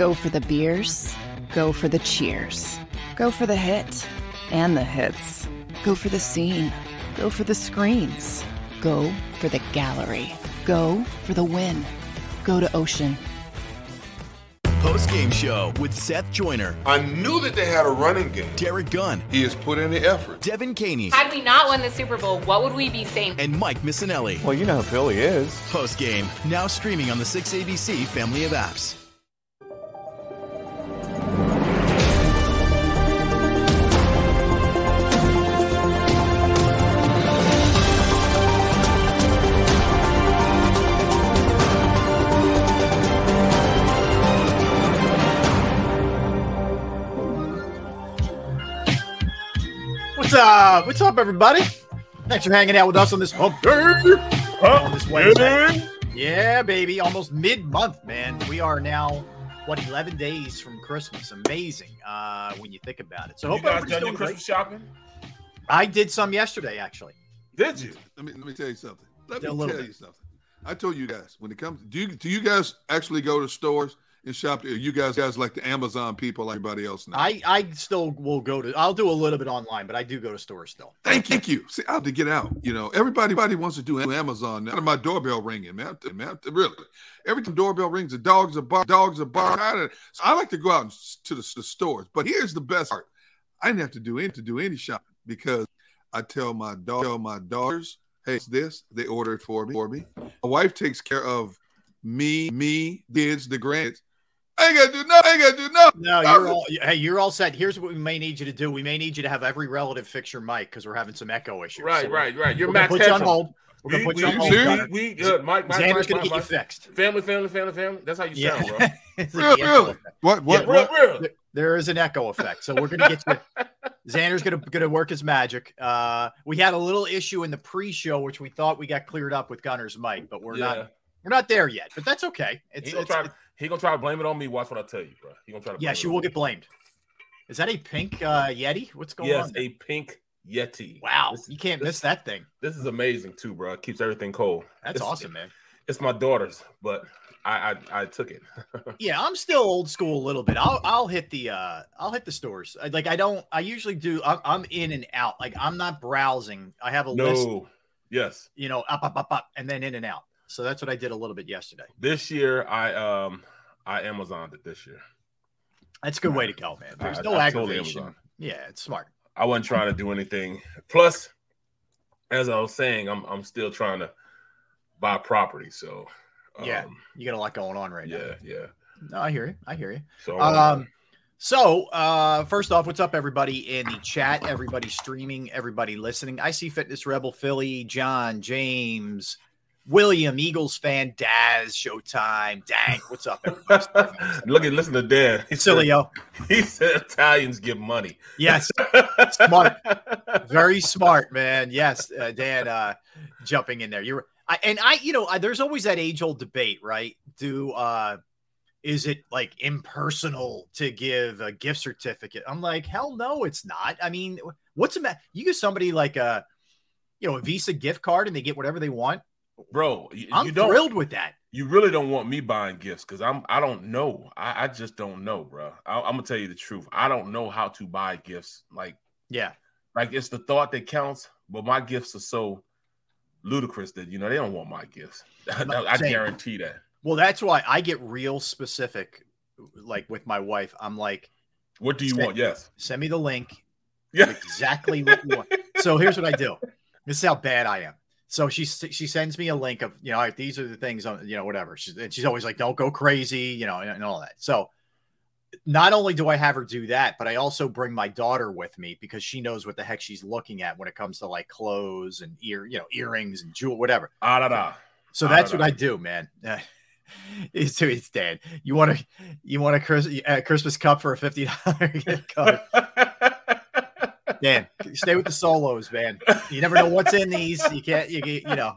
Go for the beers, go for the cheers, go for the hit and the hits, go for the scene, go for the screens, go for the gallery, go for the win, go to Ocean. Post game show with Seth Joyner, I knew that they had a running game. Derrick Gunn, He has put in the effort. Devan Kaney, Had we not won the Super Bowl, what would we be saying? and Mike Missanelli. Well, you know who Philly is. Post game now streaming on the 6ABC family of apps. What's up? What's up, everybody? Thanks for hanging out with us on this hump day. On this Wednesday. Yeah, baby. Almost mid-month, man. We are now what 11 days from Christmas. Amazing uh, when you think about it. So you hope guys everybody's done your doing great. Christmas shopping? I did some yesterday, actually. Did you? Let me let me tell you something. Let Yeah, me tell bit. you something. I told you guys when it comes. Do you do you guys actually go to stores and shop? You guys guys like the Amazon people, like everybody else now. I I still will go to. I'll do a little bit online, but I do go to stores still. Thank, thank you. See, I have to get out. You know, everybody, everybody wants to do Amazon now. My doorbell ringing, man. Man, really. Every time doorbell rings, the dogs are bar, dogs are bar. So I like to go out and to the, the stores. But here's the best part: I didn't have to do any to do any shopping because I tell my dog, tell my daughters, hey, it's this. They order it for me. For me, my wife takes care of me, me, kids, the grands. I ain't gotta do nothing. I ain't gotta do nothing. No, you're all hey, you're all set. Here's what we may need you to do. We may need you to have every relative fix your mic because we're having some echo issues. Right, So right, right. You're we're gonna Max put you on hold. We're gonna We, put we, you on hold. serious? We, we, uh, Mike, Mike, Xander's Mike, gonna Mike, get you Mike. fixed. Family, family, family, family. That's how you Yeah. sound, bro. It's Real, really? effect. What? What? real, what? real. There- There is an echo effect, so we're gonna get you. Xander's gonna gonna work his magic. Uh, we had a little issue in the pre-show, which we thought we got cleared up with Gunner's mic, but we're Yeah. not we're not there yet. But that's okay. It's, He gonna it's- try. He gonna try to blame it on me. Watch what I tell you, bro. He gonna try to. blame she it you on will me. get blamed. Is that a pink uh, Yeti? What's going on? Yes, a pink Yeti. Wow, This- you can't this- miss that thing. This is amazing too, bro. It keeps everything cold. That's It's- awesome, man. It's my daughter's, but I I, I took it. Yeah, I'm still old school a little bit. I'll I'll hit the uh I'll hit the stores. I- Like I don't I usually do I'm, I'm in and out. Like I'm not browsing. I have a list, no. Yes. you know, up up up up and then in and out. So that's what I did a little bit yesterday. This year I um I Amazoned it this year. That's a good way to go, man. There's I- no I aggravation. Amazon. yeah, it's smart. I wasn't trying to do anything. Plus, as I was saying, I'm I'm still trying to buy property. So Yeah. um, You got a lot going on right now. yeah, yeah. No, I hear you. I hear you. So Um, so uh, first off, what's up, everybody in the chat? Everybody streaming, everybody listening. I see Fitness Rebel, Philly, John, James, William, Eagles fan, Daz, Showtime, Dang. What's up, everybody? look at listen to Dan. He said, Silio. he said Italians give money. Yes, smart, very smart, man. Yes, uh, Dan, uh, jumping in there. You're, I, and I, you know, I, there's always that age old debate, right? Do uh, is it like impersonal to give a gift certificate? I'm like, hell no, it's not. I mean, what's a matter? You give somebody like a, you know, a Visa gift card and they get whatever they want. Bro, you, I'm you don't thrilled with that. you really don't want me buying gifts because I'm I don't know. I, I just don't know, bro. I, I'm gonna tell you the truth. I don't know how to buy gifts. Like Yeah, like it's the thought that counts, but my gifts are so ludicrous that you know they don't want my gifts. I, guarantee that. Well, that's why I get real specific. Like with my wife, I'm like, What do you want? Yes. send me the link. Yeah. Exactly what you want. So here's what I do. This is how bad I am. So she she sends me a link of you know these are the things on you know whatever. She's and she's always like, don't go crazy, you know, and, and all that. So not only do I have her do that, but I also bring my daughter with me because she knows what the heck she's looking at when it comes to like clothes and ear, you know, earrings and jewel, whatever. Ah, da, da. So I that's what I do, man. it's it's Dan. You want to you want a Chris, uh, Christmas cup for a fifty dollar gift card? Dan, stay with the solos, man. You never know what's in these. You can't, you get, you know,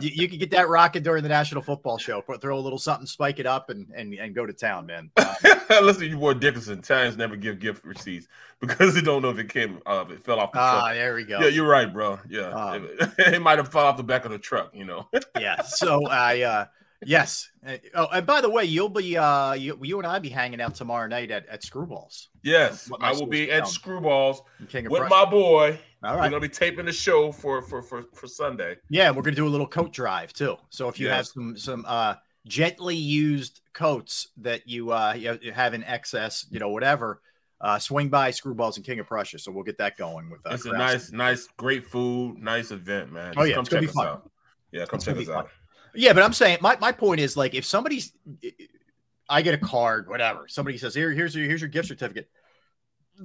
you, you can get that rocking during the National Football Show. Put throw a little something, spike it up, and and, and go to town, man. Uh, Listen to your boy Dickerson. Italians never give gift receipts because they don't know if it came, uh, if it fell off the ah, truck. there we go. Yeah, you're right, bro. Yeah, Ah. it, it might have fallen off the back of the truck. You know. yeah. So I, uh, yes. Uh, Oh, and by the way, you'll be, uh, you, you and I be hanging out tomorrow night at, at Screwballs. yes, I will be at. Screwballs King of with Prussia. my boy. All We're gonna be taping the show for for for, for Sunday. Yeah, and we're gonna do a little coat drive too. So if you have some some uh gently used coats that you uh you have in excess, you know, whatever, uh swing by Screwballs and King of Prussia. So we'll get that going with uh, it's a nice, nice, great food, nice event, man. Oh, yeah, come check us fun. out. Yeah, come It's check us out. Yeah, but I'm saying my, my point is like if somebody's I get a card, whatever. Somebody says, Here, here's your here's your gift certificate.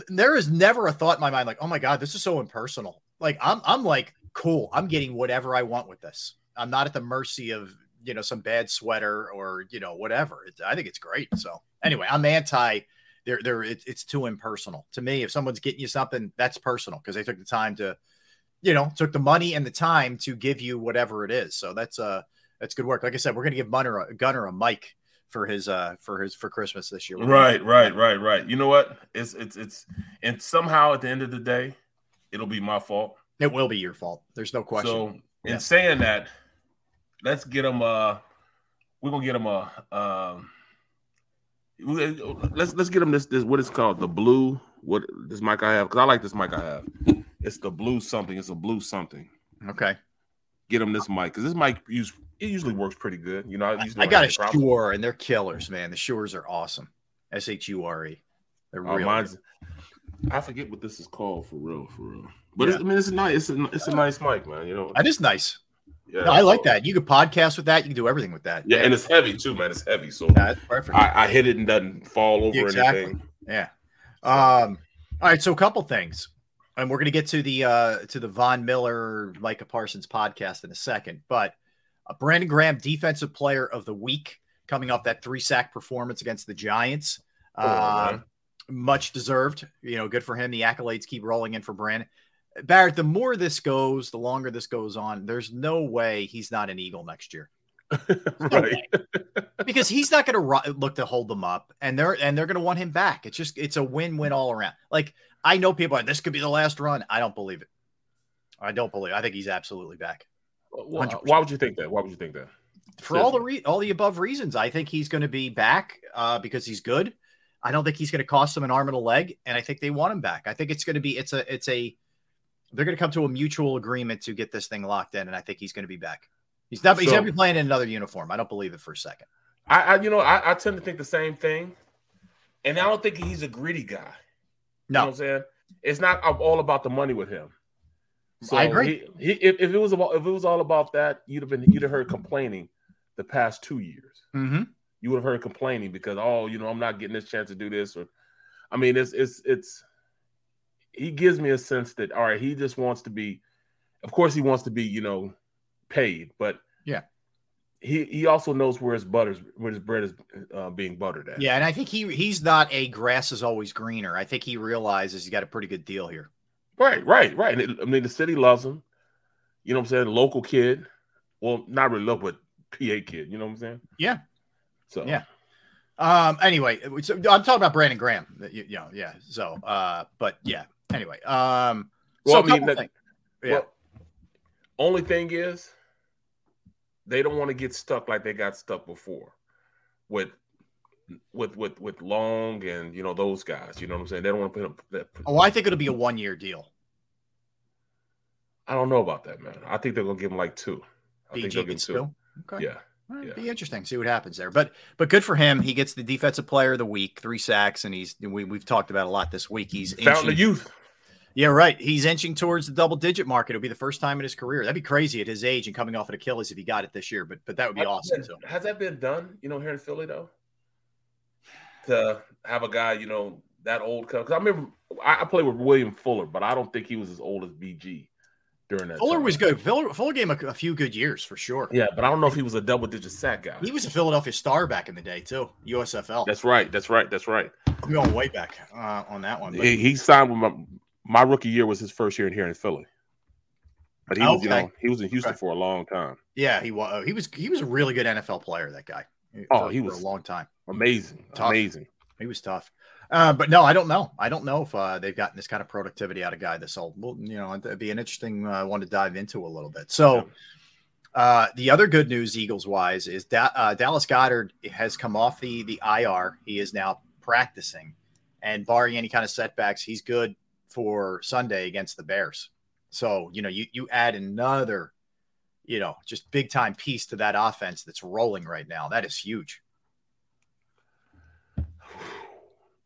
There is never a thought in my mind like, oh my god, this is so impersonal. Like I'm I'm like, cool, I'm getting whatever I want with this. I'm not at the mercy of you know some bad sweater or you know whatever. It, I think it's great. So anyway, I'm anti. There. It, it's too impersonal to me. If someone's getting you something, that's personal because they took the time to, you know, took the money and the time to give you whatever it is. So that's uh that's good work. Like I said, we're gonna give Gunner a, Gunner a mic for his uh for his for Christmas this year. Right, right, right, right. You know what? It's it's it's and somehow at the end of the day, it'll be my fault. It will be your fault. There's no question. So in Yeah. saying that, let's get him uh we're gonna get him a um let's let's get him this this what is called the blue what this mic I have because I like this mic I have. It's the blue something. It's a blue something. okay. Get him this mic because this mic use it usually works pretty good. You know, I, I got a have any problem. Shure and they're killers, man. The Shures are awesome. S H U R E. They're Uh, real. mine's, I forget what this is called for real, for real. But Yeah. it's, I mean, it's a nice, it's a, it's a nice mic, man. You know, That is nice. yeah, No, I like so- that. You could podcast with that. You can do everything with that. Yeah, and it's heavy too, man. It's heavy, so Yeah, perfect. I, I hit it and doesn't fall over Exactly. anything. Yeah. Um. All right. So a couple things, and we're going to get to the uh to the Von Miller Micah Parsons podcast in a second. But uh, Brandon Graham, defensive player of the week, coming off that three sack performance against the Giants. Oh, Uh, man. much deserved. You know, good for him. The accolades keep rolling in for Brandon. Barrett, the more this goes, the longer this goes on, there's no way he's not an Eagle next year. right. because he's not going to look to hold them up, and they're and they're going to want him back. It's just it's a win win all around. Like I know people are this could be the last run. I don't believe it. I don't believe. I think he's absolutely back Why, 100%. why would you think that? Why would you think that? for all the re- all the above reasons. I think he's going to be back uh, because he's good. I don't think he's going to cost them an arm and a leg, and I think they want him back. I think it's going to be it's a it's a they're going to come to a mutual agreement to get this thing locked in, and I think he's going to be back. He's not. he's So- going to be playing in another uniform. I don't believe it for a second. I, I you know, I, I tend to think the same thing, and I don't think he's a greedy guy. You know No, what I'm saying? It's not all about the money with him. So I agree. He, he, if, if it was about if it was all about that, you'd have been you'd have heard complaining the past two years. mm-hmm. You would have heard complaining because oh, you know, I'm not getting this chance to do this, or I mean, it's it's it's. He gives me a sense that all right, he just wants to be. Of course, he wants to be, you know, paid, but Yeah. He he also knows where his butters where his bread is uh, being buttered at. Yeah, and I think he he's not a grass is always greener. I think he realizes he's got a pretty good deal here. Right, right, right. It- I mean, the city loves him. You know what I'm saying? Local kid. Well, not really local, but PA kid. You know what I'm saying? Yeah. So Yeah. Um. Anyway, so I'm talking about Brandon Graham. You, you know, yeah. So, uh, but yeah. Anyway, um. Well, so I mean, that- yeah. Well, only thing is, they don't want to get stuck like they got stuck before, with with with with Long and you know those guys. You know what I'm saying? They don't want to put up that. oh, I think it'll be a one year deal. I don't know about that, man. I think they're gonna give him like two. I think they'll give two. Okay. Yeah, Yeah. be interesting. See what happens there. But but good for him. He gets the defensive player of the week, three sacks, and he's we, we've talked about a lot this week. He's of inching- youth. Yeah, right. He's inching towards the double digit mark. It'll be the first time in his career. That'd be crazy at his age and coming off an Achilles if he got it this year. But but that would be Has awesome. too. Has that been done? You know, here in Philly though, to have a guy, you know, that old. Because I remember I, I played with William Fuller, but I don't think he was as old as BG during that. Fuller time. was good. Fuller, Fuller gave him a, a few good years for sure. Yeah, but I don't know if he was a double digit sack guy. He was a Philadelphia star back in the day too. USFL. That's right. That's right. That's right. I'm going way back uh, on that one. He, he signed with my my rookie year was his first year in here in Philly. But he was, you know, he was in Houston Okay. for a long time. yeah, he was. He was. He was a really good NFL player. That guy. Oh, he for was- a long time. Amazing, Tough. amazing. He was tough. Uh, but no, I don't know. I don't know if uh, they've gotten this kind of productivity out of guy this old. Well, you know, it'd be an interesting uh, one to dive into a little bit. So, uh, the other good news, Eagles wise, is that uh, Dallas Goedert has come off the the IR. He is now practicing, and barring any kind of setbacks, he's good for Sunday against the Bears. So, you know, you you add another, you know, just big time piece to that offense that's rolling right now. That is huge.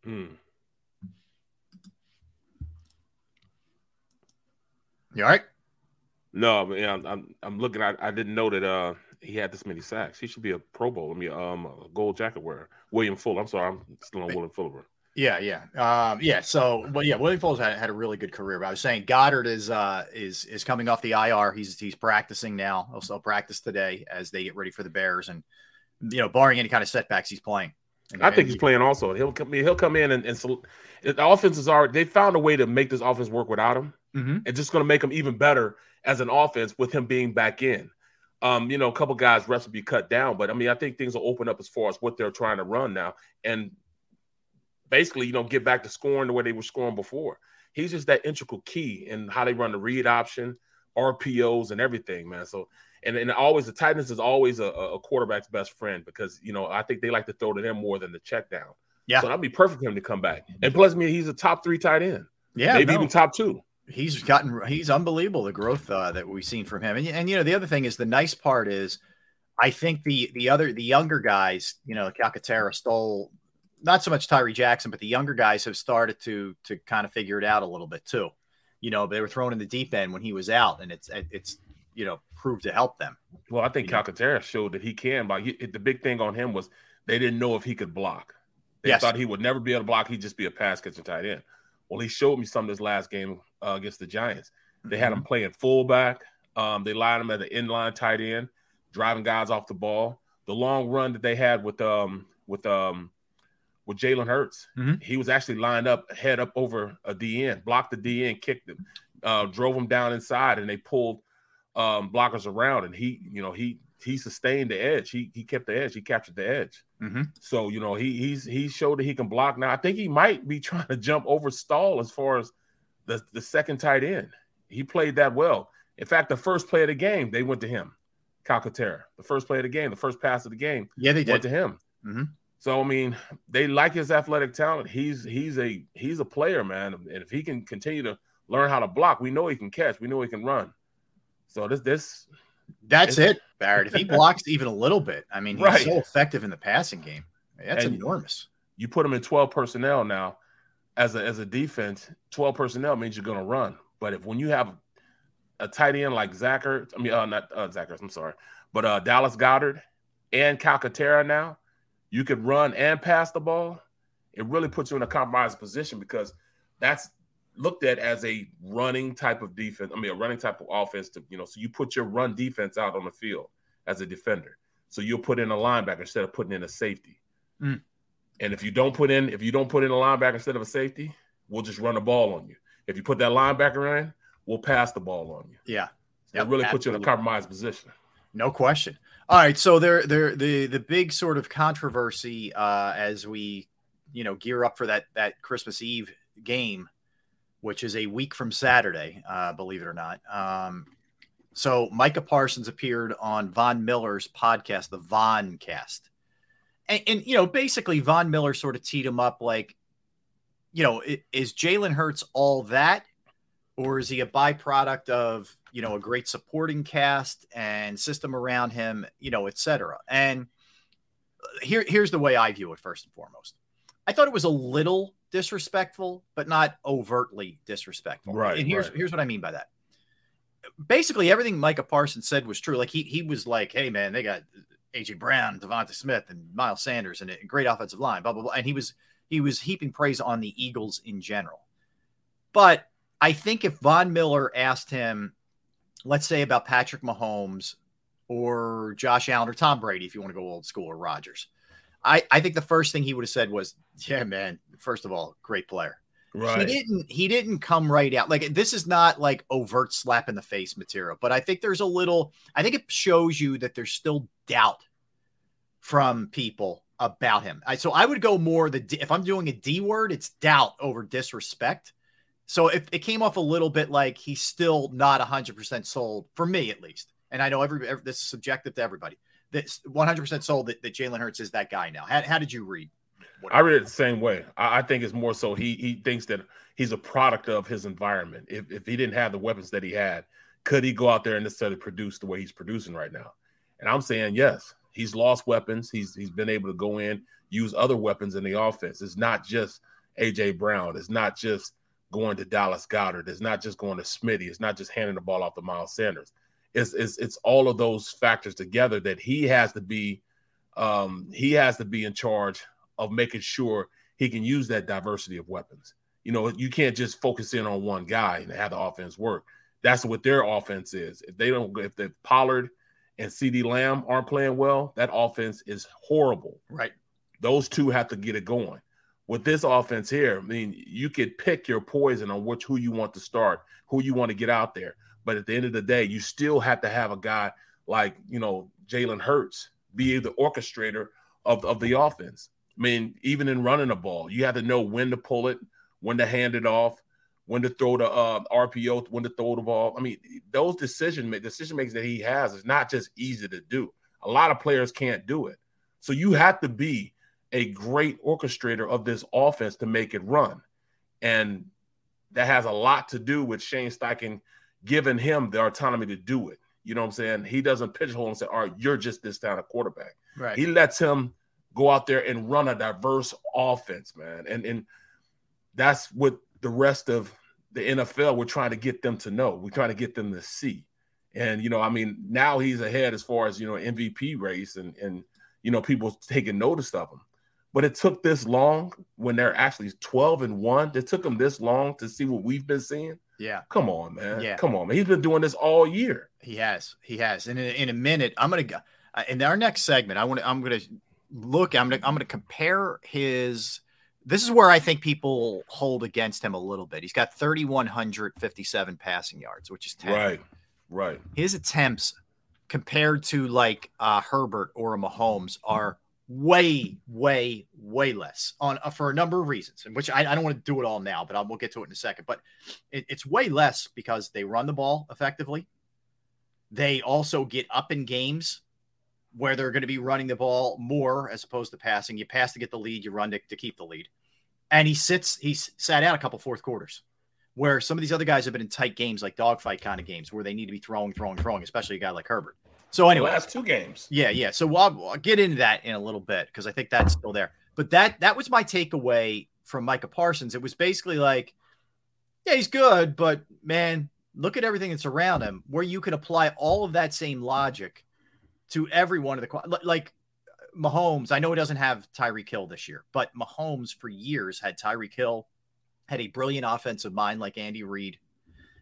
Hmm. You all right? No, but yeah, I'm, I'm I'm looking. I, I didn't know that uh he had this many sacks. He should be a Pro Bowl. I mean, um, a gold jacket wearer. William Fuller. I'm sorry, I'm still on William Fuller. Yeah, yeah, um, yeah. So, but yeah, William Foles had, had a really good career. But I was saying Goedert is uh, is is coming off the IR. He's he's practicing now. He'll still practice today as they get ready for the Bears, and you know, barring any kind of setbacks, he's playing. And- I think and he's he- playing also. He'll come. He'll come in and, and sol- the offense is already. They found a way to make this offense work without him. Mhm. It's just going to make him even better as an offense with him being back in. Um, you know, a couple guys reps will be cut down, but I mean, I think things will open up as far as what they're trying to run now, and basically, you know, get back to scoring the way they were scoring before. He's just that integral key in how they run the read option, RPOs, and everything, man. So, and and always the tightness is always a, a quarterback's best friend because you know I think they like to throw to them more than the check down. Yeah. So that'd be perfect for him to come back. And plus, I mean, he's a top three tight end. Yeah, maybe no. even top two. he's gotten he's unbelievable the growth uh, that we've seen from him and, and you know the other thing is the nice part is i think the the other the younger guys you know calcaterra stole not so much tyree jackson but the younger guys have started to to kind of figure it out a little bit too you know they were thrown in the deep end when he was out and it's it's you know proved to help them Well, I think? Calcaterra showed that he can. He, the big thing on him was they didn't know if he could block. They Yes. thought he would never be able to block. He'd just be a pass catching tight end. Well, he showed me some this last game uh, against the Giants. They had him playing fullback. Um, they lined him as an inline tight end, driving guys off the ball. The long run that they had with um with um with Jalen Hurts, Mhm. he was actually lined up head up over a DN, blocked the DN, kicked him, uh, drove him down inside, and they pulled um, blockers around, and he, you know, he he sustained the edge. He he kept the edge. He captured the edge. Mhm. So you know, he he's he showed that he can block. Now I think he might be trying to jump over Stoll as far as the the second tight end. He played that well. In fact, the first play of the game, they went to him, Calcaterra. The first play of the game, the first pass of the game, yeah they went did to him. Mhm. So I mean, they like his athletic talent. He's he's a he's a player, man. And if he can continue to learn how to block, we know he can catch. We know he can run. So this this that's it barrett if he blocks even a little bit i mean he's Right. so effective in the passing game that's And- enormous you put him in 12 personnel now as a as a defense 12 personnel means you're going to run but if when you have a tight end like Zach I mean uh, not uh, Zach I'm sorry but uh Dallas Goedert and Calcaterra now you could run and pass the ball it really puts you in a compromised position because that's looked at as a running type of defense I mean a running type of offense to you know so you put your run defense out on the field as a defender so you'll put in a linebacker instead of putting in a safety Mm. and if you don't put in, if you don't put in a linebacker instead of a safety, we'll just run the ball on you. If you put that linebacker in, we'll pass the ball on you. yeah So Yep, it really puts you in a compromised position. No question. All right, so there, there, the the big sort of controversy uh, as we, you know, gear up for that that Christmas Eve game, which is a week from Saturday, uh, believe it or not. Um, so Micah Parsons appeared on Von Miller's podcast, the Von Cast, and, and you know, basically Von Miller sort of teed him up like, you know, is Jalen Hurts all that, or is he a byproduct of you know a great supporting cast and system around him, you know, et cetera? And here, here's the way I view it. First and foremost, I thought it was a little disrespectful, but not overtly disrespectful. Right. And here's right. here's what I mean by that. Basically, everything Micah Parsons said was true. Like he he was like, "Hey man, they got AJ Brown, DeVonta Smith, and Miles Sanders, and a great offensive line." Blah blah blah. And he was he was heaping praise on the Eagles in general. But I think if Von Miller asked him, let's say about Patrick Mahomes or Josh Allen or Tom Brady, if you want to go old school, or Rodgers, I, I think the first thing he would have said was, "Yeah, man. First of all, great player." Right. He didn't. He didn't come right out like this is not like overt slap in the face material, but I think there's a little. I think it shows you that there's still doubt from people about him. I, so I would go more the D- if I'm doing a D word, it's doubt over disrespect. So if it came off a little bit like he's still not 100% sold for me at least, and I know every, every this is subjective to everybody. That's 100% sold that, that Jalen Hurts is that guy now. How, how did you read? I read it the same way. I, I, think it's more so he he thinks that he's a product of his environment. If if he didn't have the weapons that he had, could he go out there and necessarily produce the way he's producing right now? And I'm saying yes. He's lost weapons. He's he's been able to go in, use other weapons in the offense. It's not just AJ Brown. It's not just going to Dallas Goedert. It's not just going to Smitty. It's not just handing the ball off to Miles Sanders. It's it's it's all of those factors together that he has to be um, he has to be in charge of making sure he can use that diversity of weapons. You know, you can't just focus in on one guy and have the offense work. That's what their offense is. If they don't, if the Pollard and CeeDee Lamb aren't playing well, that offense is horrible. Right. Those two have to get it going. With this offense here, I mean, you could pick your poison on which who you want to start, who you want to get out there. But at the end of the day, you still have to have a guy like, you know, Jalen Hurts be the orchestrator of, of the offense. I mean, even in running the ball, you have to know when to pull it, when to hand it off, when to throw the uh, RPO, when to throw the ball. I mean, those decision decision makings that he has is not just easy to do. A lot of players can't do it. So you have to be a great orchestrator of this offense to make it run, and that has a lot to do with Shane Steichen giving him the autonomy to do it. You know what I'm saying? He doesn't pigeonhole and say, "All right, you're just this kind of quarterback." Right. He lets him go out there and run a diverse offense, man. And and that's what the rest of the NFL we're trying to get them to know. We're trying to get them to see. And you know, I mean, now he's ahead as far as you know MVP race and and you know people taking notice of him. But it took this long when they're actually 12 and 1. It took them this long to see what we've been seeing. Yeah. Come on, man. Yeah. Come on, man. He's been doing this all year. He has. He has. And in, in a minute, I'm gonna go in our next segment. I want to. I'm gonna look. I'm gonna. I'm gonna compare his. This is where I think people hold against him a little bit. He's got 3,157 passing yards, which is 10. Right. Right. His attempts compared to like uh, Herbert or a Mahomes are way, way, way less on uh, for a number of reasons, and which I, I don't want to do it all now, but I'll, we'll get to it in a second. But it, it's way less because they run the ball effectively. They also get up in games where they're going to be running the ball more as opposed to passing. You pass to get the lead, you run to, to keep the lead. And he sits, he's sat out a couple fourth quarters where some of these other guys have been in tight games, like dogfight kind of games, where they need to be throwing, throwing, throwing, especially a guy like Herbert. So anyway, the last two games. Yeah, yeah. So I'll, I'll get into that in a little bit because I think that's still there. But that that was my takeaway from Micah Parsons. It was basically like, yeah, he's good, but man, look at everything that's around him, where you can apply all of that same logic to every one of the like Mahomes. I know he doesn't have Tyreek Hill this year, but Mahomes for years had Tyreek Hill, had a brilliant offensive mind like Andy Reid,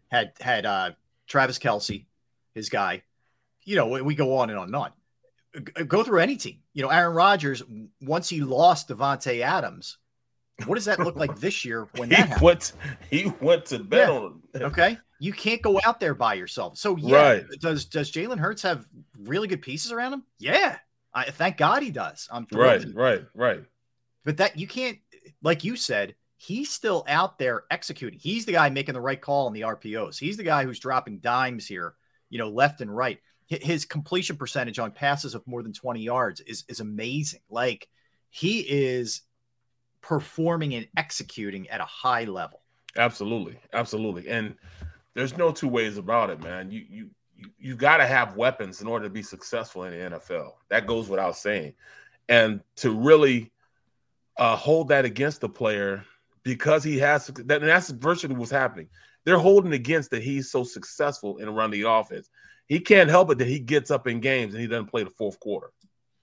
had had uh, Travis Kelce, his guy. You know, we go on and on and on. Go through any team. You know, Aaron Rodgers. Once he lost Davante Adams, what does that look like this year when that he went he went to bed Yeah. on Okay, you can't go out there by yourself. So yeah, Right. does does Jalen Hurts have really good pieces around him? Yeah, I thank God he does. I'm thrilled. right, right, right. But that you can't, like you said, he's still out there executing. He's the guy making the right call on the RPOs. He's the guy who's dropping dimes here, you know, left and right. Hi- His completion percentage on passes of more than 20 yards is is amazing. Like he is performing and executing at a high level. Absolutely, absolutely. And There's no two ways about it, man. You you you, you got to have weapons in order to be successful in the NFL. That goes without saying. And to really uh, hold that against the player because he has that, and that's virtually what's happening. They're holding against that he's so successful in running the offense. He can't help it that he gets up in games and he doesn't play the fourth quarter.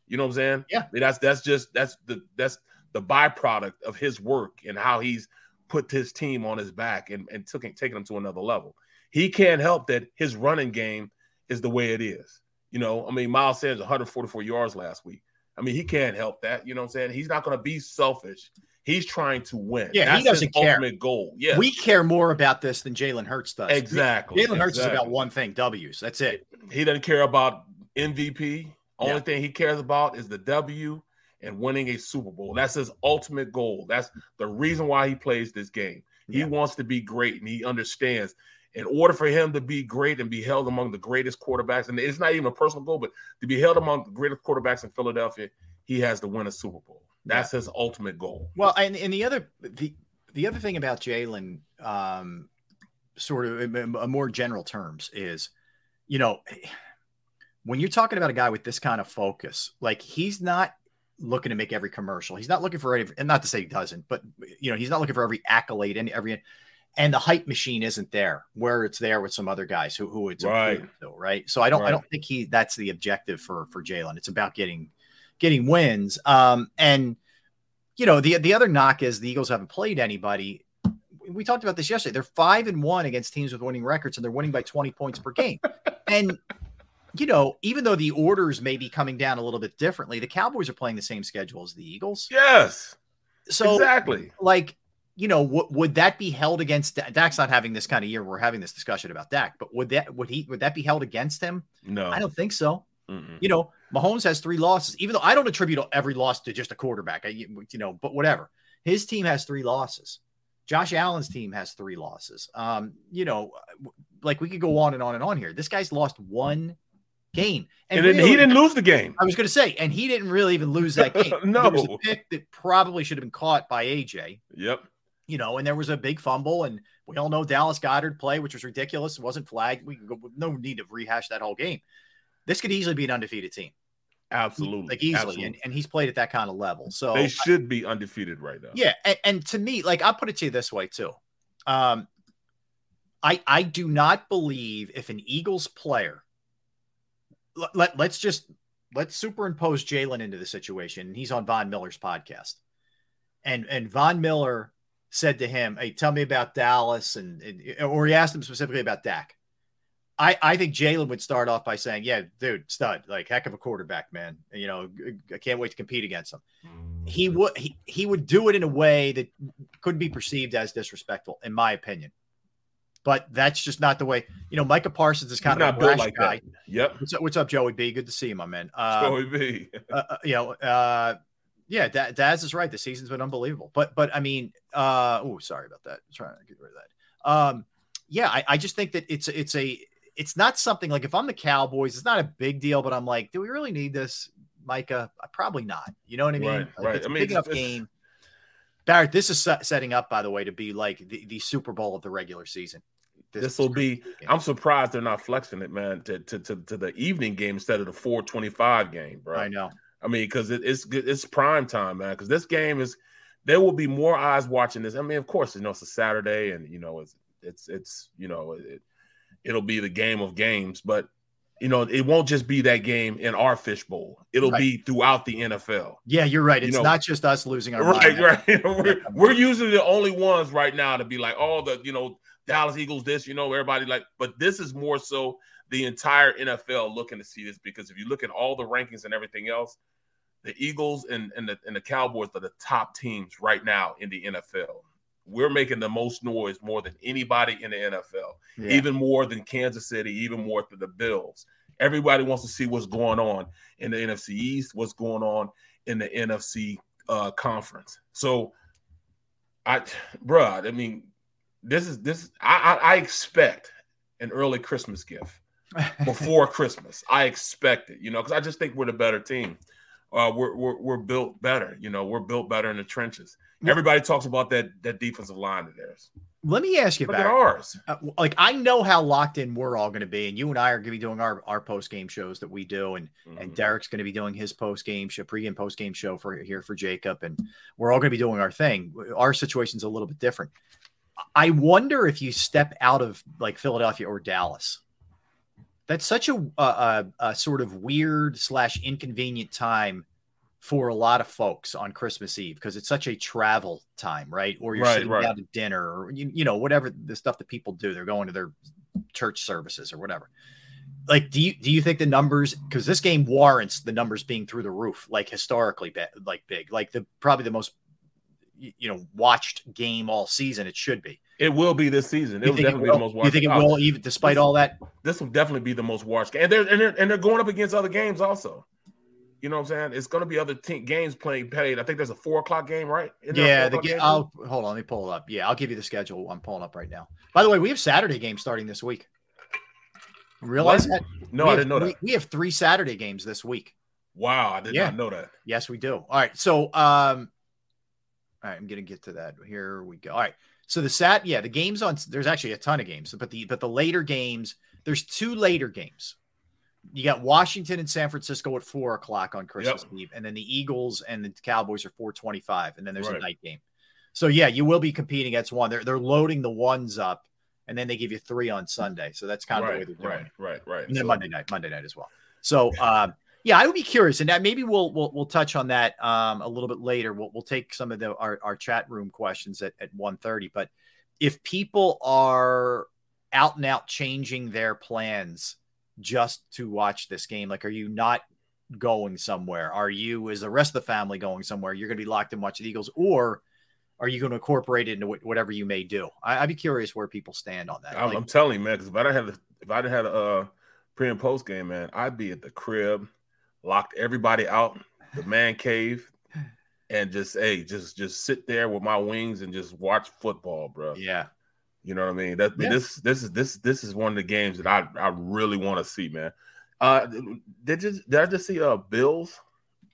You know what I'm saying? Yeah. That's that's just that's the that's the byproduct of his work and how he's put his team on his back and, and took taking them to another level. He can't help that his running game is the way it is. You know, I mean, Miles Sanders 144 yards last week. I mean, he can't help that. You know what I'm saying? He's not going to be selfish. He's trying to win. Yeah, That's he doesn't his care. ultimate goal. Yeah, We care more about this than Jalen Hurts does. Exactly, Jalen Hurts is about one thing: W's. That's it. he doesn't care about MVP. Only Yeah. thing he cares about is the W and winning a Super Bowl. That's his ultimate goal. That's the reason why he plays this game. He Yeah. wants to be great, and he understands. In order for him to be great and be held among the greatest quarterbacks, and it's not even a personal goal, but to be held among the greatest quarterbacks in Philadelphia, he has to win a Super Bowl. That's his ultimate goal. Well, and, and the other the the other thing about Jalen, um, sort of in, in a more general terms, is you know when you're talking about a guy with this kind of focus, like he's not looking to make every commercial. He's not looking for every, and not to say he doesn't, but you know he's not looking for every accolade and every. And the hype machine isn't there where it's there with some other guys who who it's Right. to, right? So I don't I don't think he that's the objective for for Jalen. It's about getting getting wins. Um, and you know, the the other knock is the Eagles haven't played anybody. We talked about this yesterday. They're five and one against teams with winning records, and they're winning by 20 points per game. and you know, even though the orders may be coming down a little bit differently, the Cowboys are playing the same schedule as the Eagles. Yes, So exactly. like, you know, w- would that be held against Da- Dak's not having this kind of year? We're having this discussion about Dak, but would that would he would that be held against him? No, I don't think so. Mm-mm. You know, Mahomes has three losses, even though I don't attribute every loss to just a quarterback. I, you know, but whatever. His team has three losses. Josh Allen's team has three losses. Um, you know, like we could go on and on and on here. This guy's lost one game, and then really- he didn't lose the game. I was going to say, and he didn't really even lose that game. No. there was a pick that probably should have been caught by AJ. Yep. You know, and there was a big fumble, and we all know Dallas Goedert play, which was ridiculous. It wasn't flagged. We could go, no need to rehash that whole game. This could easily be an undefeated team, Absolutely. like easily, Absolutely. and, and he's played at that kind of level. So they should be undefeated right now. yeah, and, and to me, like I'll put it to you this way too. Um, I I do not believe if an Eagles player let, let let's just let's superimpose Jalen into the situation. He's on Von Miller's podcast, and and Von Miller said to him, "Hey, tell me about Dallas," and, and or he asked him specifically about Dak. I, I think Jalen would start off by saying, "Yeah, dude, stud, like heck of a quarterback, man. You know, I can't wait to compete against him." He would he, he would do it in a way that couldn't be perceived as disrespectful, in my opinion. But that's just not the way. You know, Micah Parsons is He's kind of not a brash like guy. that. Yep. What's up, what's up, Joey B? Good to see you, my man. Uh, Joey B. uh, uh, you know, uh, yeah, Da- Daz is right. The season's been unbelievable. But but I mean, uh, oh, sorry about that. trying to get rid of that. Um, yeah, I, I just think that it's it's a it's not something like if I'm the Cowboys, it's not a big deal. But I'm like, do we really need this, Micah? Uh, Probably not. You know what I mean? Right, Like, right. It's I mean, big enough game. Barrett, this is setting up, by the way, to be like the, the Super Bowl of the regular season. This will be. I'm surprised they're not flexing it, man, to, to to to the evening game instead of the 425 game, bro. I know. I mean, because it, it's it's prime time, man. Because this game is, there will be more eyes watching this. I mean, of course, you know it's a Saturday, and you know it's it's it's you know it, it'll be the game of games, but you know it won't just be that game in our fishbowl. It'll Right. be throughout the NFL. Yeah, you're right. You It's know- not just us losing our Right, mind. right. we're, we're usually the only ones right now to be like, oh, the you know Dallas Eagles, this, you know, everybody like, but this is more so the entire NFL looking to see this because if you look at all the rankings and everything else, the Eagles and and the, and the Cowboys are the top teams right now in the NFL. We're making the most noise more than anybody in the NFL, Yeah. even more than Kansas City, even more than the Bills. Everybody wants to see what's going on in the NFC East, what's going on in the NFC uh, conference. So, I, bruh, I mean, this is this. I, I, I expect an early Christmas gift before Christmas. I expect it, you know, because I just think we're the better team. Uh, we're, we're we're built better, you know. We're built better in the trenches. Everybody talks about that that defensive line of theirs. Let me ask you Look about ours. uh, like I know how locked in we're all going to be, and you and I are going to be doing our our post game shows that we do, and and Mhm. Derrick's going to be doing his post game show, pregame post game show for here for JAKIB, and we're all going to be doing our thing. Our situation's a little bit different. I wonder if you step out of like Philadelphia or Dallas. That's such a a, a, a sort of weird slash inconvenient time for a lot of folks on Christmas Eve because it's such a travel time, right? Or you're Right, sitting right. down to dinner, or you, you know whatever the stuff that people do. They're going to their church services or whatever. Like, do you do you think the numbers? Because this game warrants the numbers being through the roof, like historically, like big, like the probably the most you know watched game all season. It should be. It will be this season. It will think it definitely be the will? most You think it will, even despite all that? This will definitely be the most watched game. And they're and they're, and they're going up against other games also. You know what I'm saying? It's going to be other games playing paid. I think there's a four o'clock game, right? Yeah, the game. I'll hold on. Let me pull it up. Yeah, I'll give you the schedule. I'm pulling up right now. By the way, we have Saturday games starting this week. Realize What? that? No, We I have didn't know that. We have three Saturday games this week. Wow, I did Yeah. not know that. Yes, we do. All right. So, um, all right, I'm gonna get to that. Here we go. All right. So the sat, yeah, the games on there's actually a ton of games, but the but the later games, there's two later games. You got Washington and San Francisco at four o'clock on Christmas Eve, and then the Eagles and the Cowboys are four twenty-five, and then there's a night game. So yeah, you will be competing against one. They're they're loading the ones up, and then they give you three on Sunday. So that's kind of the way Right, they're doing right, it right, right. and then So- Monday night, Monday night as well. So um, yeah, I would be curious, and that maybe we'll we'll, we'll touch on that um, a little bit later. We'll, we'll take some of the our, our chat room questions at at one thirty. But if people are out and out changing their plans just to watch this game, like, are you not going somewhere? Are you, is the rest of the family going somewhere? You're going to be locked in watch the Eagles, or are you going to incorporate it into whatever you may do? I, I'd be curious where people stand on that. I'm, Like- I'm telling you, man, because if I didn't have if I didn't have a uh, pre and post game, man, I'd be at the crib, locked everybody out, the man cave, and just hey, just just sit there with my wings and just watch football, bro. yeah. You know what I mean? That Yeah. this this is this this is one of the games that I I really want to see, man. Uh, did you did I just see uh Bills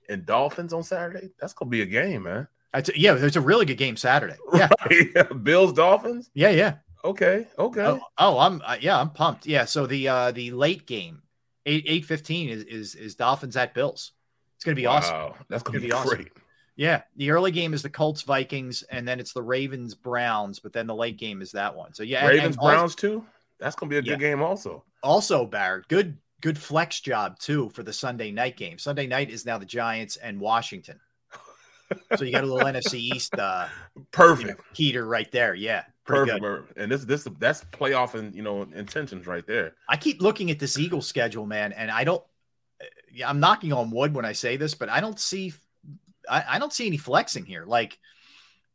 and Dolphins on Saturday? That's gonna be a game, man. That's, yeah, there's a really good game Saturday. Yeah, Right? Bills Dolphins. yeah, yeah. Okay, okay. Oh, oh, I'm uh, yeah, I'm pumped. Yeah, so the uh the late game, eight eight fifteen is is is Dolphins at Bills. It's gonna be awesome. That's gonna, Gonna be, be awesome. Yeah, the early game is the Colts Vikings, and then it's the Ravens Browns, but then the late game is that one. So yeah, Ravens Browns too. That's gonna be a good Yeah. game also. Also, Barrett, good good flex job too for the Sunday night game. Sunday night is now the Giants and Washington. So you got a little NFC East uh, you know, Perfect. heater right there. Yeah, Perfect. good. And this this that's playoff and you know intentions right there. I keep looking at this Eagles schedule, man, and I don't. Yeah, I'm knocking on wood when I say this, but I don't see, I, I don't see any flexing here. Like,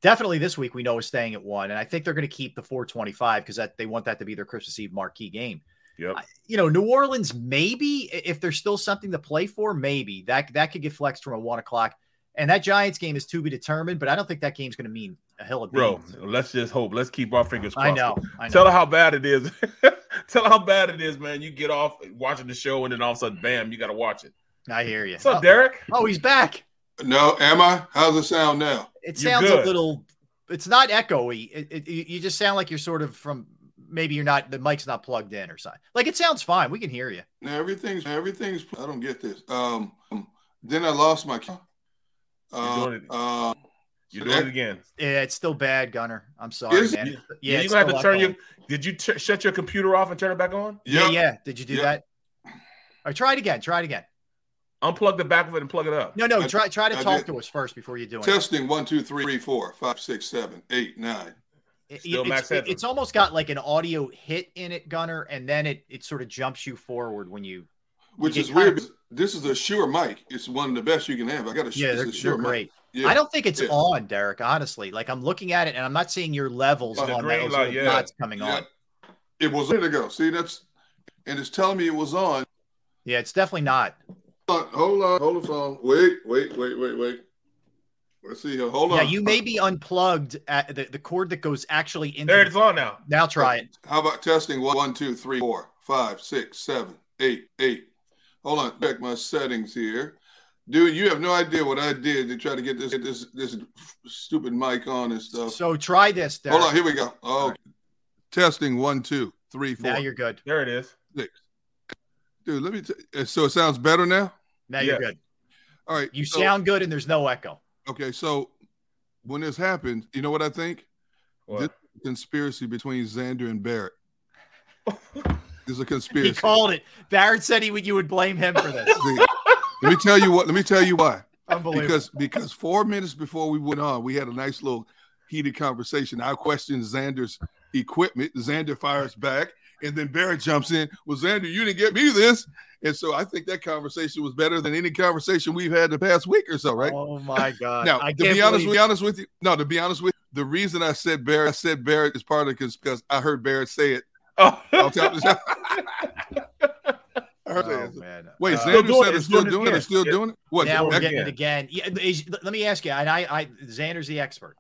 definitely this week we know is staying at one, and I think they're going to keep the 425 because that they want that to be their Christmas Eve marquee game. Yep. I- You know, New Orleans maybe if there's still something to play for, maybe that that could get flexed from a one o'clock. And that Giants game is to be determined, but I don't think that game's going to mean a hill of Bro, beans. let's just hope. Let's keep our fingers crossed. I know, I know. Tell her how bad it is. Tell her how bad it is, man. You get off watching the show and then all of a sudden, bam, you got to watch it. I hear you. What's up, oh, Derrick? oh, he's back. No, am I? How's it sound now? It sounds a little. It's not echoey. It, it, you you just sound like you're sort of from. Maybe you're not. The mic's not plugged in or something. Like it sounds fine. We can hear you. Now everything's everything's. I don't get this. Um, then I lost my. You're Uh, doing it. uh, You're so doing that- it again. Yeah, it's still bad, Gunner. I'm sorry, Is man. You- Yeah, you're gonna have to turn echoing. your. Did you t- shut your computer off and turn it back on? Yeah, Yep. yeah. Did you do Yep. that? All right, try it again. Try it again. Unplug the back of it and plug it up. No, no. I- Try try to I talk did. to us first before you do it. Testing one, two, three, four, five, six, seven, eight, nine. It- Still it's, max it- headroom. it's almost got like an audio hit in it, Gunner, and then it it sort of jumps you forward when you. Which You is weird. kind because This is a Shure mic. It's one of the best you can have. I got a Yeah, it's they're, a Shure they're mic. great. Yeah. I don't think it's Yeah. on, Derrick. Honestly, like I'm looking at it and I'm not seeing your levels The on green those light, yeah. dots coming Yeah. on. It was a minute ago. See, that's and it's telling me it was on. Yeah, it's definitely not. Hold on, hold on, hold the phone. Wait, wait, wait, wait, wait. Let's see here. Hold on. Yeah, you may be unplugged at the, the cord that goes actually into. There the- it's on now. Now try it. How about testing one, one, two, three, four, five, six, seven, eight, eight. Hold on, check my settings here. Dude, you have no idea what I did to try to get this this this stupid mic on and stuff. So try this. Derrick. Hold on, here we go. Oh, testing one, two, three, four. Now you're good. There it is. Six. Dude, let me. T- so it sounds better now. Now you're good. All right. You so- sound good, and there's no echo. Okay, so when this happened, you know what I think? What? This conspiracy between Xander and Barrett. There's a conspiracy. He called it. Barrett said he would. You would blame him for this. See, let me tell you what. Let me tell you why. Unbelievable. Because because four minutes before we went on, we had a nice little heated conversation. I questioned Xander's equipment. Xander fires back, and then Barrett jumps in. Well, Xander, you didn't get me this, and so I think that conversation was better than any conversation we've had the past week or so, right? Oh my God! Now, I to be honest, believe- be honest with you, no, to be honest with you, the reason I said Barrett, I said Barrett is part of it because I heard Barrett say it. Oh, on top of the I heard Oh, man. Wait, Uh, Xander said it, it's still doing it doing it. again. It's still doing it. What? now we're getting yeah. it again. Yeah, is, let me ask you, and I, I, Xander's the expert,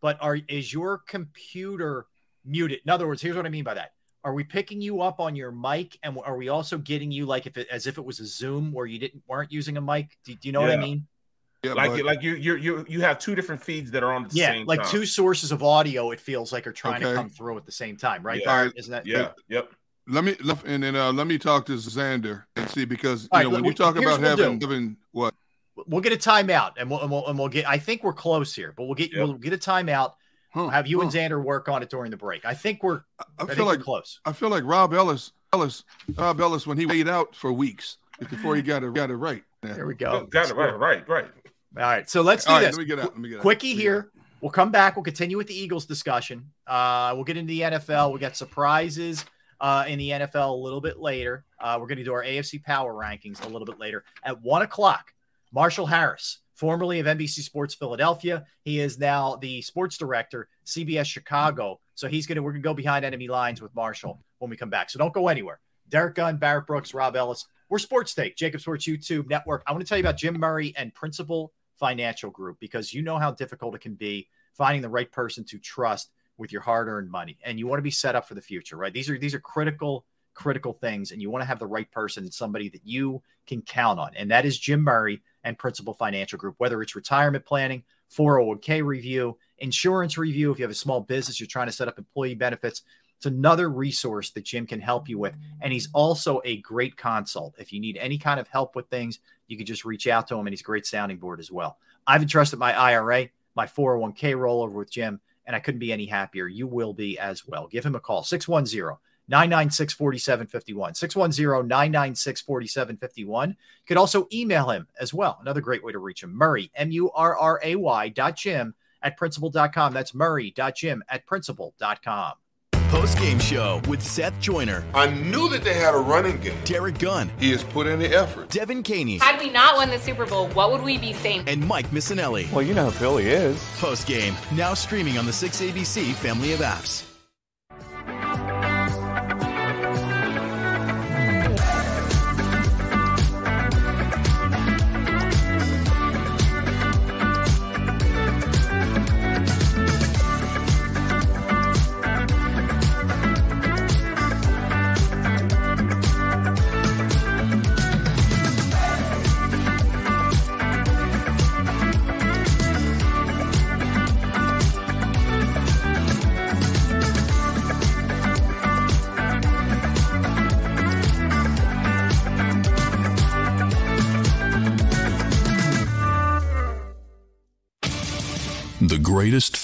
but are is your computer muted? In other words, here's what I mean by that: Are we picking you up on your mic, and are we also getting you like if it as if it was a Zoom where you didn't weren't using a mic? Do, do you know what I mean? yeah, like but- you, like you, you, you, you have two different feeds that are on at the Yeah, same like time. two sources of audio. It feels like are trying to come through at the same time, right? Yeah. Barrett? Isn't that? Yeah. Yep. let me and then uh, let me talk to Xander and see because you All right, know when look, you talk about we'll having do. having what We'll get a timeout, and we'll, and we'll and we'll get. I think we're close here, but we'll get Yep. we'll get a timeout. Huh, Have you and. Xander work on it during the break. I think we're. I I, feel like close. I feel like Rob Ellis Ellis Rob Ellis when he laid out for weeks before he got it got it right. Yeah. There we go. Got it right, right, right. All right, so let's do All right, this. let me get out. Let me get out. Quickie Let me here. We'll come back. We'll continue with the Eagles discussion. Uh, we'll get into the NFL. We got surprises uh, in the NFL a little bit later. Uh, we're going to do our AFC Power rankings a little bit later at one o'clock. Marshall Harris, formerly of NBC Sports Philadelphia, he is now the sports director, CBS Chicago. So he's going to we're going to go behind enemy lines with Marshall when we come back. So don't go anywhere. Derrick Gunn, Barrett Brooks, Rob Ellis. We're Sports Take, JAKIB Sports YouTube Network. I want to tell you about Jim Murray and Principal Financial Group because you know how difficult it can be finding the right person to trust with your hard-earned money, and you want to be set up for the future, right? These are these are critical critical things, and you want to have the right person, somebody that you can count on, and that is Jim Murray and Principal Financial Group. Whether it's retirement planning, 401k review, insurance review, if you have a small business, you're trying to set up employee benefits. It's another resource that Jim can help you with. And he's also a great consult. If you need any kind of help with things, you can just reach out to him, and he's a great sounding board as well. I've entrusted my IRA, my 401k rollover with Jim, and I couldn't be any happier. You will be as well. Give him a call 610 996 4751. 610 996 4751. You could also email him as well. Another great way to reach him. Murray, M U R R A Y dot Jim at principal.com. That's Murray dot Jim at principal.com. Post game show with Seth Joyner, I knew that they had a running game. Derrick Gunn, He has put in the effort. Devan Kaney, Had we not won the Super Bowl, what would we be saying? and Mike Missanelli. Well, you know who Philly is. Post game now streaming on the 6ABC family of apps.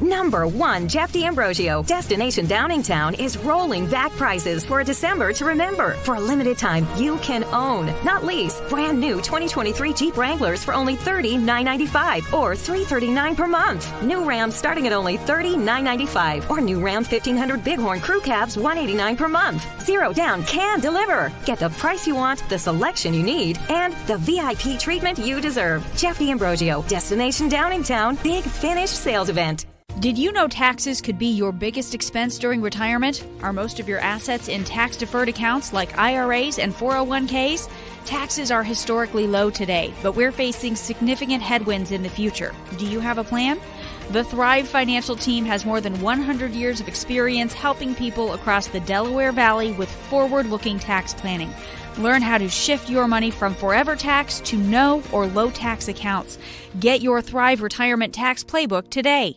Number one, Jeff D'Ambrosio. Destination Downingtown is rolling back prices for a December to remember. For a limited time, you can own, not lease, brand new 2023 Jeep Wranglers for only $30,995 or 339 per month. New Ram starting at only $30,995 or new Ram 1500 Bighorn Crew Cabs 189 per month. Zero down can deliver. Get the price you want, the selection you need, and the VIP treatment you deserve. Jeff D'Ambrosio, Destination Downingtown, Big Finish Sales Event. Did you know taxes could be your biggest expense during retirement? Are most of your assets in tax deferred accounts like IRAs and 401ks? Taxes are historically low today, but we're facing significant headwinds in the future. Do you have a plan? The Thrive Financial Team has more than 100 years of experience helping people across the Delaware Valley with forward looking tax planning. Learn how to shift your money from forever tax to no or low tax accounts. Get your Thrive Retirement Tax Playbook today.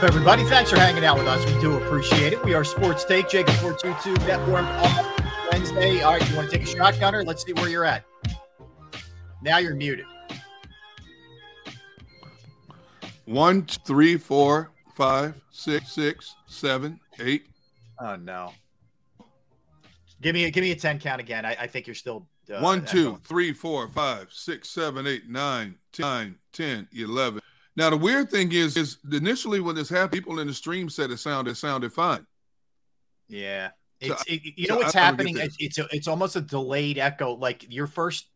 Everybody. Thanks for hanging out with us. We do appreciate it. We are Sports Take, JAKIB 422, Network on Wednesday. All right, you want to take a shot, Gunner? Let's see where you're at. Now you're muted. One, three, four, five, six, six, seven, eight. Oh no. Give me a give me a 10 count again. I, I think you're still uh, one, two, three, four, five, six, seven, eight, nine, ten, ten, eleven. Now the weird thing is, is initially when this happened, people in the stream said it sounded sounded fine. Yeah, it's so, it, you know what's happening. It's it's, a, it's almost a delayed echo. Like your first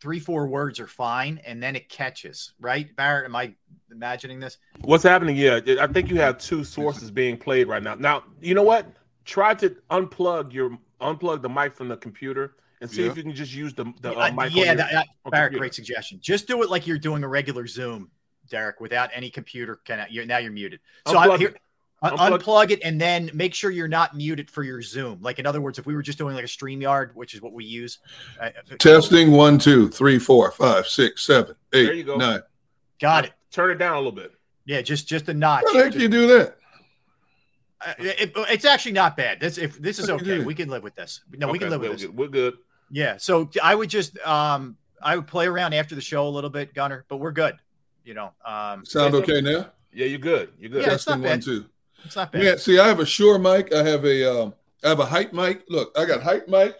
three four words are fine, and then it catches. Right, Barrett? Am I imagining this? What's happening? Yeah, I think you have two sources being played right now. Now you know what? Try to unplug your unplug the mic from the computer and see yeah. if you can just use the, the uh, mic. Yeah, that, that, Barrett, computer. great suggestion. Just do it like you're doing a regular Zoom Derrick, without any computer. Can you're now you're muted. So unplug, here, it. Unplug. unplug it and then make sure you're not muted for your Zoom. Like in other words, if we were just doing like a StreamYard, which is what we use. Uh Testing one, two, three, four, five, six, seven, eight, there you go. nine. Got it. Turn it down a little bit. Yeah, just just a notch. How the heck do you do that? Uh, it, it's actually not bad. This if this is okay, we can live with this. No, okay, we can live with this. Good. We're good. Yeah. So I would just um I would play around after the show a little bit, Gunner, but we're good you know. Um, Sound okay now? Yeah, you're good. You're good. Yeah, Testing one, two. It's not bad. Yeah, see, I have a Shure mic. I have a um, I have a hype mic. Look, I got hype mics.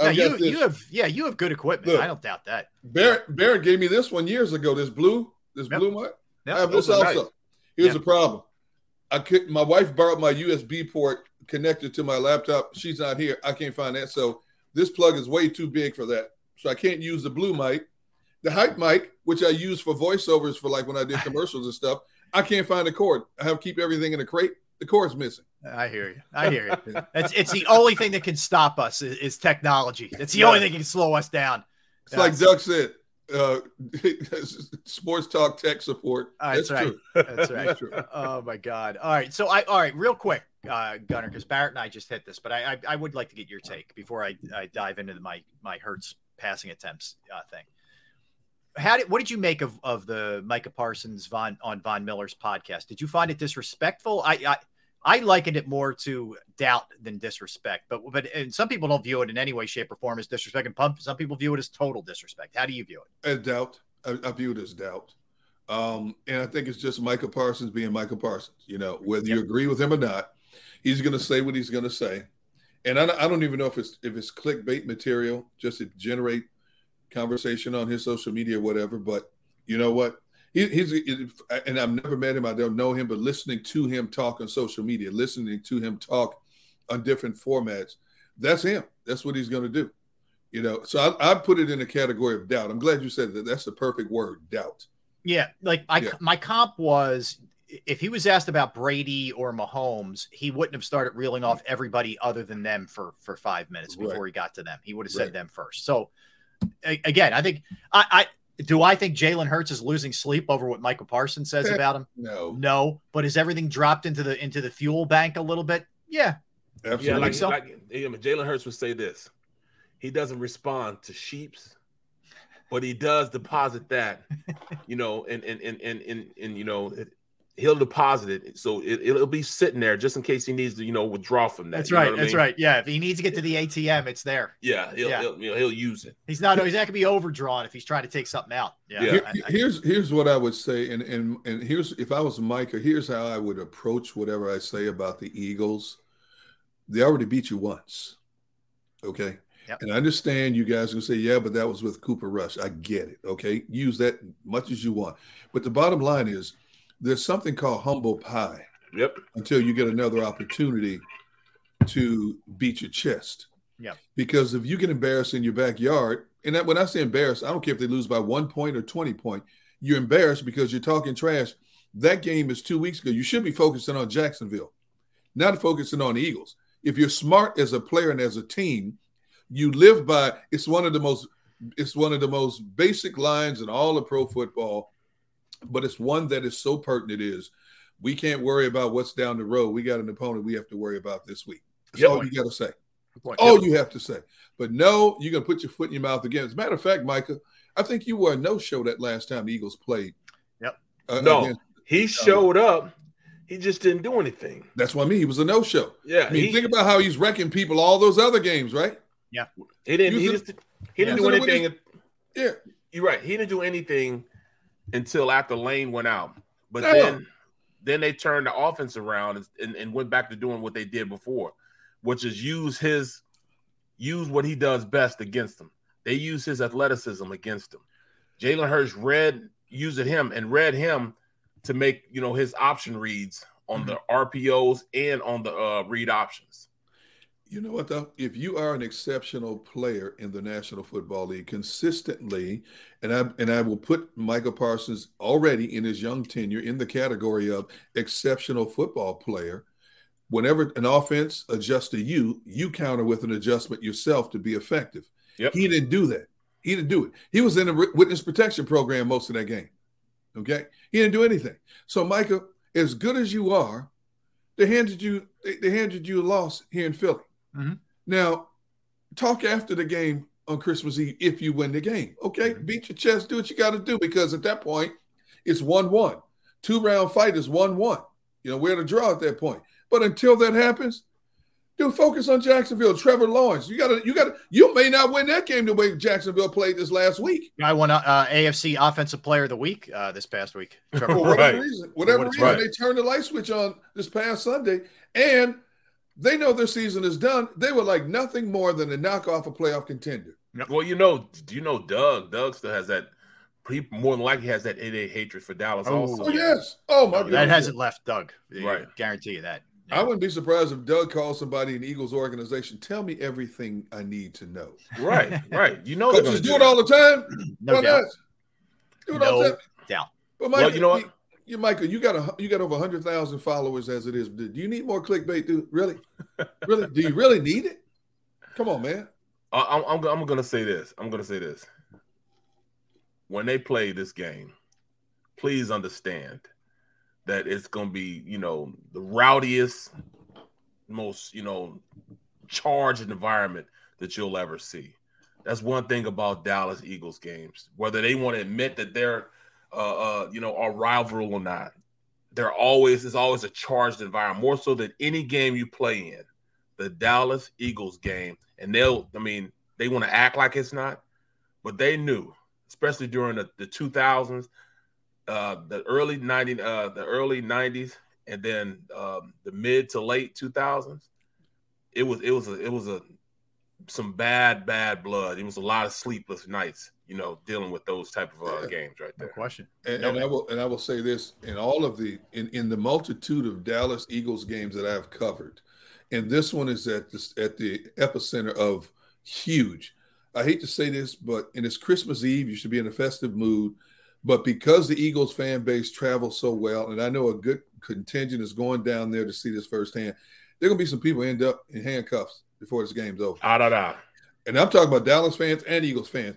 No, you, you have yeah, you have good equipment. Look, I don't doubt that. Barrett Barrett gave me this one years ago. This blue, this yep. blue mic. Yep. I have this also. Nice. Here's yep. the problem. I could my wife borrowed my USB port connected to my laptop. She's not here. I can't find that. So this plug is way too big for that. So I can't use the blue mic the hype mic, which I use for voiceovers for like when I did commercials and stuff, I can't find the cord. I have to keep everything in a crate. The cord's missing. I hear you. I hear you. it's, it's the only thing that can stop us is, is technology. It's the yeah. only thing that can slow us down. It's like Doug said, uh, sports talk tech support. That's, That's right. True. That's right. That's true. Oh my God. All right. So I, all right, real quick, uh, Gunner, because Barrett and I just hit this, but I, I, I, would like to get your take before I, I dive into the, my, my Hurts passing attempts uh, thing how did what did you make of of the Micah Parsons Von on Von Miller's podcast? Did you find it disrespectful? I, I I likened it more to doubt than disrespect, but but and some people don't view it in any way, shape, or form as disrespect, and pump, some people view it as total disrespect. How do you view it? As doubt. I, I view it as doubt, um, and I think it's just Micah Parsons being Micah Parsons. You know, whether yep. you agree with him or not, he's going to say what he's going to say, and I, I don't even know if it's if it's clickbait material just to generate conversation on his social media or whatever. But you know what? He, he's and I've never met him. I don't know him, but listening to him talk on social media, listening to him talk on different formats, that's him. That's what he's going to do. You know, so I, I put it in a category of doubt. I'm glad you said that. That's the perfect word, doubt. Yeah, like I, yeah. my comp was if he was asked about Brady or Mahomes, he wouldn't have started reeling off everybody other than them for for five minutes before right. he got to them. He would have said right. them first. So again, I think I, I do. I think Jalen Hurts is losing sleep over what Micah Parsons says about him. No, No, but is everything dropped into the into the fuel bank a little bit? Yeah, absolutely. Yeah, like, so? like yeah, Jalen Hurts would say this. He doesn't respond to sheeps, but he does deposit that, you know, and and and and and, and you know, it, he'll deposit it. So it, it'll be sitting there just in case he needs to, you know, withdraw from that. that's you know right. I That's mean? right. Yeah, if he needs to get to the ATM, it's there. Yeah, he'll, Yeah. He'll, you know, he'll use it. He's not. He's not gonna be overdrawn if he's trying to take something out. Yeah. Yeah. Here- I- I- here's here's what I would say, and and and here's if I was Micah, here's how I would approach whatever I say about the Eagles. They already beat you once, okay. Yep. And I understand you guys can say, yeah, but that was with Cooper Rush. I get it. Okay. Use that much as you want. But the bottom line is there's something called humble pie Yep. until you get another opportunity to beat your chest. Yep. Because if you get embarrassed in your backyard, and that, when I say embarrassed, I don't care if they lose by one point or 20 point, you're embarrassed because you're talking trash. That game is two weeks ago. You should be focusing on Jacksonville, not focusing on the Eagles. If you're smart as a player and as a team, you live by it's one of the most it's one of the most basic lines in all of pro football, but it's one that is so pertinent is we can't worry about what's down the road. We got an opponent we have to worry about this week. That's all you got to say. point. All you have to say. But no, you're gonna put your foot in your mouth again. As a matter of fact, Micah, I think you were a no-show that last time the Eagles played. Yep. Uh, No, against- he showed up. He just didn't do anything. that's what I mean. He was a no-show. Yeah, I mean, he, think about how he's wrecking people all those other games, right? Yeah. He didn't. He He just he didn't Yeah. do anything. Yeah. You're right. He didn't do anything until after Lane went out. But No. then then they turned the offense around and, and, and went back to doing what they did before, which is use his use what he does best against them. They use his athleticism against him. Jalen Hurts read using him and read him to make you know his option reads on the RPOs and on the uh, read options. You know what though? If you are an exceptional player in the National Football League consistently, and I and I will put Micah Parsons already in his young tenure in the category of exceptional football player. Whenever an offense adjusts to you, you counter with an adjustment yourself to be effective. Yep. He didn't do that. He didn't do it. He was in a witness protection program most of that game. Okay, he didn't do anything. So, Micah, as good as you are, they handed you they, they handed you a loss here in Philly. Mhm. Now, talk after the game on Christmas Eve if you win the game. Okay, beat your chest, do what you got to do because at that point, it's one-one. Two round fight is one-one. You know, we're at a draw at that point. But until that happens, dude, focus on Jacksonville. Trevor Lawrence, you gotta, you gotta, you may not win that game the way Jacksonville played this last week. I won uh, AFC Offensive Player of the Week uh, this past week. Trevor For whatever Right. reason, whatever reason, right. they turned the light switch on this past Sunday, and they know their season is done. They were like nothing more than a knockoff a playoff contender. Well, you know, do you know Doug? Doug still has that. He more than likely has that 8 hatred for Dallas. Oh, also, Oh yes. Oh my god. That hasn't left Doug. Right. Guarantee you that. I wouldn't be surprised if Doug calls somebody in the Eagles organization. Tell me everything I need to know. right, right. You know, they're Coaches gonna do it all the time. No doubt. Do it all the No time. doubt. But Well, you know what? You, you- Micah, you got a you got over hundred thousand followers as it is. Do you need more clickbait, dude? Really? really? Do you really need it? Come on, man. I- I'm, I'm, I'm going to say this. I'm going to say this. When they play this game, please understand that it's going to be, you know, the rowdiest, most, you know, charged environment that you'll ever see. That's one thing about Dallas Eagles games. Whether they want to admit that they're, uh, uh, you know, a rival or not, they're always it's always a charged environment, more so than any game you play in. The Dallas Eagles game, and they'll, I mean, they want to act like it's not, but they knew, especially during the, the 2000s, uh, the early 90, uh, the early 90s, and then um, the mid to late 2000s. It was it was a, it was a some bad bad blood. It was a lot of sleepless nights, you know, dealing with those type of uh, Yeah. games right No there. question. And, No, and I will and I will say this in all of the in, in the multitude of Dallas Eagles games that I've covered, and this one is at the at the epicenter of huge. I hate to say this, but and it's Christmas Eve. You should be in a festive mood. But because the Eagles fan base travels so well, and I know a good contingent is going down there to see this firsthand, there are gonna be some people end up in handcuffs before this game's over. Ah, da, da. and I'm talking about Dallas fans and Eagles fans.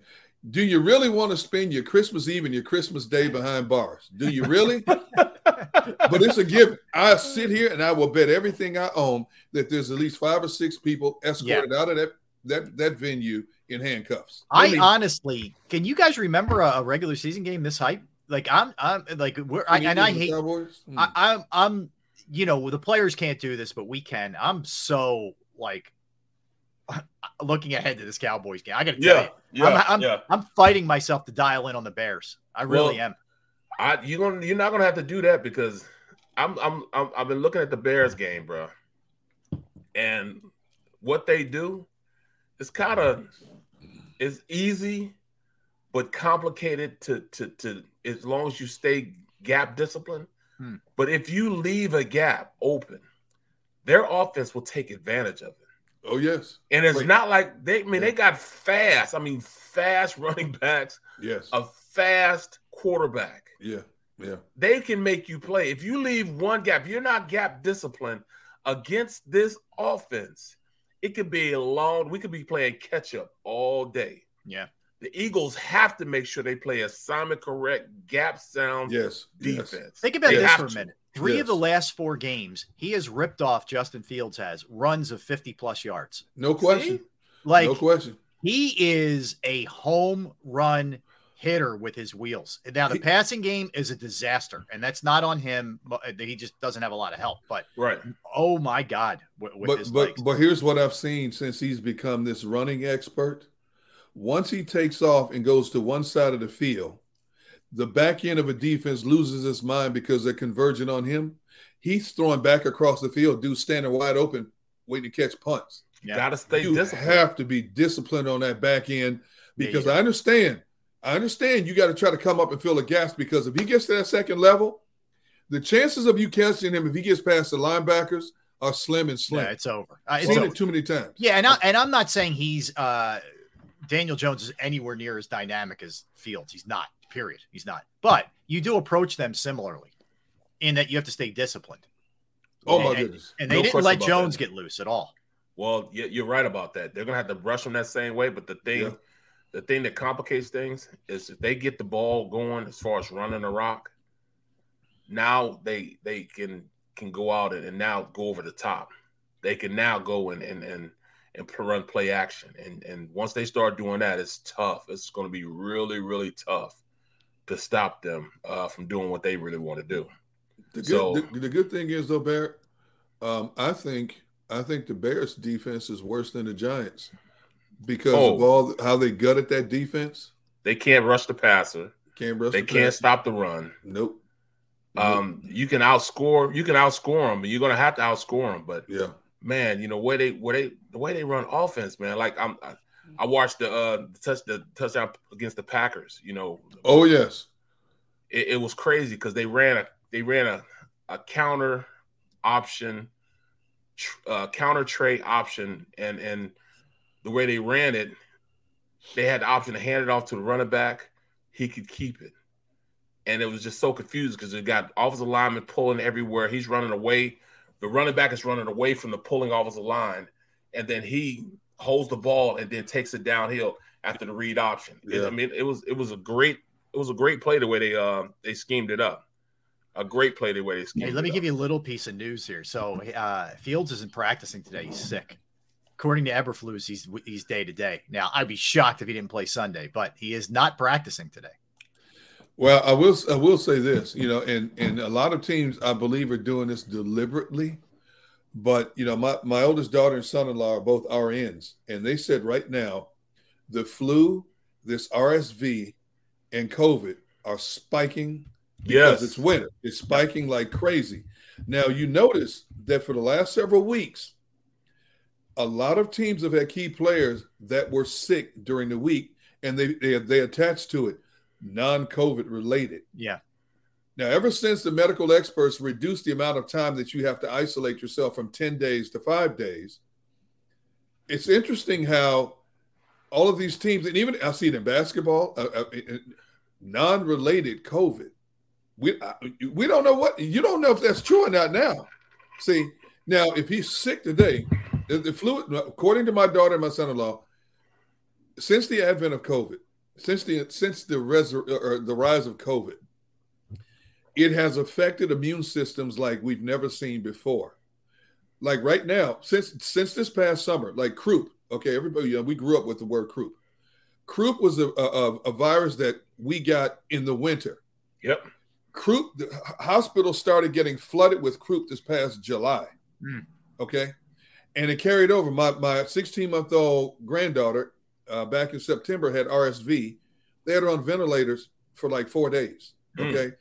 Do you really want to spend your Christmas Eve and your Christmas Day behind bars? Do you really? but it's a given. I sit here and I will bet everything I own that there's at least five or six people escorted yeah. out of that that that venue in handcuffs. I me, honestly, can you guys remember a, a, regular season game this hype? Like I'm, I'm like we're, I, and I hate. Hmm. I, I'm, I'm, you know, the players can't do this, but we can. I'm so like looking ahead to this Cowboys game. I got to tell yeah, you, yeah, I'm, I'm, yeah. I'm fighting myself to dial in on the Bears. I really well, am. I you gonna you're not gonna have to do that because I'm I'm, I'm I've been looking at the Bears game, bro, and what they do is kind of is easy but complicated to to to as long as you stay gap discipline. Hmm. But if you leave a gap open, their offense will take advantage of it. Oh yes, and it's Wait. not like they. I mean, they got fast. I mean, fast running backs. Yes, a fast quarterback. Yeah, yeah. They can make you play. If you leave one gap, you're not gap disciplined against this offense. It could be a long. We could be playing catch up all day. Yeah. The Eagles have to make sure they play a assignment correct, gap sound yes, defense. Yes. Think about they this for a minute. Three yes. of the last four games, he has ripped off Justin Fields has runs of 50 plus yards. No question. See? Like no question. He is a home run hitter with his wheels. Now the he, passing game is a disaster, and that's not on him. He just doesn't have a lot of help. But right, oh my god, with, with but his but legs. but here's what I've seen since he's become this running expert. Once he takes off and goes to one side of the field, the back end of a defense loses its mind because they're converging on him. He's throwing back across the field, dude standing wide open, waiting to catch punts. You yeah. gotta stay you disciplined. have to be disciplined on that back end because yeah, yeah. I understand. I understand you got to try to come up and fill a gas because if he gets to that second level, the chances of you catching him if he gets past the linebackers are slim and slim. Yeah, it's over. Uh, it's Seen over. it too many times. Yeah, and I, and I'm not saying he's uh, Daniel Jones is anywhere near as dynamic as Fields. He's not. Period. He's not. But you do approach them similarly in that you have to stay disciplined. Oh my goodness! And, they no didn't let Jones that. get loose at all. Well, you're right about that. They're gonna have to rush them that same way. But the thing, yeah. the thing that complicates things is if they get the ball going as far as running the rock, now they they can can go out and, and now go over the top. They can now go and and and and run play action. And and once they start doing that, it's tough. It's going to be really really tough to stop them uh, from doing what they really want to do. The good, so, the, the, good thing is though, Barrett, um, I think I think the Bears defense is worse than the Giants because oh, of all how they gutted that defense. They can't rush the passer. Can't rush. They the can't passer. stop the run. Nope. Um, you can outscore. You can outscore them, but you're gonna have to outscore them. But yeah, man, you know where they where they the way they run offense, man. Like I'm, I, I watched the uh the touch the touchdown against the Packers. You know. Oh yes. It, it was crazy because they ran a they ran a a counter option, uh, counter trade option, and and the way they ran it, they had the option to hand it off to the running back. He could keep it, and it was just so confused because it got offensive lineman pulling everywhere. He's running away. The running back is running away from the pulling offensive line, and then he holds the ball and then takes it downhill after the read option. Yeah. It, I mean, it was it was a great it was a great play the way they uh, they schemed it up. A great play the way they schemed. Hey, let me up. give you a little piece of news here. So uh, Fields isn't practicing today. He's sick. According to Eberflus, he's he's day to day. Now I'd be shocked if he didn't play Sunday, but he is not practicing today. Well, I will I will say this, you know, and and a lot of teams I believe are doing this deliberately. But you know, my, my oldest daughter and son-in-law are both RNs, and they said right now, the flu, this RSV, and COVID are spiking because yes. it's winter. It's spiking like crazy. Now you notice that for the last several weeks, a lot of teams have had key players that were sick during the week, and they they, they attached to it non-COVID related. Yeah. Now, ever since the medical experts reduced the amount of time that you have to isolate yourself from 10 days to five days, it's interesting how all of these teams, and even I see it in basketball, uh, uh, non related COVID. We, uh, we don't know what, you don't know if that's true or not now. See, now if he's sick today, the, the flu, according to my daughter and my son in law, since the advent of COVID, since the since the resur- or the rise of COVID, it has affected immune systems like we've never seen before. Like right now, since since this past summer, like croup. Okay, everybody, you know, we grew up with the word croup. Croup was a, a, a virus that we got in the winter. Yep. Croup, the hospital started getting flooded with croup this past July. Mm. Okay. And it carried over. My my 16 month old granddaughter uh, back in September had RSV. They had her on ventilators for like four days. Mm.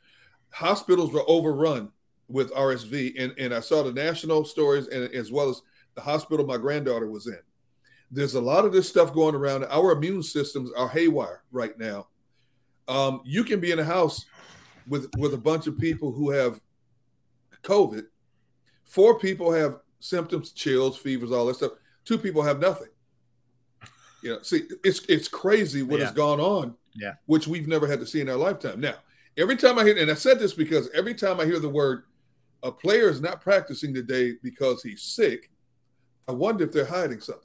Hospitals were overrun with RSV. And, and I saw the national stories and as well as the hospital my granddaughter was in. There's a lot of this stuff going around. Our immune systems are haywire right now. Um, you can be in a house with with a bunch of people who have COVID. Four people have symptoms, chills, fevers, all that stuff. Two people have nothing. You know, see, it's it's crazy what Yeah. has gone on, Yeah. which we've never had to see in our lifetime. Now, every time I hear, and I said this because every time I hear the word a player is not practicing today because he's sick, I wonder if they're hiding something.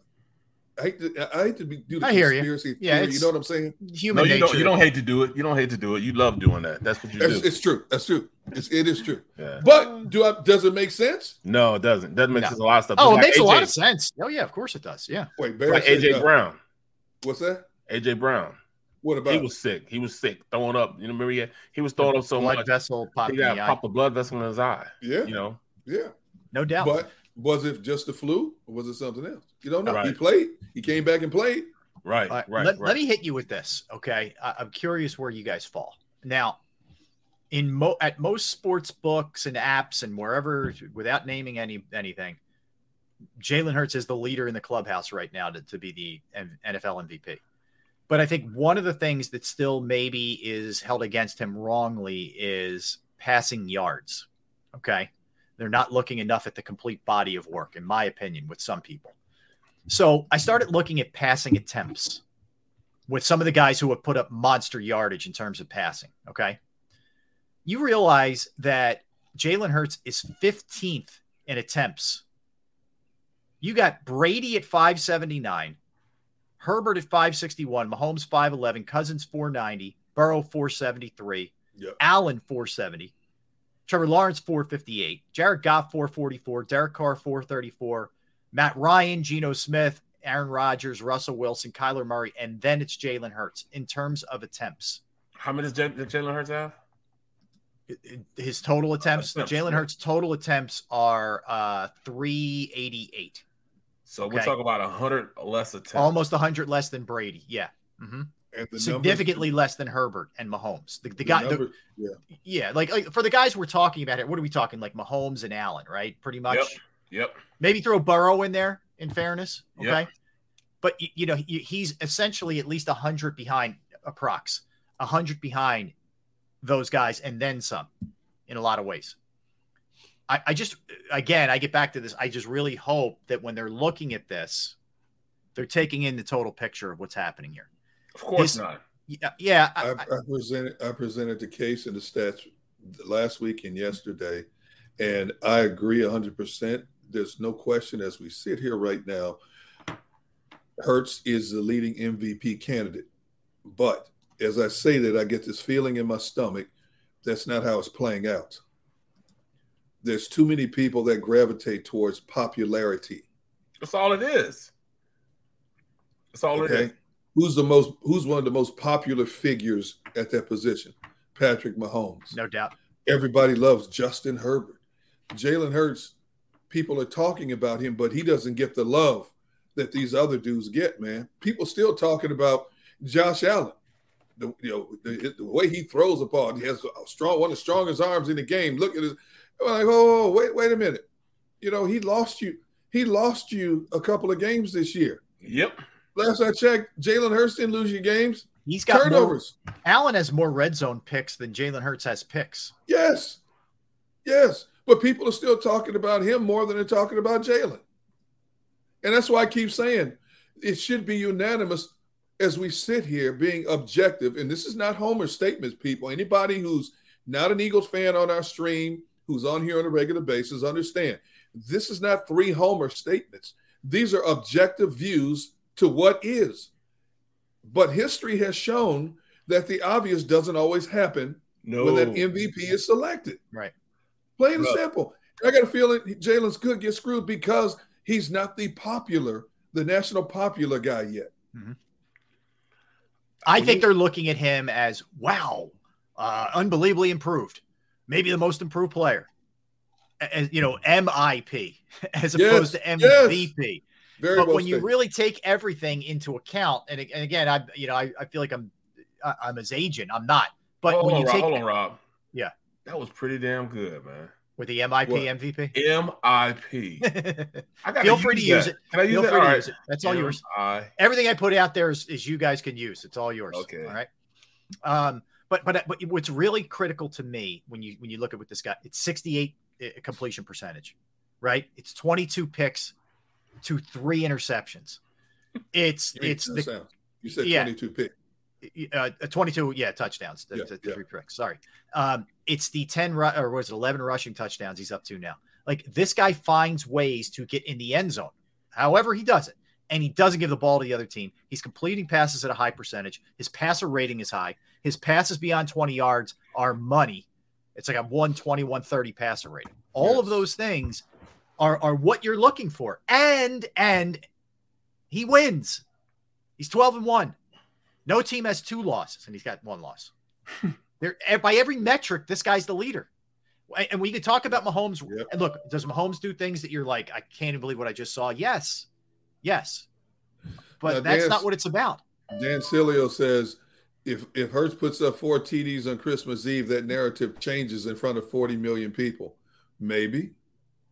I hate to, I hate to be, do the I hear you. conspiracy Yeah, theory, you know what I'm saying? Human no, you nature. don't. You don't hate to do it. You don't hate to do it. You love doing that. That's what you It's, do. it's true. That's true. It's, it is true. Yeah. But do I, does it make sense? No, it doesn't. Doesn't make No. sense. A lot of stuff. Oh, Just it like makes a lot of sense. Oh yeah, of course it does. Yeah. Wait, Like AJ no. Brown. What's that? AJ Brown. What about He was sick. He was sick, throwing up. You know, remember he, had, he was throwing up so Blood much. vessel popped He in got the eye. popped a blood vessel in his eye. Yeah, You know. yeah. No doubt. But was it just the flu or was it something else? You don't know. He played. He came back and played. Right. All right, Right. let, right. let me hit you with this, okay? I, I'm curious where you guys fall. Now, in mo- at most sports books and apps and wherever, without naming any anything, Jalen Hurts is the leader in the clubhouse right now to, to be the M- NFL MVP. But I think one of the things that still maybe is held against him wrongly is passing yards. Okay. They're not looking enough at the complete body of work, in my opinion, with some people. So I started looking at passing attempts with some of the guys who have put up monster yardage in terms of passing. Okay. You realize that Jalen Hurts is 15th in attempts. You got Brady at 579, Herbert at 561, Mahomes 511, Cousins 490, Burrow 473, Yep. Allen 470, Trevor Lawrence 458, Jared Goff 444, Derek Carr 434, Matt Ryan, Geno Smith, Aaron Rodgers, Russell Wilson, Kyler Murray, and then it's Jalen Hurts in terms of attempts. How many does J- Jalen Hurts have? His total attempts, attempts, Jalen. Hurts' total attempts are uh, 388, So we're Okay. talking about hundred less attempts. almost 100 less than Brady. Yeah. Mhm. And the Significantly numbers, less than Herbert and Mahomes. The, the the guy, the, yeah. yeah, like, like for the guys we're talking about here, what are we talking? Like Mahomes and Allen, right? Pretty much. Yep. Yep. Maybe throw Burrow in there. In fairness, okay. Yep. But y- you know he- he's essentially at least hundred behind approx, hundred behind those guys, and then some, in a lot of ways. I, I just again I get back to this. I just really hope that when they're looking at this, they're taking in the total picture of what's happening here. Of course His- not. Yeah, yeah. I- I, I- I presented I presented the case and the stats last week and yesterday, and I agree hundred percent. There's no question as we sit here right now, Hurts is the leading MVP candidate. But as I say that, I get this feeling in my stomach that's not how it's playing out. There's too many people that gravitate towards popularity. That's all it is. That's all it Okay. is. Who's the most who's one of the most popular figures at that position? Patrick Mahomes. no doubt. Everybody loves Justin Herbert. Jalen Hurts, people are talking about him, but he doesn't get the love that these other dudes get, man. People still talking about Josh Allen. The, you know, the, the way he throws the ball, he has a strong one of the strongest arms in the game. Look at his I'm like, oh, wait, wait a minute. You know, he lost you, he lost you a couple of games this year. Yep. Last I checked, Jalen Hurts didn't lose you games. He's got more, Turnovers. Allen has more red zone picks than Jalen Hurts has picks. Yes. Yes. But people are still talking about him more than they're talking about Jalen. And that's why I keep saying it should be unanimous as we sit here being objective. And this is not Homer statements, people. Anybody who's not an Eagles fan on our stream, who's on here on a regular basis, understand this is not three Homer statements. These are objective views to what is. but history has shown that the obvious doesn't always happen No. when that MVP is selected. Right. Plain and No. simple. I got a feeling Jalen's could get screwed because he's not the popular, the national popular guy yet. I think they're looking at him as wow, uh, unbelievably improved, maybe the most improved player. As you know, MIP as Yes, opposed to yes. MVP. Very but well when you really take everything into account, and, and again, I you know I, I feel like I'm I- I'm his agent. I'm not. But hold when on, you Rob, take hold on, Rob. Yeah. That was pretty damn good, man. with the MIP What? MVP, MIP. I gotta feel free to use it. Can I use Feel that? free All to right. use it. That's all yours. Everything I put out there is, is you guys can use. It's all yours. Okay. All right. Um, but but but what's really critical to me when you when you look at what this guy, it's 68 uh, completion percentage, right? It's 22 picks to three interceptions. It's it's the sound. You said yeah. 22 pick. uh, 22 yeah touchdowns to, Yeah, to yeah. three picks sorry um it's the 10 ru- or was it 11 rushing touchdowns he's up to now like this guy finds ways to get in the end zone however he does it and he doesn't give the ball to the other team he's completing passes at a high percentage his passer rating is high his passes beyond 20 yards are money it's like a 120 130 passer rating all of those things are are what you're looking for and and he wins he's 12 and 1 no team has two losses, and he's got one loss. there, eh, by every metric, this guy's the leader. And we could talk about Mahomes. Yep. And look, does Mahomes do things that you're like, I can't even believe what I just saw? Yes, yes, but Now, that's Dan's- not what it's about. Dan Cilio says if if Hurts puts up four TDs on Christmas Eve, that narrative changes in front of 40 million people. Maybe.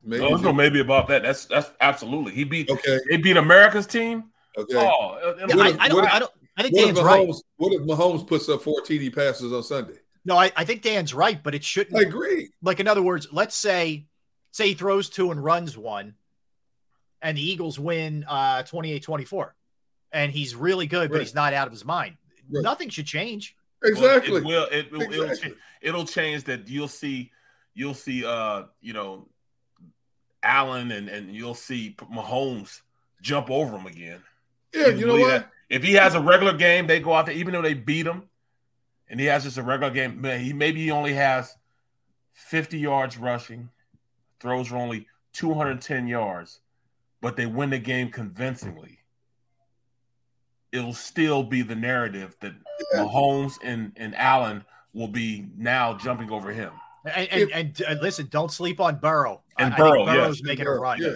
Maybe. no, there's no maybe about that. That's that's absolutely. He beat. Okay. They beat America's team. Okay. Oh, it- it- Yeah, What I, if- I don't, what if- I don't. I think what if, Dan's right. What if Mahomes puts up four TD passes on Sunday? No, I, I think Dan's right, but it shouldn't. I agree. like in other words, let's say say he throws two and runs one, and the Eagles win uh 28-24, and he's really good, but he's not out of his mind. Right. Nothing should change. well, Exactly. It will. It, will it'll, it'll change that. You'll see. You'll see. Uh, you know, Allen and and you'll see Mahomes jump over him again. yeah, you know what? that? If he has a regular game, they go out there, even though they beat him, and he has just a regular game. Man, he maybe he only has 50 yards rushing, throws for only 210 yards, but they win the game convincingly. It'll still be the narrative that Yeah. Mahomes and, and Allen will be now jumping over him. And and, and, uh, listen, don't sleep on Burrow. And I, Burrow, I think Burrow's yes. making Burrow, a run. yeah.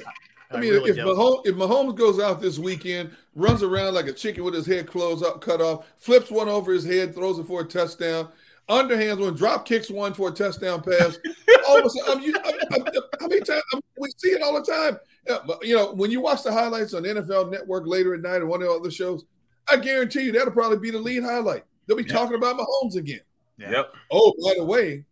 I, I mean, really if do. Mahomes, if Mahomes goes out this weekend, runs around like a chicken with his head closed up, cut off, flips one over his head, throws it for a touchdown, underhands one, drop kicks one for a touchdown pass. all of a sudden, I'm, you- I'm, I'm, how many times I'm- we see it all the time? Yeah, but, you know, when you watch the highlights on NFL Network later at night or one of the other shows, I guarantee you that'll probably be the lead highlight. They'll be Yeah. talking about Mahomes again. Yep. Oh, by the way,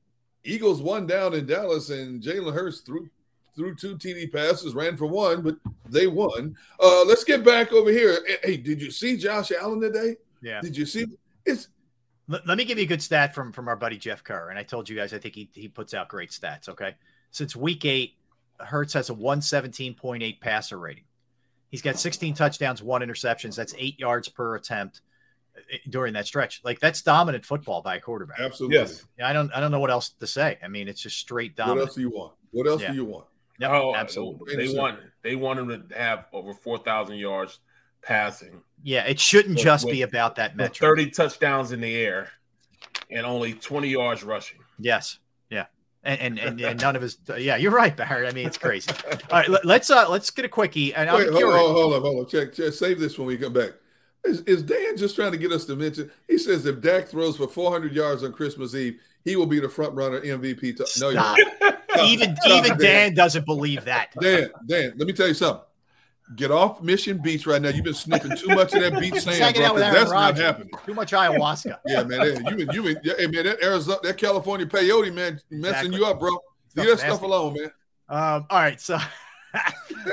Eagles won down in Dallas, and Jalen Hurts threw threw two TD passes, ran for one, but they won. Uh, let's get back over here. Hey, Hey, did you see Josh Allen today? Yeah. Did you see? It's Let, let me give you a good stat from from our buddy Jeff Kerr, and I told you guys I think he he puts out great stats. Okay, since week eight, Hurts has a one seventeen point eight passer rating. He's got sixteen touchdowns, one interceptions. That's eight yards per attempt uh, during that stretch. Like that's dominant football by a quarterback. absolutely. Yes. Yeah, I don't I don't know what else to say. I mean, it's just straight dominant. What else do you want? What else Yeah. do you want? Yep, oh, absolutely. They want they want him to have over 4,000 yards passing. Yeah, it shouldn't With- just with- be about that with metric. 30 touchdowns in the air and only 20 yards rushing. Yes. Yeah. And, and and and none of his yeah, you're right, Barrett. I mean, it's crazy. All right, let, let's uh let's get a quickie. And I'm Wait, hold, curious. hold, hold on, hold on. Check, check. Save this when we come back. Is, is Dan just trying to get us to mention? He says if Dak throws for 400 yards on Christmas Eve, he will be the front runner MVP. To, no, you're Stop. not. Even Stop even it, Dan doesn't believe that. Dan, Dan, let me tell you something. Get off Mission Beach right now. You've been sniffing too much of that beach sand, bro. out with 'cause Aaron That's not happening. Too much ayahuasca. Yeah, man. hey, You been, you hey, man. That Arizona, that California peyote, man, messing Exactly. you up, bro. Leave that stuff alone, man. Um, all right, so all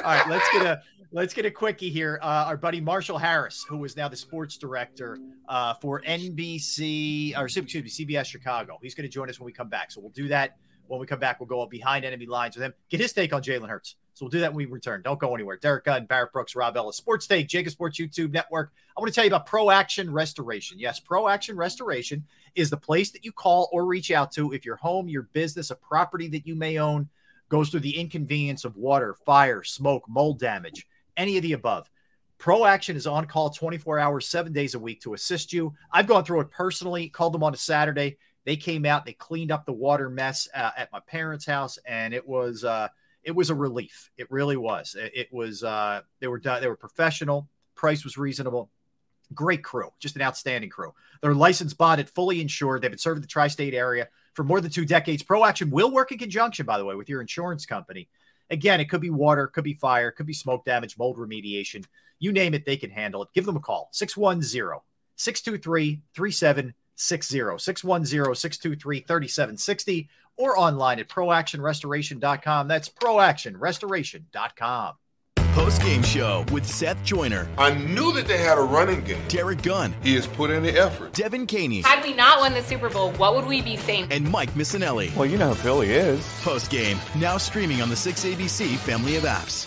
right, let's get a let's get a quickie here. Uh, our buddy Marshall Harris, who is now the sports director uh, for NBC or excuse me, CBS Chicago. He's going to join us when we come back. So we'll do that When we come back, we'll go behind enemy lines with him, get his take on Jalen Hurts. So we'll do that when we return. Don't go anywhere. Derrick Gunn, Barrett Brooks, Rob Ellis, Sports Take, JAKIB Sports YouTube Network. I want to tell you about Pro Action Restoration. Yes, Pro Action Restoration is the place that you call or reach out to if your home, your business, a property that you may own goes through the inconvenience of water, fire, smoke, mold damage, any of the above. Pro Action is on call 24 hours, seven days a week to assist you. I've gone through it personally, called them on a Saturday. They came out, they cleaned up the water mess uh, at my parents' house, and it was uh, it was a relief. It really was. It, it was uh, they were done, they were professional. Price was reasonable. Great crew, just an outstanding crew. They're licensed, bonded, fully insured. They've been serving the tri-state area for more than two decades. Pro Action will work in conjunction, by the way, with your insurance company. Again, it could be water, could be fire, could be smoke damage, mold remediation. You name it, they can handle it. Give them a call 610 623 3760, 610 623 3760, or online at proactionrestoration.com. That's proactionrestoration.com. Post game show with Seth Joyner. I knew that they had a running game. Derrick Gunn. He has put in the effort. Devan Kaney. Had we not won the Super Bowl, what would we be saying? And Mike Missanelli. Well, you know who Philly is. Post game, now streaming on the 6ABC family of apps.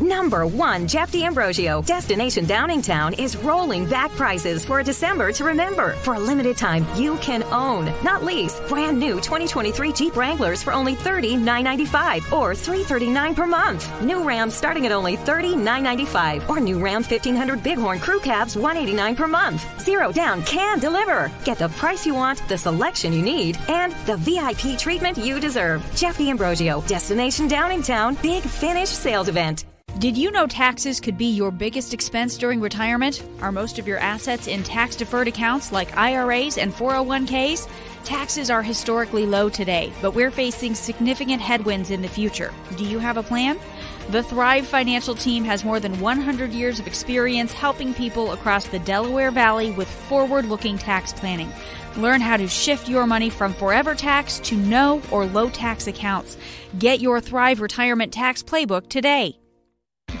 Number one, Jeff D'Ambrosio. Destination Downingtown is rolling back prices for a December to remember. For a limited time, you can own, not lease, brand new 2023 Jeep Wranglers for only $30,995 or 339 per month. New Ram starting at only $30,995 or new Ram 1500 Bighorn Crew Cabs 189 per month. Zero down can deliver. Get the price you want, the selection you need, and the VIP treatment you deserve. Jeff D'Ambrosio, Destination Downingtown, Big Finish Sales Event. Did you know taxes could be your biggest expense during retirement? Are most of your assets in tax deferred accounts like IRAs and 401ks? Taxes are historically low today, but we're facing significant headwinds in the future. Do you have a plan? The Thrive Financial team has more than 100 years of experience helping people across the Delaware Valley with forward looking tax planning. Learn how to shift your money from forever tax to no or low tax accounts. Get your Thrive Retirement Tax Playbook today.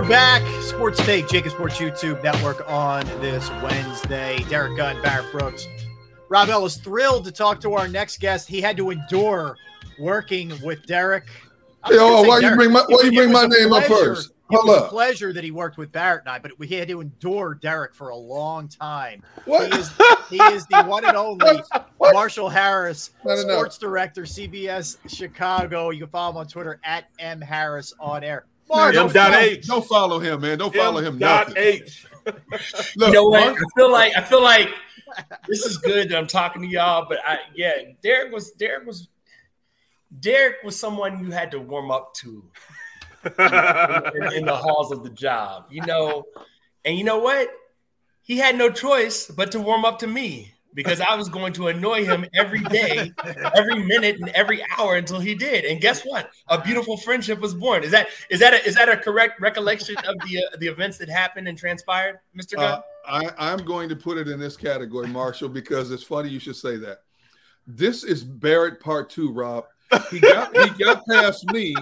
We're back. Sports Take, JAKIB Sports YouTube Network on this Wednesday. Derrick Gunn, Barrett Brooks. Rob Ellis thrilled to talk to our next guest. He had to endure working with Derrick. I was Hey, oh, say why you bring my- why It- you bring my name up pleasure- first? It Hold was a pleasure that he worked with Barrett and I, but we had to endure Derrick for a long time. What? He is, he is the one and only Marshall Harris, sports director, CBS Chicago. You can follow him on Twitter at M Harris on air. Man, Marshall, don't, don't, don't follow him, man. Don't follow him. Dot nothing. H. Look, you know what? Mark- I feel like I feel like this is good that I'm talking to y'all, but I yeah, Derrick was Derrick was Derrick was someone you had to warm up to in, in the halls of the job, you know. And you know what? He had no choice but to warm up to me because I was going to annoy him every day, every minute, and every hour until he did. And guess what? A beautiful friendship was born. Is that is that a, is that a correct recollection of the uh, the events that happened and transpired, Mister? Uh, I, I'm going to put it in this category, Marshall, because it's funny you should say that. This is Barrett Part Two, Rob. He got he got past me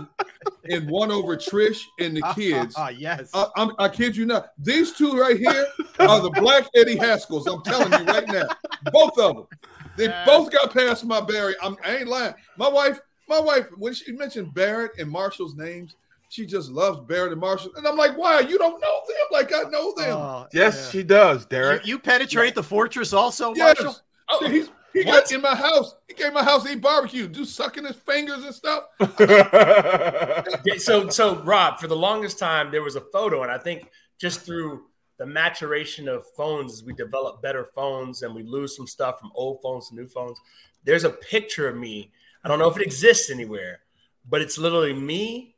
and won over Trish and the kids. Ah, yes. I, I'm, I kid you not. These two right here are the Black Eddie Haskells. I'm telling you right now, both of them. They both got past my Barry. I'm, I ain't lying. My wife, my wife, when she mentioned Barrett and Marshall's names, she just loves Barrett and Marshall. And I'm like, why? You don't know them like I know them. Oh, Yes, she does, Derrick. you penetrate the fortress also, Yes. Marshall? Oh, He's, he got in my house. He came to my house, eat barbecue, do sucking his fingers and stuff. So so Rob, for the longest time, there was a photo, and I think just through the maturation of phones, as we develop better phones and we lose some stuff from old phones to new phones. There's a picture of me. I don't know if it exists anywhere, but it's literally me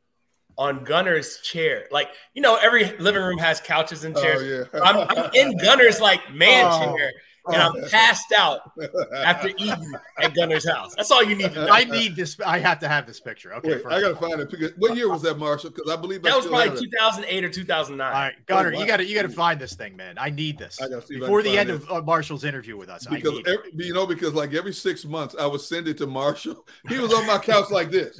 on Gunner's chair. Like you know, every living room has couches and chairs. Oh, yeah. I'm, I'm in Gunner's like man Oh. chair, and I'm passed out after eating at Gunner's house. That's all you need to know. I need this. I have to have this picture. Okay, Wait. I gotta find it. because- What year was that, Marshall? Because I believe I That was still have probably it. 2008 or 2009. All right, Gunner, Oh, you got to you got to find this thing, man. I need this I gotta see if I before the end it. of uh, Marshall's interview with us. I Because need it. every, you know, because like every six months, I would send it to Marshall. He was on my couch like this.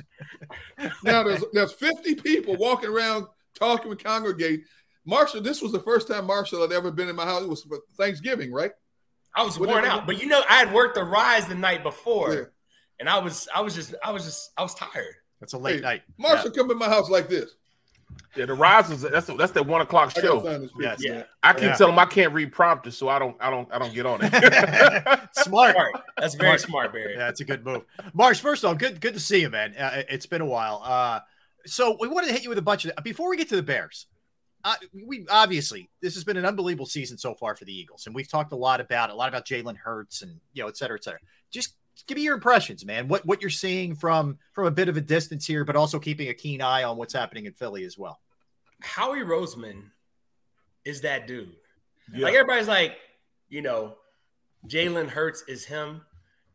Now there's there's 50 people walking around talking with congregate. Marshall, this was the first time Marshall had ever been in my house. It was for Thanksgiving, right? I was Whatever. worn out, but you know, I had worked the rise the night before, Yeah. and I was, I was just, I was just, I was tired. That's a late Hey, night. Marshall come in my house like this. yeah, the rise is that's that's that one o'clock show. find this. Yes. man. I keep Yeah. telling him I can't read prompters, so I don't I don't I don't get on it. Smart. Smart. That's very smart, Barry. Yeah, it's a good move. Marsh, first of all, good good to see you, man. Uh, it's been a while. Uh, so we wanted to hit you with a bunch of before we get to the Bears. Uh, we obviously this has been an unbelievable season so far for the Eagles, and we've talked a lot about a lot about Jalen Hurts and you know, et cetera, et cetera. Just give me your impressions, man. What what you're seeing from from a bit of a distance here, but also keeping a keen eye on what's happening in Philly as well. Howie Roseman is that dude. Yeah. Like everybody's like, you know, Jalen Hurts is him.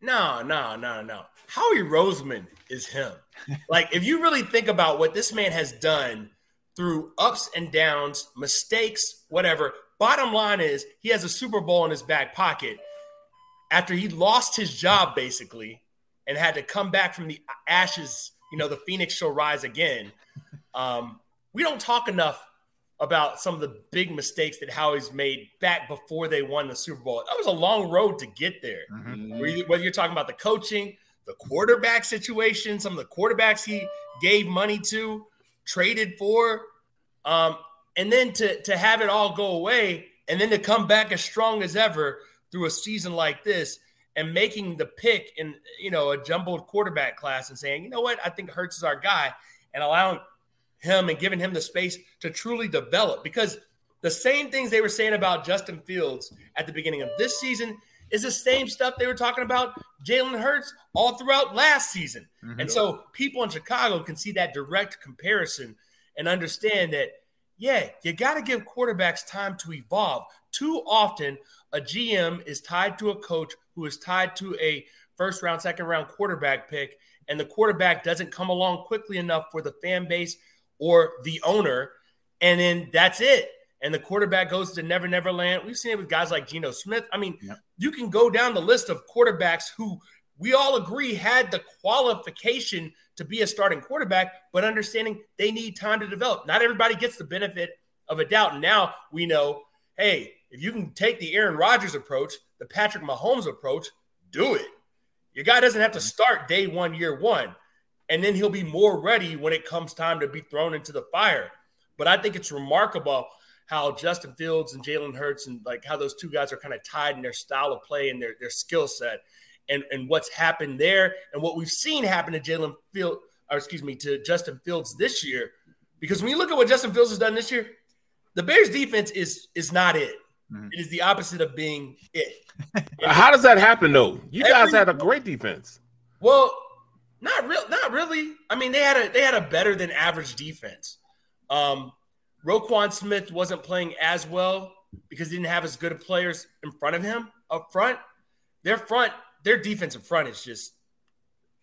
No, no, no, no. Howie Roseman is him. like, if you really think about what this man has done through ups and downs, mistakes, whatever, bottom line is he has a Super Bowl in his back pocket after he lost his job basically and had to come back from the ashes. You know, the Phoenix shall rise again. Um, we don't talk enough about some of the big mistakes that Howie's made back before they won the Super Bowl. That was a long road to get there. Where you- Whether you're talking about the coaching, the quarterback situation, some of the quarterbacks he gave money to, traded for, um, and then to to have it all go away, and then to come back as strong as ever through a season like this, and making the pick in you know a jumbled quarterback class, and saying, you know what, I think Hurts is our guy, and allowing him and giving him the space to truly develop. Because the same things they were saying about Justin Fields at the beginning of this season is the same stuff they were talking about Jalen Hurts all throughout last season. Mm-hmm. And so people in Chicago can see that direct comparison and understand that, yeah, you got to give quarterbacks time to evolve. Too often, a GM is tied to a coach who is tied to a first round, second round quarterback pick, and the quarterback doesn't come along quickly enough for the fan base or the owner, and then that's it. And the quarterback goes to Never Never Land. We've seen it with guys like Geno Smith. I mean, you can go down the list of quarterbacks who we all agree had the qualification to be a starting quarterback, but understanding they need time to develop. Not everybody gets the benefit of a doubt. And now we know, hey, if you can take the Aaron Rodgers approach, the Patrick Mahomes approach, do it. Your guy doesn't have to start day one, year one and then he'll be more ready when it comes time to be thrown into the fire. But I think it's remarkable how Justin Fields and Jalen Hurts and like how those two guys are kind of tied in their style of play and their, their skill set and, and what's happened there and what we've seen happen to Jalen Field or excuse me to Justin Fields this year. Because when you look at what Justin Fields has done this year, the Bears defense is is not it. It is the opposite of being it. How does that happen though? You guys had a great defense. Well, not real, not really. I mean, they had a they had a better than average defense. Um, Roquan Smith wasn't playing as well because he didn't have as good of players in front of him up front. their front, their defensive front is just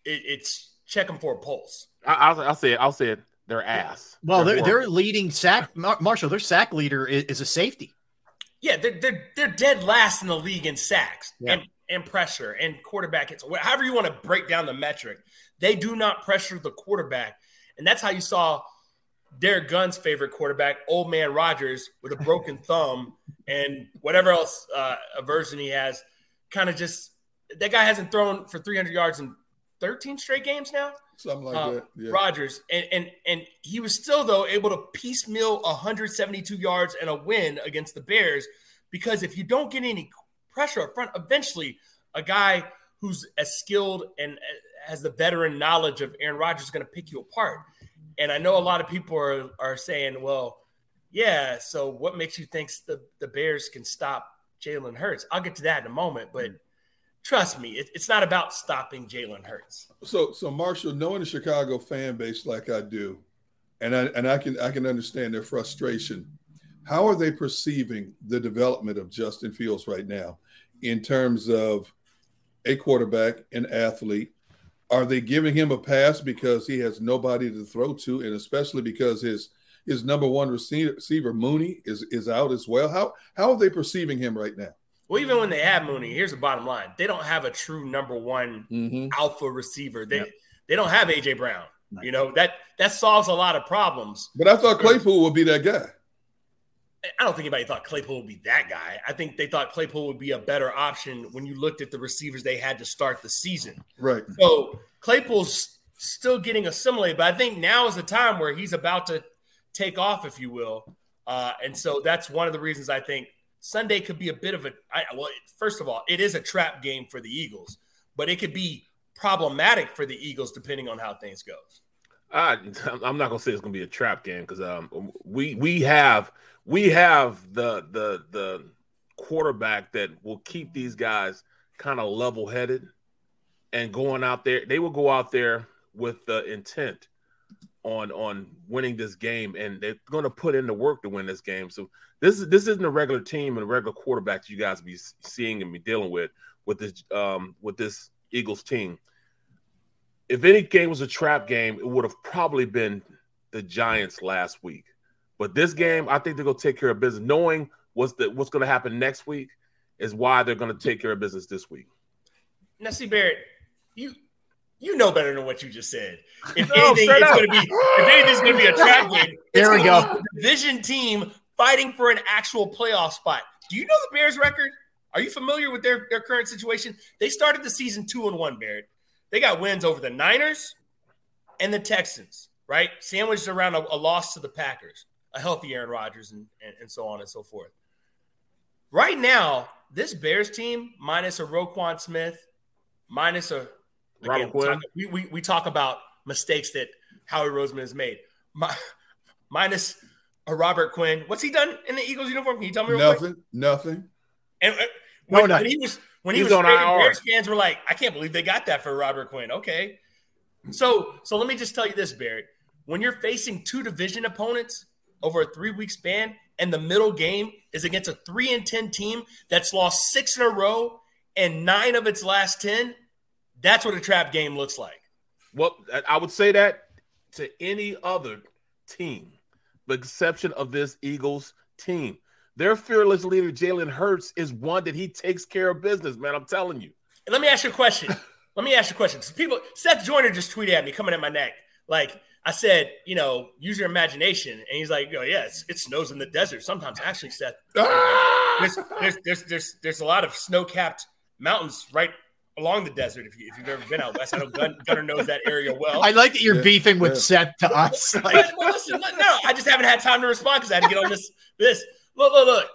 it, it's checking for a pulse. I, will I'll say it. I'll say it. Their ass. Well, They're their their leading sack Mar- Marshall, their sack leader is, is a safety. Yeah, they're they're they're dead last in the league in sacks Yeah. and and pressure and quarterback hits. However you want to break down the metric, they do not pressure the quarterback, and that's how you saw Derrick Gunn's favorite quarterback, Old Man Rodgers, with a broken thumb and whatever else uh, aversion he has, kind of just that guy hasn't thrown for 300 yards in 13 straight games now. Something like Um, that. Yeah. Rodgers, and, and and he was still though able to piecemeal 172 yards and a win against the Bears because if you don't get any pressure up front, eventually a guy who's as skilled and has the veteran knowledge of Aaron Rodgers is going to pick you apart. And I know a lot of people are are saying, well, yeah, so what makes you think the the Bears can stop Jalen Hurts? I'll get to that in a moment, but mm. trust me, it, it's not about stopping Jalen Hurts. So, so Marshall, knowing the Chicago fan base like I do, and I and I can I can understand their frustration. How are they perceiving the development of Justin Fields right now, in terms of a quarterback, an athlete? Are they giving him a pass because he has nobody to throw to, and especially because his his number one receiver, Mooney is is out as well? How how are they perceiving him right now? Well, even when they have Mooney, here's the bottom line: they don't have a true number one Mm-hmm. alpha receiver. They they don't have AJ Brown. You know that that solves a lot of problems. But I thought Claypool would be that guy. I don't think anybody thought Claypool would be that guy. I think they thought Claypool would be a better option when you looked at the receivers they had to start the season. Right. So Claypool's still getting assimilated, but I think now is the time where he's about to take off, if you will. Uh, and so that's one of the reasons I think Sunday could be a bit of a. I, well, first of all, it is a trap game for the Eagles, but it could be problematic for the Eagles depending on how things go. I, I'm not gonna say it's gonna be a trap game because um we we have we have the the the quarterback that will keep these guys kind of level headed and going out there. They will go out there with the intent on on winning this game, and they're going to put in the work to win this game. So this is this isn't a regular team and a regular quarterback that you guys be seeing and be dealing with with this um with this Eagles team if any game was a trap game, it would have probably been the Giants last week. But this game, I think they're gonna take care of business. Knowing what's the what's gonna happen next week is why they're gonna take care of business this week. Now, see, Barrett, you you know better than what you just said. If No, anything, it's up. going to be if anything's going to be a trap game. There we go. be a Division team fighting for an actual playoff spot. Do you know the Bears' record? Are you familiar with their, their current situation? They started the season two and one, Barrett. They got wins over the Niners and the Texans, right? Sandwiched around a, a loss to the Packers, a healthy Aaron Rodgers, and, and, and so on and so forth. Right now, this Bears team, minus a Roquan Smith, minus a Robert again, talk, we, we, we talk about mistakes that Howie Roseman has made. Mi- minus a Robert Quinn. What's he done in the Eagles uniform? Can you tell me? Nothing. Nothing. And uh, when, no. when he was when he He's was on traded, Bears fans were like, "I can't believe they got that for Robert Quinn." Okay, so so let me just tell you this, Barrett. When you're facing two division opponents over a three week span, and the middle game is against a three and ten team that's lost six in a row and nine of its last ten, that's what a trap game looks like. Well, I- would say that to any other team, the exception of this Eagles team. Their fearless leader, Jalen Hurts, is one that he takes care of business, man. I'm telling you. And let me ask you a question. let me ask you a question. So people, Seth Joyner just tweeted at me, coming at my neck. Like I said, you know, use your imagination. And he's like, oh, yeah, it snows in the desert sometimes. Actually, Seth, ah! there's, there's, there's, there's, there's a lot of snow capped mountains right along the desert. If, you, if you've ever been out west, I know Gunner knows that area well. I like that you're Yeah, beefing with yeah. Seth to us. Like, But- but listen, look, no, I just haven't had time to respond because I had to get on this. This look, look, look.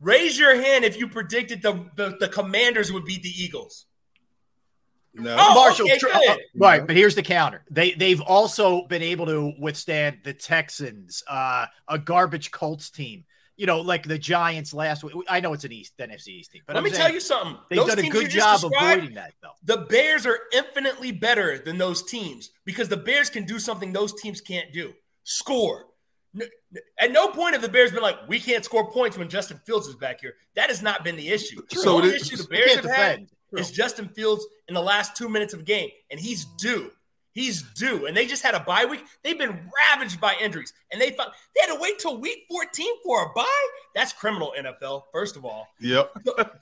Raise your hand if you predicted the, the, the Commanders would beat the Eagles. No. Oh, Marshall, okay, tr- uh, right? But here's the counter: they they've also been able to withstand the Texans, uh, a garbage Colts team. You know, like the Giants last week. I know it's an East, NFC East team, but Let I'm me saying tell you something. They've Those done a teams good you just job described, avoiding that, though. The Bears are infinitely better than those teams because the Bears can do something those teams can't do score. N- n- At no point have the Bears been like, we can't score points when Justin Fields is back here. That has not been the issue. So the only it- issue the Bears can't have had defend. is Justin Fields in the last two minutes of a game, and he's due. He's due, and they just had a bye week. They've been ravaged by injuries, and they found, they had to wait till week 14 for a bye. That's criminal, NFL. First of all, Yep.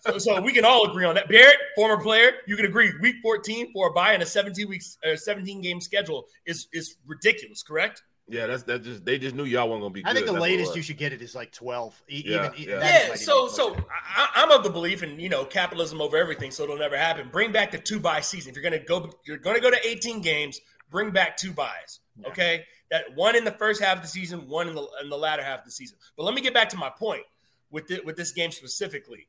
so, so we can all agree on that. Barrett, former player, you can agree. Week 14 for a bye and a 17 weeks, uh, 17 game schedule is is ridiculous. Correct? Yeah, that's that. Just they just knew y'all weren't gonna be. Good. I think the That's latest you should get it is like 12. E- Yeah, even, yeah. Yeah. So so I, I'm of the belief, in you know, capitalism over everything, so it'll never happen. Bring back the two bye season. If you're gonna go, you're gonna go to 18 games. Bring back two byes. Okay, that one in the first half of the season, one in the in the latter half of the season. But let me get back to my point with the, with this game specifically.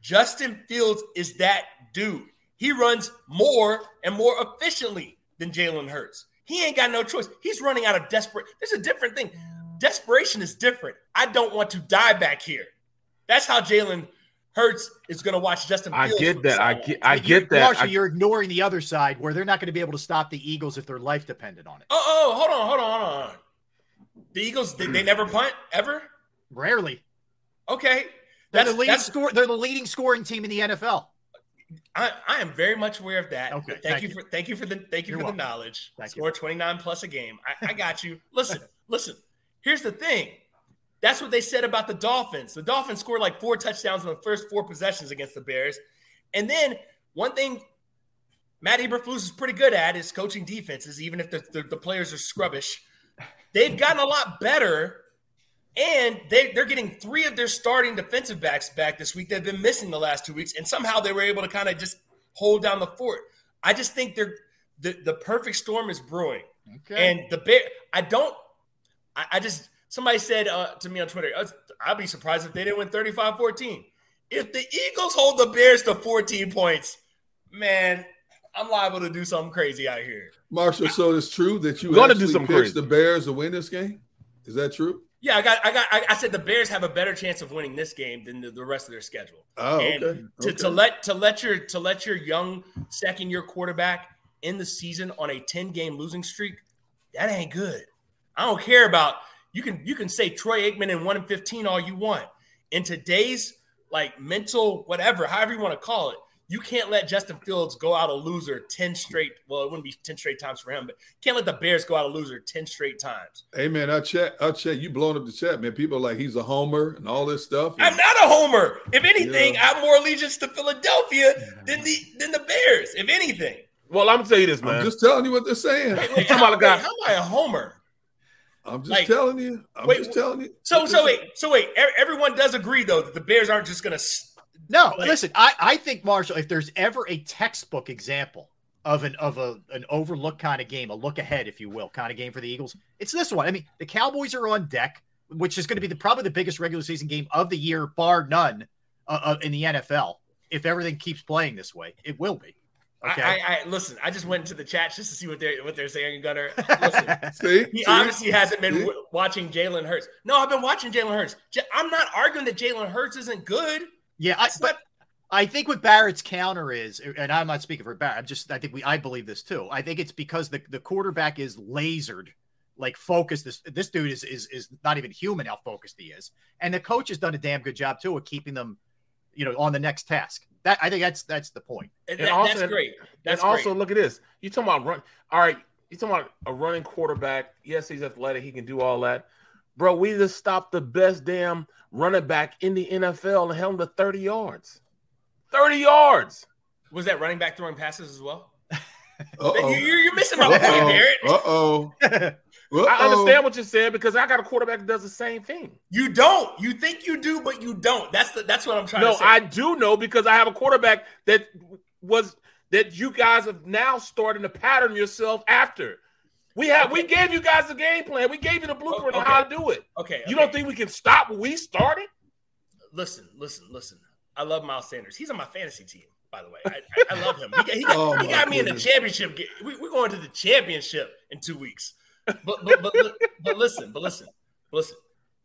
Justin Fields is that dude. He runs more and more efficiently than Jalen Hurts. He ain't got no choice. He's running out of desperate. There's a different thing. Desperation is different. I don't want to die back here. That's how Jalen Hurts is going to watch Justin I get that. I get. I You- get that. Marshall, I- you're ignoring the other side where they're not going to be able to stop the Eagles if their life depended on it. Oh, oh, hold on, hold on, hold on. The Eagles, they, they never punt ever. Rarely. Okay, They're the leading that's. score. They're the leading scoring team in the NFL. I, I am very much aware of that. Okay, Thank, thank you you. for thank you for the thank you You're for welcome. the knowledge. Thank. Score 29 plus a game. I, I got you. Listen, listen. Here's the thing. That's what they said about the Dolphins. The Dolphins scored like four touchdowns in the first four possessions against the Bears. And then one thing Matt Eberflus is pretty good at is coaching defenses, even if the, the, the players are scrubbish. They've gotten a lot better, and they, they're getting three of their starting defensive backs back this week. They've been missing the last two weeks, and somehow they were able to kind of just hold down the fort. I just think they're the, the perfect storm is brewing. Okay. And the bear, I don't, I, I just, somebody said uh, to me on Twitter, "I'd- I'd be surprised if they didn't win 35 14. If the Eagles hold the Bears to 14 points, man, I'm liable to do something crazy out here. Marshall, so it's true that you Gonna do actually something pitched crazy. the Bears to win this game? Is that true? Yeah, I got, I got, I, I said the Bears have a better chance of winning this game than the, the rest of their schedule. Oh, And okay. To, okay. to let to let your to let your young second year quarterback in the season on a 10 game losing streak, that ain't good. I don't care about you can you can say Troy Aikman in 1 and 15 all you want. In today's like mental whatever, however you want to call it, you can't let Justin Fields go out a loser 10 straight. Well, it wouldn't be 10 straight times for him, but can't let the Bears go out a loser 10 straight times. Hey man, I check. I check. You blowing up the chat, man. People are like he's a homer and all this stuff. I'm not a homer. If anything, Yeah. I have more allegiance to Philadelphia than the than the Bears. If anything. well, I'm gonna tell you this, man. I'm man. just telling you what they're saying. Wait, wait, how, about a guy- wait, how am I a homer? I'm just Like- telling you. I'm Wait, just telling you. So so wait so wait. Everyone does agree though that the Bears aren't just gonna. S- No, Like- listen, I, I think Marshall, if there's ever a textbook example of an of a an overlook kind of game, a look ahead, if you will, kind of game for the Eagles, it's this one. I mean, the Cowboys are on deck, which is going to be the probably the biggest regular season game of the year, bar none, uh, uh, in the NFL. If everything keeps playing this way, it will be. Okay. I, I, I listen. I just went into the chat just to see what they're what they're saying, Gunner. Listen, See, he See? obviously hasn't been w- watching Jalen Hurts. No, I've been watching Jalen Hurts. J- I'm not arguing that Jalen Hurts isn't good. Yeah, I, but I think what Barrett's counter is, and I'm not speaking for Barrett. I'm just I think we I believe this too. I think it's because the, the quarterback is lasered, like focused. This this dude is is is not even human how focused he is, and the coach has done a damn good job too of keeping them, you know, on the next task. That I think that's that's the point. And And that- also- that's great. That's and also great. look at this. You talking about run? All right. You talking about a running quarterback? Yes, he's athletic. He can do all that. Bro, we just stopped the best damn running back in the NFL and held him to 30 yards. 30 yards. Was that running back throwing passes as well? Uh-oh. You, you're, you're missing my point, Barrett. Uh-oh. I understand what you're saying because I got a quarterback that does the same thing. You don't. You think you do, but you don't. That's the, that's what I'm trying No, to say. No, I do know because I have a quarterback that was that you guys have now starting to pattern yourself after. We have we gave you guys the game plan. We gave you the blueprint on how to do it. okay. You okay. don't think we can stop what we started? Listen, listen, listen. I love Miles Sanders. He's on my fantasy team, by the way. I, I, I love him. He got, he got, Oh, he got me in the championship. game. We, we're going to the championship in two weeks. But but but, but, but listen, but listen, listen.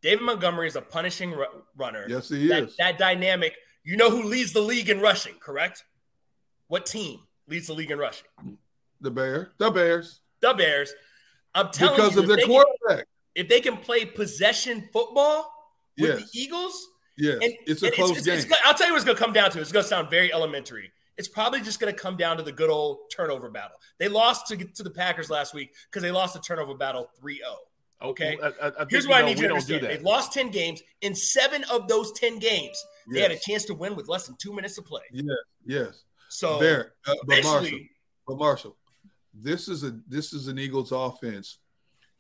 David Montgomery is a punishing ru- runner. Yes, he that, is. That dynamic. You know who leads the league in rushing, correct? What team leads the league in rushing? The Bear. The Bears. The Bears. I'm telling Because you, of their they can- if they can play possession football with Yes. the Eagles, Yes. and- it's a close it's- game. it's- I'll tell you what's going to come down to. It's going to sound very elementary. It's probably just going to come down to the good old turnover battle. They lost to, to the Packers last week because they lost the turnover battle 3 0. Okay. I, I, I Here's what I need you to understand. They lost 10 games. In seven of those 10 games, they had a chance to win with less than two minutes to play. Yes, yes. So there, uh, but Marshall, but Marshall, this is a this is an Eagles offense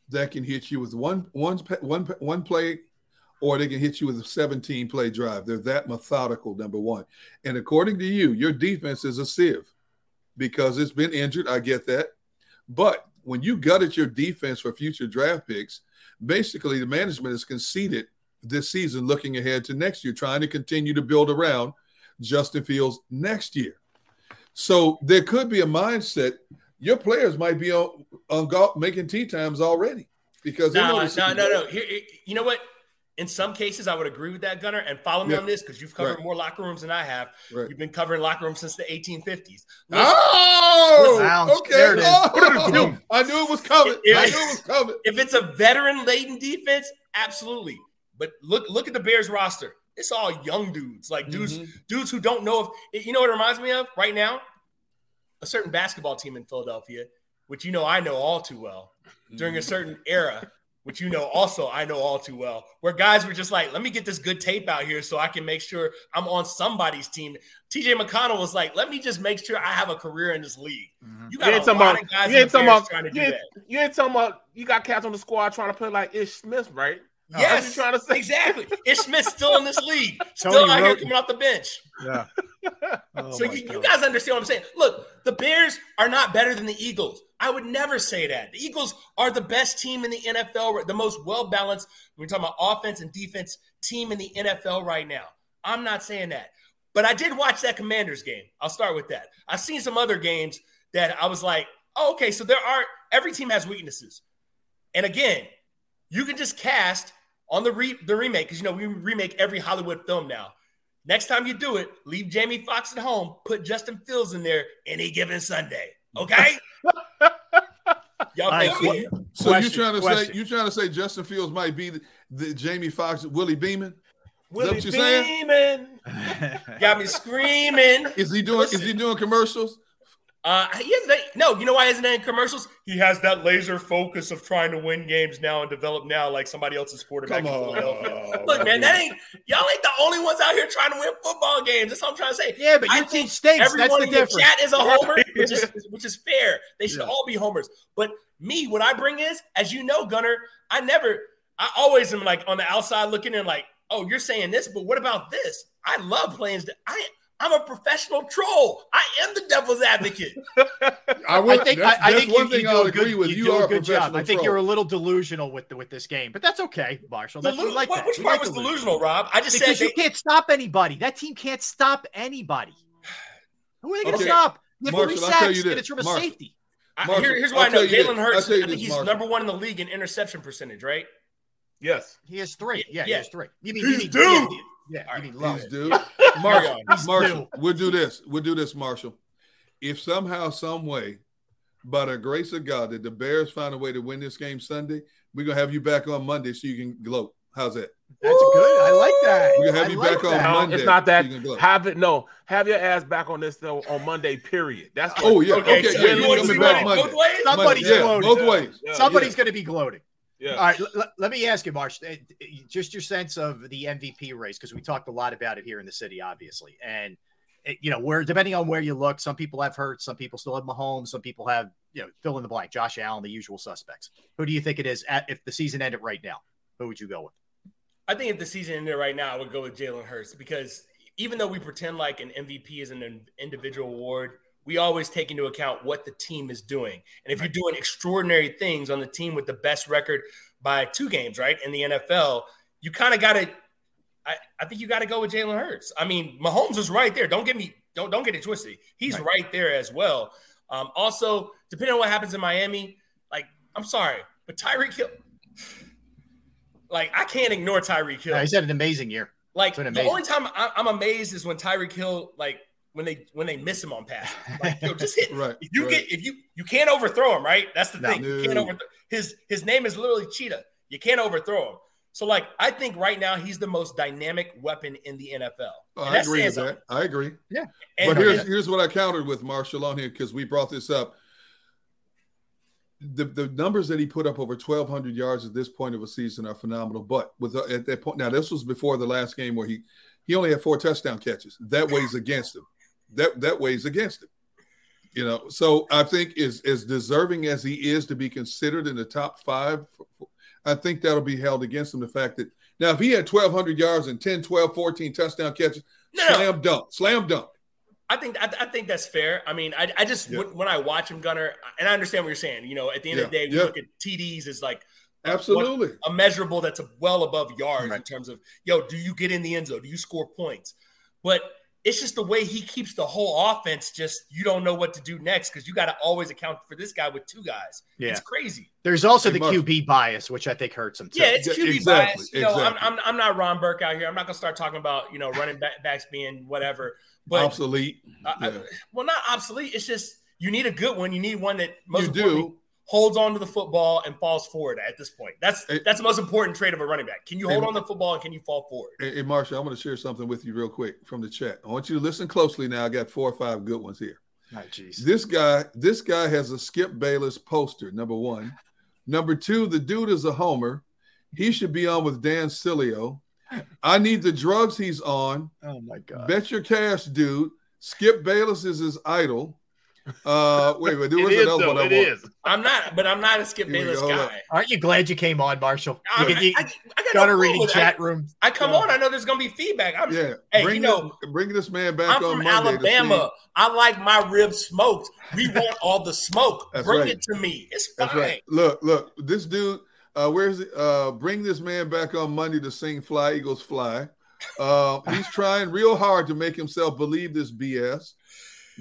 that can hit you with one one one one play, or they can hit you with a 17 play drive. They're that methodical. Number one, and according to you, your defense is a sieve because it's been injured. I get that, but when you gutted your defense for future draft picks, basically the management has conceded this season, looking ahead to next year, trying to continue to build around Justin Fields next year. So there could be a mindset. Your players might be on, on golf making tee times already because they know no, no, no, no. Here, here- you know what? In some cases, I would agree with that, Gunner. And follow me Yeah. on this because you've covered Right. more locker rooms than I have. Right. You've been covering locker rooms since the 1850s. Oh, Wow, okay. there it is. Oh, I knew it was coming. If- I knew it was coming. If it's a veteran laden defense, absolutely. But look, look at the Bears roster. It's all young dudes, like dudes, Mm-hmm. dudes who don't know if you know what it reminds me of right now. A certain basketball team in Philadelphia, which you know I know all too well, during a Mm-hmm. certain era, which you know also I know all too well, where guys were just like, "Let me get this good tape out here so I can make sure I'm on somebody's team." TJ McConnell was like, "Let me just make sure I have a career in this league." Mm-hmm. You You ain't a talking lot about. of guys You in ain't the talking about. trying to do You ain't, that. you ain't talking about. You got cats on the squad trying to play like Ish Smith, right? Yes, what you're trying to say. exactly. Ish Smith's still in this league, still Tony out here coming off the bench. Yeah. Oh so you, you guys understand what I'm saying? Look, the Bears are not better than the Eagles. I would never say that. The Eagles are the best team in the NFL, the most well balanced. We're talking about offense and defense team in the NFL right now. I'm not saying that, but I did watch that Commanders game. I'll start with that. I've seen some other games that I was like, oh, okay, so there are every team has weaknesses, and again, you can just cast on the re, the remake because you know we remake every Hollywood film now. Next time you do it, leave Jamie Foxx at home. Put Justin Fields in there any given Sunday. Okay. Y'all All right, so- So Question, you trying to question. say you trying to say Justin Fields might be the, the Jamie Foxx Willie Beamen? Willie what you're saying? Beamen. Got me screaming. Is he doing is he doing commercials? Uh, he has that, no. You know why he isn't that in commercials? He has that laser focus of trying to win games now and develop now, like somebody else's quarterback. On. Look, man, that ain't y'all ain't the only ones out here trying to win football games. That's what I'm trying to say. Yeah, but I your think team stinks. That's Everyone the in difference. chat is a homer, which is which is fair. They should Yeah. all be homers. But me, what I bring is, as you know, Gunner, I never, I always am like on the outside looking in, like, oh, you're saying this, but what about this? I love playing. I I'm a professional troll. I am the devil's advocate. I, would, I think that's, I, I that's think one you, thing you I'll do a agree good, with. You, You, do are a a good job. I think troll. you're a little delusional with the, with this game, but that's okay, Marshall. That's, Delu- like what- that. which We part like was delusional, Rob? I just Because said you they- can't stop anybody. That team can't stop anybody. Who are they going to Okay. stop? You have Marshall, three tell sacks, you and this. it's from a Marshall. safety. I- here- here's I'll why I know tell you. Jalen I'll Hurts. I think this, he's Marshall. number one in the league in interception percentage, right? Yes. He has three. Yeah, he has three. You mean, He's you mean, due. Yeah, yeah, All you right. mean low. He's due. Marshall, Marshall, due. we'll do this. We'll do this, Marshall. If somehow, some way, by the grace of God, that the Bears find a way to win this game Sunday, we're gonna have you back on Monday so you can gloat. How's that? That's good. I like that. We're gonna have I you like back on that. No, Monday. it's not that. so you can gloat. Have it. No, have your ass back on this though on Monday. Period. That's oh, what- Oh yeah, Okay, okay, so yeah. you You're wanna coming back Monday. both ways? Somebody's yeah, gloating. both ways. Yeah. Somebody's going to be gloating. Yeah. All right, l- l- let me ask you, Marsh, uh, just your sense of the MVP race because we talked a lot about it here in the city, obviously, and it- you know, where depending on where you look, some people have hurt, some people still have Mahomes, some people have you know fill in the blank, Josh Allen, the usual suspects. Who do you think it is? At, if the season ended right now, who would you go with? I think if the season ended right now, I would go with Jalen Hurts because even though we pretend like an MVP is an individual award, we always take into account what the team is doing. And if you're doing extraordinary things on the team with the best record by two games, right, in the NFL, you kind of got to. I, I think you got to go with Jalen Hurts. I mean, Mahomes is right there. Don't get me don't don't get it twisted. He's right, there as well. Um, also, depending on what happens in Miami, like I'm sorry, but Tyreek Hill, like I can't ignore Tyreek Hill. Yeah, he's had an amazing year. Like It's the only time I, I'm amazed is when Tyreek Hill, like when they when they miss him on pass. Like, yo, just hit. Right. If you right. get if you you can't overthrow him, right? That's the No. thing. You can't No. overthrow his his name is literally Cheetah. You can't overthrow him. So, like, I think right now he's the most dynamic weapon in the NFL. Oh, I agree with that. something. I agree. Yeah. And- but here's and- here's what I countered with Marshall on here because we brought this up. The the numbers that he put up over 1,200 yards at this point of a season are phenomenal. But with uh, at that point, now this was before the last game where he he only had four touchdown catches. That weighs against him. That that weighs against him. You know, so I think is as deserving as he is to be considered in the top five, I think that'll be held against him. The fact that now if he had 1,200 yards and 10, 12, 14 touchdown catches, No, no. slam dunk, slam dunk. I think I, I think that's fair. I mean, I, I just Yeah. when, when I watch him, Gunner, and I understand what you're saying. You know, at the end of the day, we yeah. look at TDs as like Absolutely. a measurable that's well above yards in terms of yo, do you get in the end zone? Do you score points? But it's just the way he keeps the whole offense. Just you don't know what to do next because you got to always account for this guy with two guys. Yeah. It's crazy. There's also Hey, the Marshall. QB bias, which I think hurts him too. Yeah, it's QB exactly, bias. You know, I'm. I'm, I'm not Ron Burke out here. I'm not gonna start talking about you know running back, backs being whatever. But Obsolete. I- I- well, not obsolete. It's just you need a good one. You need one that most You do. Holds on to the football and falls forward at this point. That's Hey- that's the most important trait of a running back. Can you Hey, hold on the football and can you fall forward? Hey, hey, Marshall, I'm going to share something with you real quick from the chat. I want you to listen closely now. I got four or five good ones here. Oh, jeez. This guy, this guy has a Skip Bayless poster. Number one, number two, the dude is a homer. He should be on with Dan Sileo. I need the drugs he's on. Oh my god. Bet your cash, dude. Skip Bayless is his idol. Uh, wait, wait, there was is, another though. one. I It want. is. I'm not, but I'm not a Skip Here Bayless go, guy. up. Aren't you glad you came on, Marshall? I, You- you- I, I, I got got no a reading chat room. I come Yeah. on. I know there's gonna be feedback. I'm, Yeah, Hey, bring you know, this, bring this man back I'm on from Monday. Alabama. I like my ribs smoked. We want all the smoke. That's Bring right. it to me. It's fine. That's right. Look, look, this dude, uh, where's it? Uh, bring this man back on Monday to sing Fly Eagles Fly. Uh, he's trying real hard to make himself believe this BS.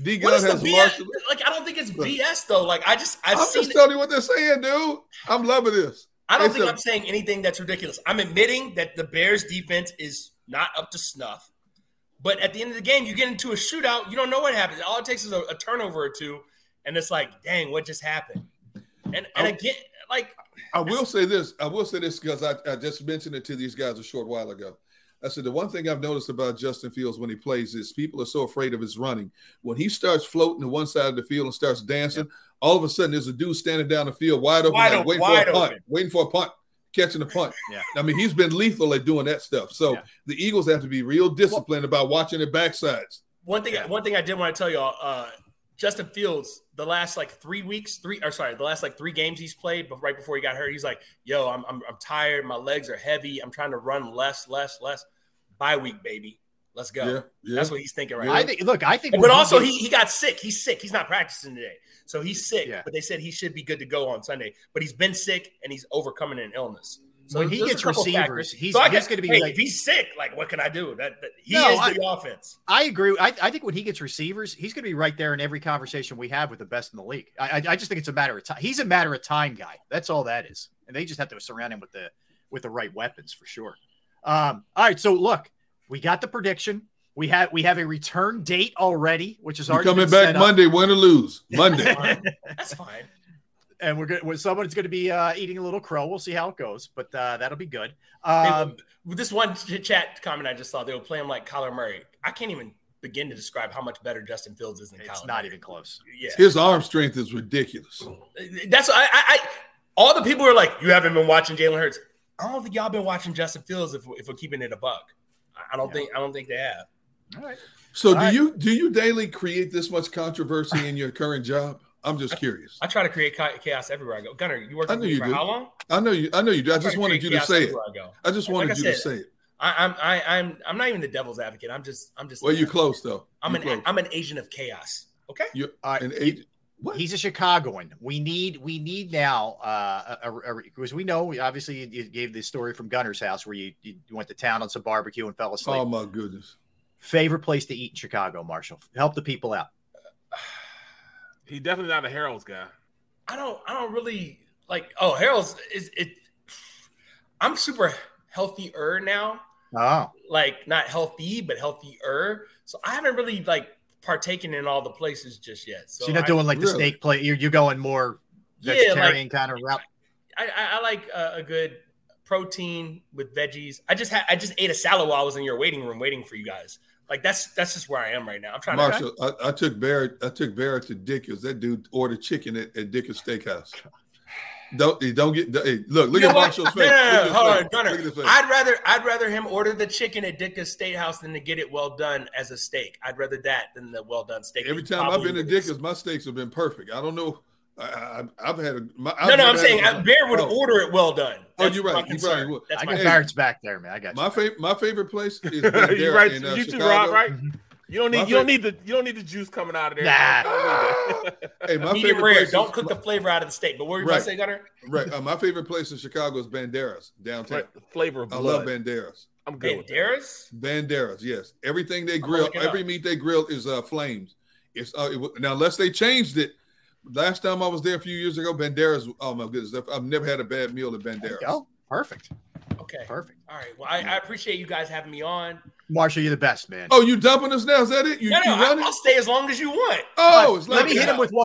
D Gun has BS? Marshall. Like I don't think it's BS though. Like I just I've I'm seen just it. telling you what they're saying, dude. I'm loving this. I don't It's think a- I'm saying anything that's ridiculous. I'm admitting that the Bears defense is not up to snuff. But at the end of the game, you get into a shootout, you don't know what happens. All it takes is a, a turnover or two, and it's like, dang, what just happened? And and I- again, like I will say this. I will say this because I, I just mentioned it to these guys a short while ago. I said the one thing I've noticed about Justin Fields when he plays is people are so afraid of his running. When he starts floating to one side of the field and starts dancing, all of a sudden there's a dude standing down the field wide open, Wide like open, waiting wide for a punt, open. waiting for a punt, catching a punt. Yeah. I mean, he's been lethal at doing that stuff. So Yeah. the Eagles have to be real disciplined about watching their backsides. one thing one thing I did want to tell y'all, uh, Justin Fields, the last like three weeks, three or sorry, the last like three games he's played, but right before he got hurt, he's like, "Yo, I'm I'm, I'm tired. My legs are heavy. I'm trying to run less, less, less. Bye week, baby. Let's go." Yeah, yeah. That's what he's thinking right Yeah. now. I think. Look, I think. But also, he, he got sick. He's sick. He's not practicing today, so he's sick. Yeah. But they said he should be good to go on Sunday. But he's been sick and he's overcoming an illness. So When he gets receivers, factors. he's- So he's gonna be hey, like- if he's sick, like what can I do? That, that he No, is I- the offense. I agree. I, I think when he gets receivers, he's going to be right there in every conversation we have with the best in the league. I, I, I just think it's a matter of time. He's a matter of time guy. That's all that is, and they just have to surround him with the with the right weapons for sure. Um, all right, so look, we got the prediction. We have we have a return date already, which is already coming back set up. Monday, win or lose. Monday. That's fine. and we're good. When someone's going to be uh, eating a little crow. We'll see how it goes, but uh, that'll be good. Hey, Um, with this one chat comment I just saw, they were playing like Kyler Murray. I can't even begin to describe how much better Justin Fields is than it's Kyler. not Murray. even close. Yeah, His arm strength is ridiculous. that's I, I, I. All the people are like, you haven't been watching Jalen Hurts. I don't think y'all been watching Justin Fields if, if we're keeping it a buck. I- I don't think I don't think they have. All right. So All do right. you do you daily create this much controversy in your current job? I'm just curious. I try to create chaos everywhere I go. Gunner, you worked I with know me you for do. how long? I know you. I know you do. I I just wanted you to say it. I. I just Like wanted I you to say it. I, I'm I, I'm I'm not even the devil's advocate. I'm just I'm just. Well, you close though. I'm You an close. I'm an agent of chaos. Okay. You All right. an eight. What? He's a Chicagoan. We need we need now uh a, a, a- because we know obviously you, you gave the story from Gunner's house where you, you went to town on some barbecue and fell asleep. Oh my goodness. Favorite place to eat in Chicago, Marshall. Help the people out. He's definitely not a Harold's guy. I don't I don't really like oh Harold's is it I'm super healthier now. Oh, Like not healthy, but healthier. So I haven't really like partaken in all the places just yet. So, so you're not I, doing like the really? steak plate. You're, you're going more Yeah, vegetarian kind of route. I, I, I like a, a good protein with veggies. I just had I just ate a salad while I was in your waiting room waiting for you guys. Like that's that's just where I am right now. I'm trying Marshall, to. I, I took Barrett. I took Barrett to Dickens. That dude ordered chicken at, at Dickens Steakhouse. Don't don't get hey, look look You at know? Marshall's face. Face. on, Gunner. Look face. I'd rather I'd rather him order the chicken at Dickens State House than to get it well done as a steak. I'd rather that than the well done steak. Every time I've been to would. Dickens, my steaks have been perfect. I don't know. I, I, I've had a. My, I've No, no, I'm saying a- Bear would Oh. order it well done. Oh, you're right. You're concern. right. Well, That's I my got Hey, Barrett's back there, man. I got. My favorite. My favorite place is you Bandera right? in uh, you too, Chicago. Rob, right? You don't My need you don't need the you don't need the juice coming out of there. Nah. You don't need it. Hey, my medium favorite rare. place. Don't is, cook the flavor out of the steak. But what were you about to say, Gunner? Right. Uh, my favorite place in Chicago is Banderas downtown. The flavor of I blood. love Banderas. I'm good with that. Banderas? Banderas, yes. Everything they grill, every up. meat they grill is uh, flames. It's uh, it, now unless they changed it. Last time I was there a few years ago, Banderas. Oh my goodness, I've never had a bad meal at Banderas. Perfect. Okay. Perfect. All right. Well, I, I appreciate you guys having me on. Marshall, you're the best, man. Oh, you dumping us now? Is that it? You, no, no, you I, running? I'll stay as long as you want. Oh, it's Let me hit him with one.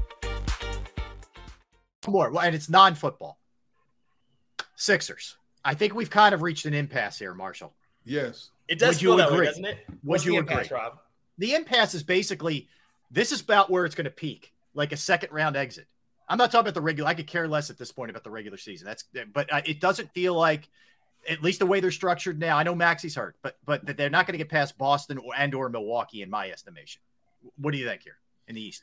More, and it's non-football. Sixers. I think we've kind of reached an impasse here, Marshall. Yes. It does Would you feel that way, agree? doesn't it? Would What's you the agree? impasse, Rob? The impasse is basically this is about where it's going to peak, like a second round exit. I'm not talking about the regular. I could care less at this point about the regular season. That's, but uh, it doesn't feel like, at least the way they're structured now. I know Maxey's hurt, but but that they're not going to get past Boston or, and or Milwaukee in my estimation. What do you think here in the East?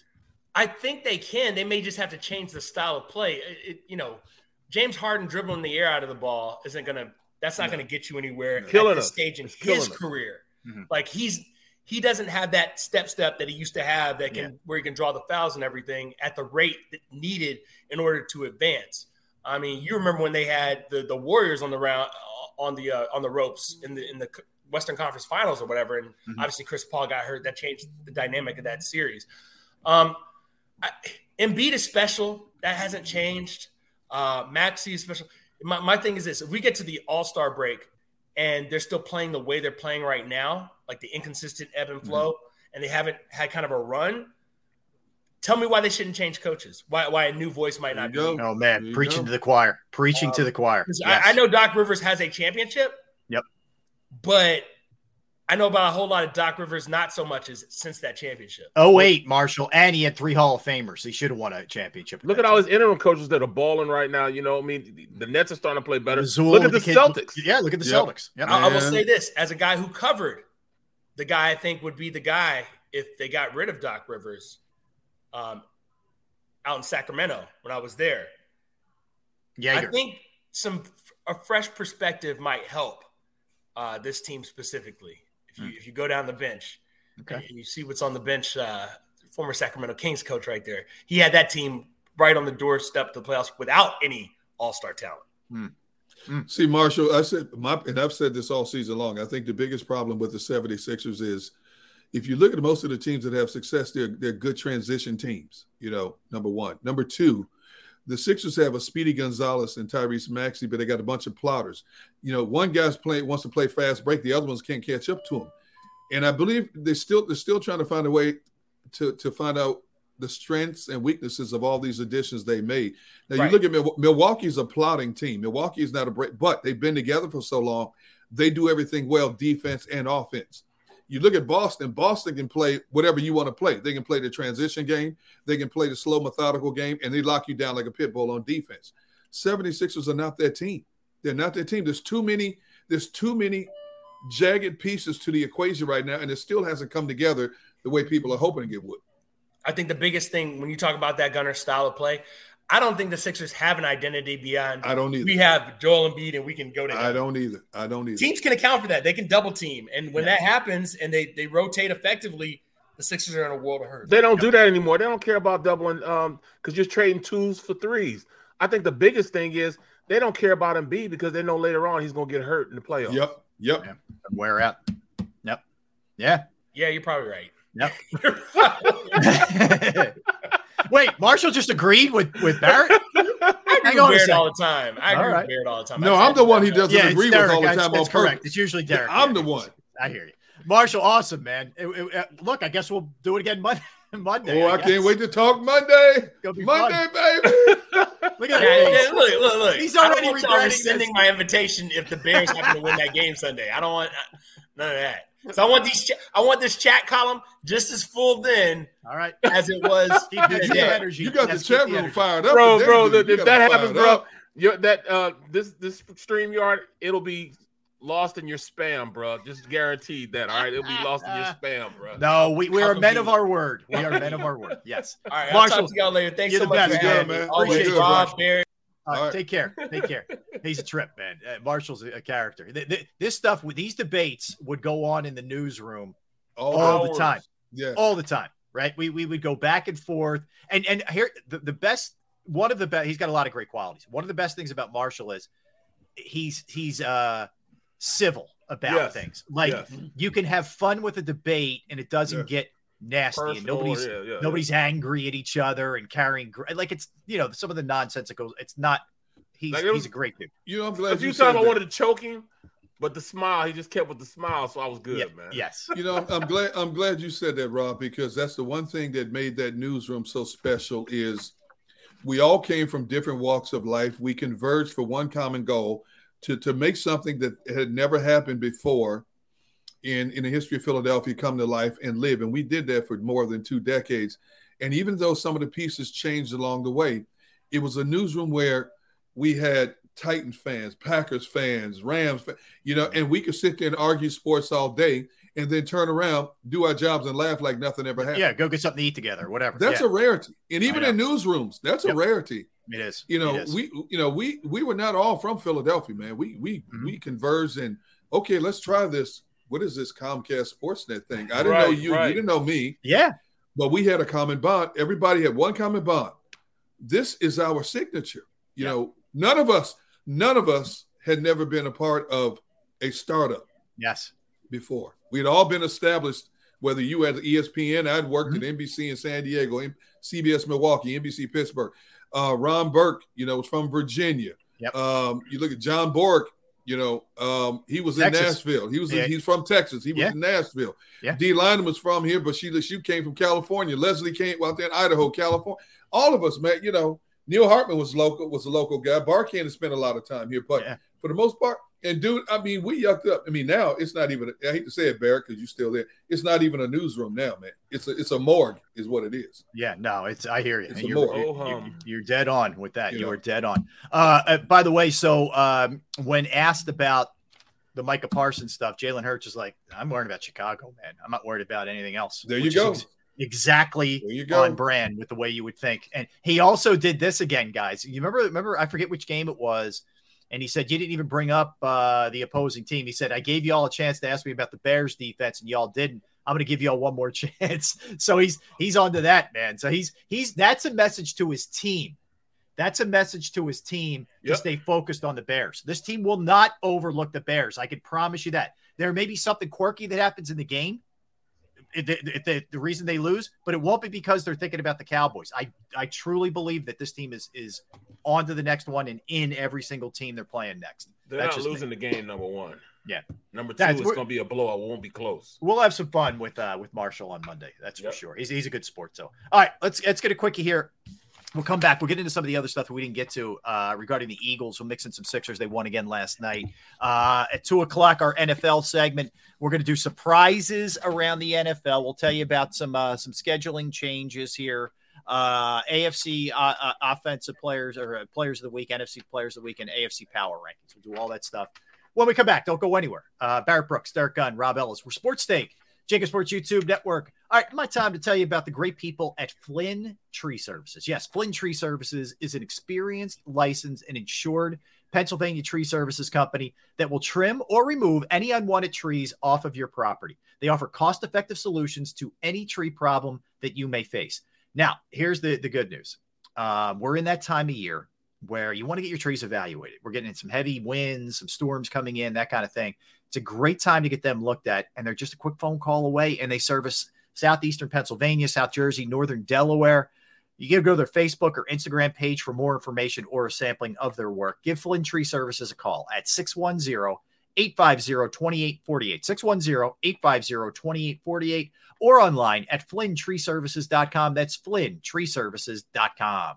I think they can. They may just have to change the style of play. It, it- you know, James Harden dribbling the air out of the ball isn't gonna. That's not gonna get you anywhere Killing at this us. stage in It's his career. Mhm. Like he's he doesn't have that step step that he used to have that can Yeah. where he can draw the fouls and everything at the rate that needed in order to advance. I mean, you remember when they had the the Warriors on the round on the uh, on the ropes in the in the Western Conference Finals or whatever, and Mhm. obviously Chris Paul got hurt. That changed the dynamic of that series. Um, I, Embiid is special. That hasn't changed. Uh, Maxey is special. My, my thing is this: if we get to the All Star break and they're still playing the way they're playing right now, like the inconsistent ebb and flow, and they haven't had kind of a run, tell me why they shouldn't change coaches. Why why a new voice might not be. There Oh man, preaching go. to the choir, preaching to the choir. Yes. I, I know Doc Rivers has a championship. Yep. But I know about a whole lot of Doc Rivers, not so much as since that championship. Oh eight, Marshall, and he had three Hall of Famers. He should have won a championship. Look at all team. his interim coaches that are balling right now. You know, I mean, the Nets are starting to play better. Mazzulla Look at with the kid- Celtics. Yeah, look at the Yep. Celtics. Yep. I, I will say this as a guy who covered the guy I think would be the guy if they got rid of Doc Rivers um, out in Sacramento when I was there. Yeah, I think some a fresh perspective might help uh, this team specifically. If you if you go down the bench Okay. and you see what's on the bench, uh, former Sacramento Kings coach right there, he had that team right on the doorstep to the playoffs without any All Star talent. Hmm. Hmm. See, Marshall, I said my and I've said this all season long. I think the biggest problem with the 76ers is if you look at most of the teams that have success, they're they're good transition teams, you know, number one. Number two, the Sixers have a Speedy Gonzalez and Tyrese Maxey, but they got a bunch of plotters. You know, one guy's playing wants to play fast break, the other ones can't catch up to him. And I believe they're still they're still trying to find a way to to find out the strengths and weaknesses of all these additions they made. Now Right. you look at Milwaukee's a plotting team. Milwaukee is not a break, but they've been together for so long. They do everything well, defense and offense. You look at Boston. Boston can play whatever you want to play. They can play the transition game. They can play the slow, methodical game, and they lock you down like a pit bull on defense. 76ers are not that team. They're not that team. There's too many. there's too many jagged pieces to the equation right now, and it still hasn't come together the way people are hoping it would. I think the biggest thing when you talk about that Gunner style of play, I don't think the Sixers have an identity beyond. I don't either. We have Joel Embiid, and we can go to. I don't either. I don't either. Teams can account for that. They can double team, and when that happens, and they they rotate effectively, the Sixers are in a world of hurt. They don't do that anymore. They don't care about doubling um because you're trading twos for threes. I think the biggest thing is they don't care about Embiid because they know later on he's gonna get hurt in the playoffs. Yep. Yep. Yeah. Wear out. Yep. Yeah. Yeah, you're probably right. Yep. Wait, Marshall just agreed with with Barrett. I Hang agree with Barrett all the time. I All agree right. with Barrett all the time. No, I I'm the one he doesn't Yeah, it's agree with all the time that's correct. purpose. It's usually Derrick. I'm Yeah, the one. I hear you, Marshall. Awesome, man. It- it- uh, look, I guess we'll do it again Monday. Monday. Oh, I guess. can't wait to talk Monday. Monday, fun. baby. Look at Yeah, yeah, look, look, look. He's I don't already want y'all rescinding this. my invitation if the Bears happen to win that game Sunday. I don't want none of that. So I want these. Cha- I want this chat column just as full then All right. as it was Keep the today. energy. You got Yes, the chat room energy. fired up, bro, today, bro. the- if that happens, bro, up. you that uh this this StreamYard, it'll be lost in your spam, bro. Just guaranteed that. All right, it'll be lost in your spam, bro. No, we, we are men could of our word. We are men of our word. Yes. All right, I'll Marshall, talk to y'all later. Thanks you're so the much best, for man. having me. Always, Appreciate it, Rob, Marshall. Barry. All right, take care. Take care. He's a trip, man. Uh, Marshall's a, a character. Th- th- this stuff with these debates would go on in the newsroom all the time. Yeah. all the time, right? We we would go back and forth, and and here the, the best one of the best. He's got a lot of great qualities. One of the best things about Marshall is he's he's uh civil about Yes. things. Like Yes. you can have fun with a debate, and it doesn't Yeah. get nasty, and nobody's yeah, yeah, nobody's angry at each other and carrying like it's you know some of the nonsensical. It's not. He's Like, it he's a great dude. You know, I'm glad A few you times I wanted to choke him, but the smile, he just kept with the smile, so I was good, Yeah, man. Yes. You know, I'm glad I'm glad you said that, Rob, because that's the one thing that made that newsroom so special is we all came from different walks of life. We converged for one common goal to to make something that had never happened before in in the history of Philadelphia come to life and live. And we did that for more than two decades. And even though some of the pieces changed along the way, it was a newsroom where we had Titans fans, Packers fans, Rams, you know, and we could sit there and argue sports all day and then turn around, do our jobs, and laugh like nothing ever happened. Yeah, go get something to eat together, whatever. That's yeah, a rarity. And even in newsrooms, that's a rarity. it is. You know, is. we you know, we we were not all from Philadelphia, man. We we Mhm. we converged and okay, let's try this. What is this Comcast Sportsnet thing? I didn't know you, right. you didn't know me, yeah. but we had a common bond. Everybody had one common bond. This is our signature. You Yeah. know, none of us, none of us had never been a part of a startup Yes. before. We'd all been established, whether you had ESPN, I'd worked Mm-hmm. at NBC in San Diego, CBS Milwaukee, NBC Pittsburgh. Uh, Ron Burke, you know, was from Virginia. Yep. Um, you look at John Bork, you know, um, he was in Nashville. He was Yeah. in, he's from Texas. He was Yeah. in Nashville. Yeah. Dei Lynam was from here, but she she came from California. Leslie came well, out there in Idaho, California. All of us, man, you know, Neil Hartman was local, was a local guy. Barkann has spent a lot of time here, but Yeah. for the most part, and dude, I mean, we yucked up. I mean, now it's not even. I hate to say it, Barrett, because you're still there. It's not even a newsroom now, man. It's a it's a morgue, is what it is. Yeah, no, it's I hear you. It's a you're, more- you're, Oh, you're- you're dead on with that. You You know. are dead on. Uh, uh, by the way, so um, when asked about the Micah Parsons stuff, Jalen Hurts is like, "I'm worried about Chicago, man. I'm not worried about anything else." There you go. ex- exactly There you go. on brand with the way you would think. And he also did this again, guys. You remember? Remember? I forget which game it was. And he said, You didn't even bring up uh, the opposing team. He said, I gave you all a chance to ask me about the Bears defense, and y'all didn't. I'm going to give you all one more chance. so he's he's on to that, man. So he's he's that's a message to his team. That's a message to his team to Yep. stay focused on the Bears. This team will not overlook the Bears. I can promise you that. There may be something quirky that happens in the game, the, the, the reason they lose, but it won't be because they're thinking about the Cowboys. I I truly believe that this team is is on to the next one and in every single team they're playing next. They're That's not just me. losing the game. Number one. Yeah. Number two, That's- it's going to be a blowout. Won't be close. We'll have some fun with uh with Marshall on Monday. That's Yep. for sure. He's, he's a good sport. So all right, let's let's get a quickie here. We'll come back. We'll get into some of the other stuff we didn't get to uh, regarding the Eagles. We'll mix in some Sixers. They won again last night. Uh, at two o'clock, our NFL segment. We're going to do surprises around the NFL. We'll tell you about some uh, some scheduling changes here. Uh, AFC uh, uh, offensive players or players of the week, NFC players of the week, and AFC power rankings. We'll do all that stuff. When we come back, don't go anywhere. Barrett Brooks, Derrick Gunn, Rob Ellis. We're Sports Take, JAKIB Sports YouTube Network. All right, my time to tell you about the great people at Flynn Tree Services. Yes, Flynn Tree Services is an experienced, licensed, and insured Pennsylvania tree services company that will trim or remove any unwanted trees off of your property. They offer cost effective solutions to any tree problem that you may face. Now, here's the, the good news um, we're in that time of year where you want to get your trees evaluated. We're getting some heavy winds, some storms coming in, that kind of thing. It's a great time to get them looked at, and they're just a quick phone call away, and they service southeastern Pennsylvania, South Jersey, northern Delaware. You can go to their Facebook or Instagram page for more information or a sampling of their work. Give Flynn Tree Services a call at 610 850 2848. 610 850 2848 or online at flynntreeservices.com. That's flynntreeservices.com.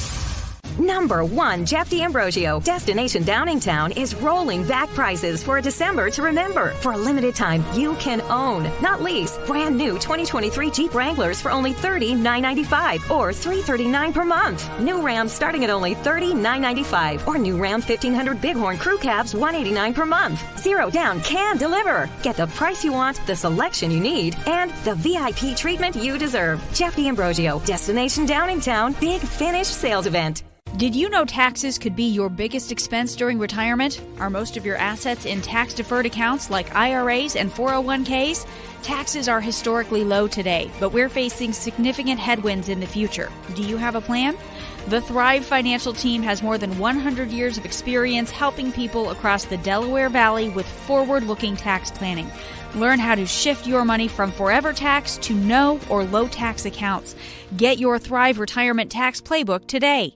Number one, Jeff D'Ambrosio. Destination Downingtown is rolling back prices for a December to remember. For a limited time, you can own, not lease, brand new 2023 Jeep Wranglers for only $30,995 or 339 per month. New Rams starting at only $30,995 or new Ram 1500 Bighorn Crew Cabs 189 per month. Zero down can deliver. Get the price you want, the selection you need, and the VIP treatment you deserve. Jeff D'Ambrosio, Destination Downingtown, Big Finish Sales Event. Did you know taxes could be your biggest expense during retirement? Are most of your assets in tax deferred accounts like IRAs and 401ks? Taxes are historically low today, but we're facing significant headwinds in the future. Do you have a plan? The Thrive Financial Team has more than 100 years of experience helping people across the Delaware Valley with forward looking tax planning. Learn how to shift your money from forever tax to no or low tax accounts. Get your Thrive Retirement Tax Playbook today.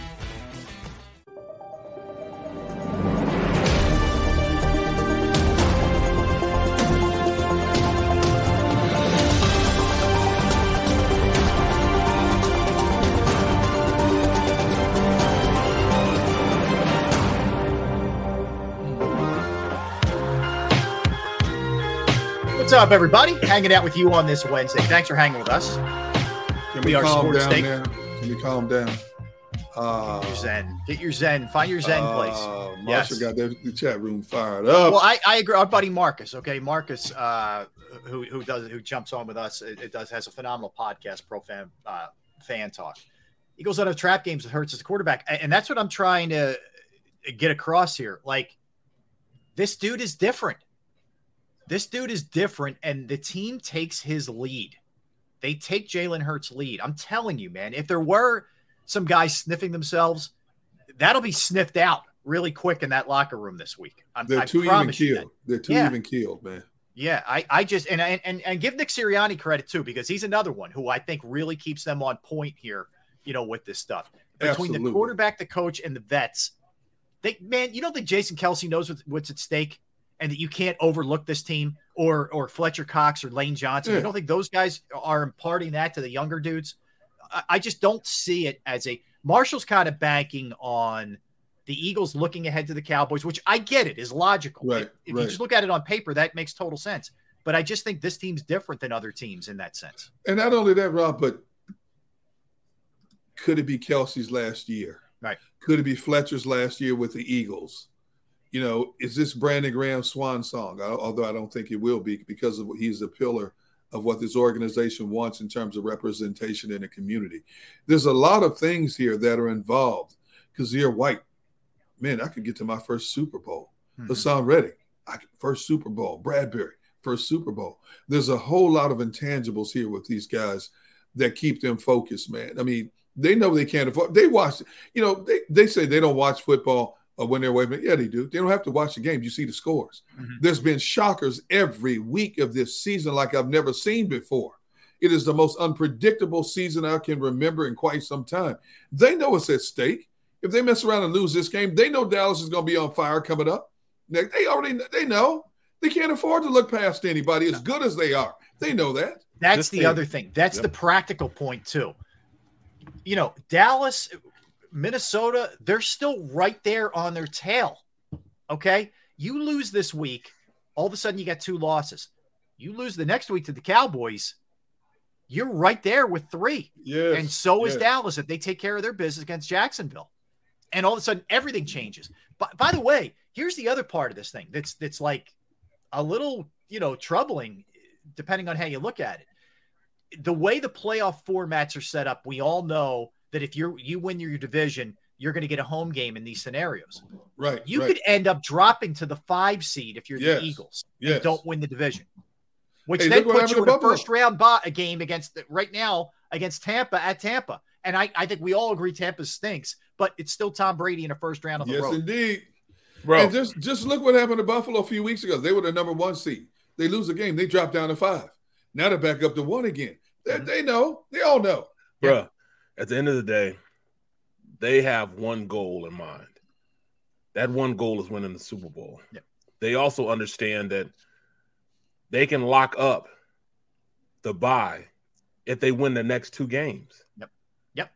Up, everybody? Hanging out with you on this Wednesday. Thanks for hanging with us. Can We we, are calm down Take. there? Can we calm down? Uh, Your Zen. Get your Zen. Find your Zen place. uh, Yes. Marshall got the, the chat room fired up. Well, I, I agree. Our buddy Marcus, okay, Marcus, uh, who who does who jumps on with us, it, it does has a phenomenal podcast, Pro Fan uh, Fan Talk. He goes out of trap games that hurts as a quarterback, A- and that's what I'm trying to get across here. Like, this dude is different. This dude is different, and the team takes his lead. They take Jalen Hurts' lead. I'm telling you, man. If there were some guys sniffing themselves, that'll be sniffed out really quick in that locker room this week. I'm, They're too even promise you that. killed. They're too Yeah. even killed, man. Yeah, I, I just and, and and and give Nick Sirianni credit too because he's another one who I think really keeps them on point here. You know, with this stuff between the quarterback, the coach, and the vets. They man, you don't think Jason Kelce knows what's at stake, and that you can't overlook this team or or Fletcher Cox or Lane Johnson. Yeah. You don't think those guys are imparting that to the younger dudes? I, I just don't see it as a Marshall's kind of banking on the Eagles looking ahead to the Cowboys, which I get it is logical. Right, If, if right. you just look at it on paper, that makes total sense. But I just think this team's different than other teams in that sense. And not only that, Rob, but could it be Kelce's last year? Right. Could it be Fletcher's last year with the Eagles? You know, is this Brandon Graham's swan song? Al- Although I don't think it will be because of he's a pillar of what this organization wants in terms of representation in the community. There's a lot of things here that are involved. Kyzir White, man, I could get to my first Super Bowl. Mm-hmm. Haason Reddick, I first Super Bowl. Bradbury, first Super Bowl. There's a whole lot of intangibles here with these guys that keep them focused, man. I mean, they know they can't afford. They watch, you know, they, they say they don't watch football uh, when they're away. But yeah, they do. They don't have to watch the game. You see the scores. There's been shockers every week of this season like I've never seen before. It is the most unpredictable season I can remember in quite some time. They know it's at stake. If they mess around and lose this game, they know Dallas is going to be on fire coming up. They they already they know they can't afford to look past anybody as good as they are. They know that. That's This the thing- other thing. That's Yep. the practical point too. You know, Dallas, Minnesota, they're still right there on their tail. Okay? You lose this week, all of a sudden you got two losses. You lose the next week to the Cowboys, you're right there with three. Yes, And so is yes. Dallas if they take care of their business against Jacksonville. And all of a sudden everything changes. But by the way, here's the other part of this thing that's that's like a little, you know, troubling depending on how you look at it. The way the playoff formats are set up, we all know that if you you win your division, you're going to get a home game in these scenarios. Right. You right. could end up dropping to the five seed if you're Yes, the Eagles yes. and don't win the division, which Hey, then puts you in to a first round bo- a game against right now against Tampa at Tampa. And I, I think we all agree Tampa stinks, but it's still Tom Brady in a first round on the Yes, road. indeed. Bro. And just just look what happened to Buffalo a few weeks ago. They were the number one seed. They lose a game. They drop down to five. Now they're back up to one again. They, Mm-hmm. they know. They all know. Bruh, at the end of the day, they have one goal in mind. That one goal is winning the Super Bowl. They also understand that they can lock up the bye if they win the next two games. Yep. Yep.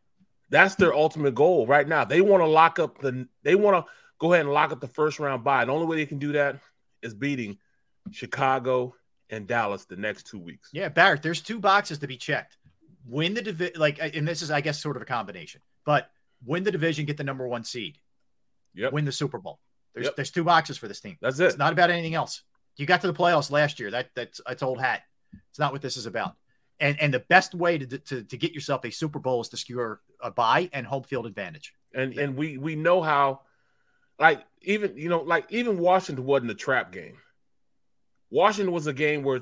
That's their ultimate goal right now. They want to lock up the they want to go ahead and lock up the first round bye. The only way they can do that is beating Chicago and Dallas the next two weeks. Yeah, Barrett, there's two boxes to be checked. Win the division, like, and this is, I guess, sort of a combination, but win the division, get the number one seed, Yep. win the Super Bowl. There's Yep. there's two boxes for this team. That's it. It's not about anything else. You got to the playoffs last year. That that's that's old hat. It's not what this is about. And and the best way to to, to get yourself a Super Bowl is to secure a bye and home field advantage. and and we we know how like even you know like even Washington wasn't a trap game. Washington was a game where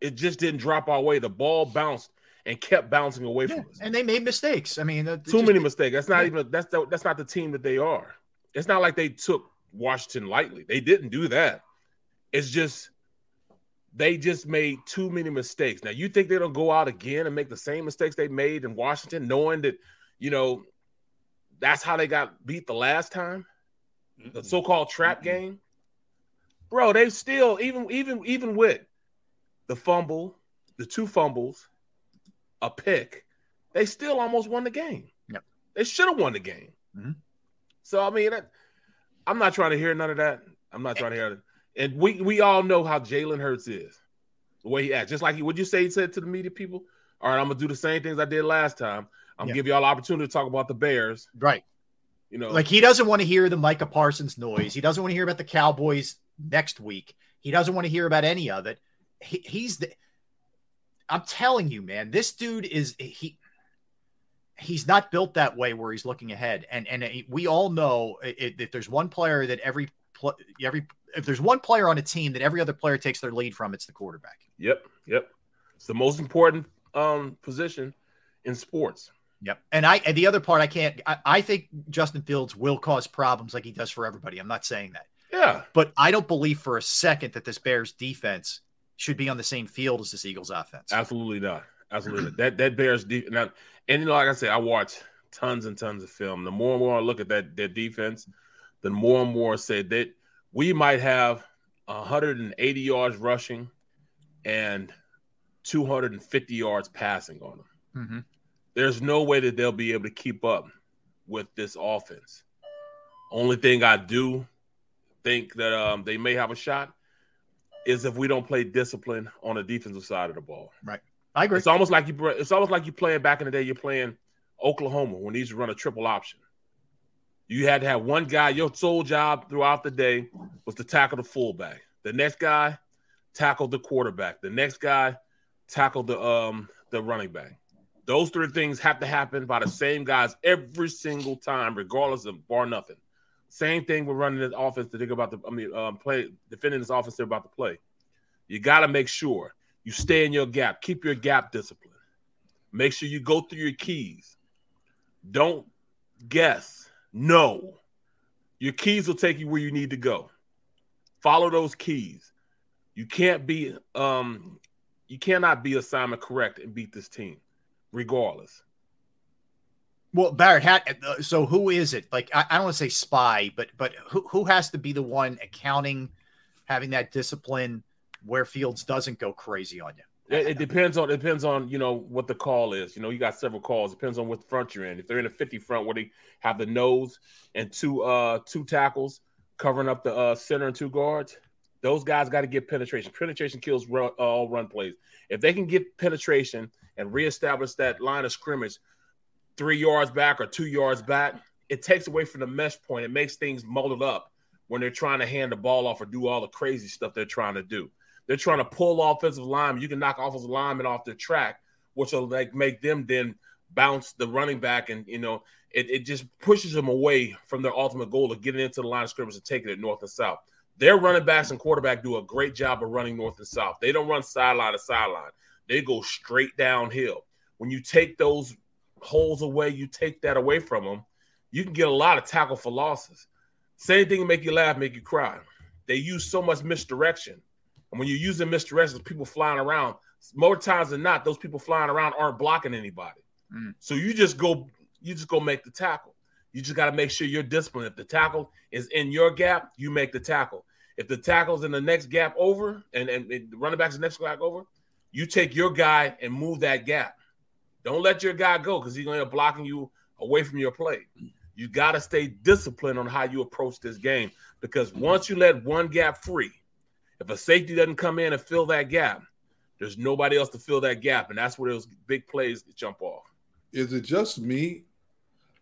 it just didn't drop our way. The ball bounced and kept bouncing away from us. And they made mistakes. I mean, Too just- many mistakes. That's not even that's the, that's not the team that they are. It's not like they took Washington lightly. They didn't do that. It's just they just made too many mistakes. Now you think they don't go out again and make the same mistakes they made in Washington, knowing that you know that's how they got beat the last time, the so-called trap game. Bro, they still even even even with the fumble, the two fumbles, a pick, they still almost won the game. Yep. They should have won the game. Mhm. So I mean, that, I'm not trying to hear none of that. I'm not trying to hear it. And we we all know how Jalen Hurts is, the way he acts. Just like he, would you say he said to the media people? All right, I'm gonna do the same things I did last time. I'm gonna give y'all opportunity to talk about the Bears. Right. You know, Like he doesn't want to hear the Micah Parsons noise. He doesn't want to hear about the Cowboys next week. He doesn't want to hear about any of it. He, he's the. I'm telling you, man, this dude is he. He's not built that way where he's looking ahead, and and we all know if there's one player that every every if there's one player on a team that every other player takes their lead from, it's the quarterback. Yep, yep. It's the most important um position in sports. Yep. And I and the other part I can't I, I think Justin Fields will cause problems like he does for everybody. I'm not saying that. Yeah. But I don't believe for a second that this Bears defense should be on the same field as this Eagles offense. Absolutely not. Absolutely. That that Bears deep now, and you know, like I said, I watch tons and tons of film. The more and more I look at that their defense, the more and more I say that we might have 180 yards rushing and 250 yards passing on them. Mm-hmm. There's no way that they'll be able to keep up with this offense. Only thing I do think that um, they may have a shot is if we don't play discipline on the defensive side of the ball. Right. I agree. It's almost like you. It's almost like you playing back in the day. You're playing Oklahoma when to run a triple option. You had to have one guy. Your sole job throughout the day was to tackle the fullback. The next guy tackled the quarterback. The next guy tackled the um the running back. Those three things have to happen by the same guys every single time, regardless of bar nothing. Same thing with running this offense to think about the I mean um, play defending this offense they're about to play. You got to make sure you stay in your gap. Keep your gap discipline. Make sure you go through your keys. Don't guess. No. Your keys will take you where you need to go. Follow those keys. You can't be um you cannot be assignment correct and beat this team, regardless. Well, Barrett, uh, so who is it? Like, I, I don't want to say spy, but but who who has to be the one accounting, having that discipline where Fields doesn't go crazy on you? It, it, depends on it depends on you know what the call is. You know, you got several calls. It depends on what front you're in. If they're in a 50 front where they have the nose and two uh two tackles covering up the uh center and two guards, those guys got to get penetration. Penetration kills run, uh, all run plays. If they can get penetration and reestablish that line of scrimmage three yards back or two yards back, it takes away from the mesh point. It makes things muddled up when they're trying to hand the ball off or do all the crazy stuff they're trying to do. They're trying to pull offensive linemen. You can knock offensive linemen off the track, which will like make them then bounce the running back, and you know it, it just pushes them away from their ultimate goal of getting into the line of scrimmage and taking it north and south. Their running backs and quarterback do a great job of running north and south. They don't run sideline to sideline. They go straight downhill. When you take those holes away, you take that away from them, you can get a lot of tackle for losses. Same thing make you laugh, make you cry. They use so much misdirection. And when you're using misdirection, people flying around, more times than not, those people flying around aren't blocking anybody. Mm. So you just go, you just go make the tackle. You just got to make sure you're disciplined. If the tackle is in your gap, you make the tackle. If the tackle's in the next gap over and, and, and the running back's the next gap over, you take your guy and move that gap. Don't let your guy go because he's going to be blocking you away from your play. You got to stay disciplined on how you approach this game because once you let one gap free, if a safety doesn't come in and fill that gap, there's nobody else to fill that gap, and that's where those big plays jump off. Is it just me?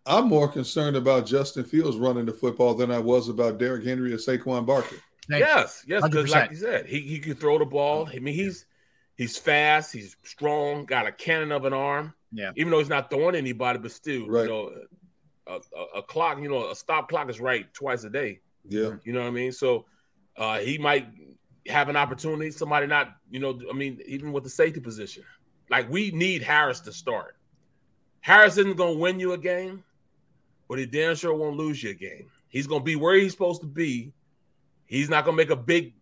I'm more concerned about Justin Fields running the football than I was about Derrick Henry or Saquon Barkley. Yes, yes, because like you said, he, he can throw the ball. I mean, he's he's fast, he's strong, got a cannon of an arm. Yeah. Even though he's not throwing anybody, but still, right. you know, a, a, a, clock, you know, a stop clock is right twice a day. Yeah. You know what I mean? So uh, he might have an opportunity. Somebody not, you know, I mean, even with the safety position, like we need Harris to start. Harris isn't going to win you a game, but he damn sure won't lose you a game. He's going to be where he's supposed to be. He's not going to make a big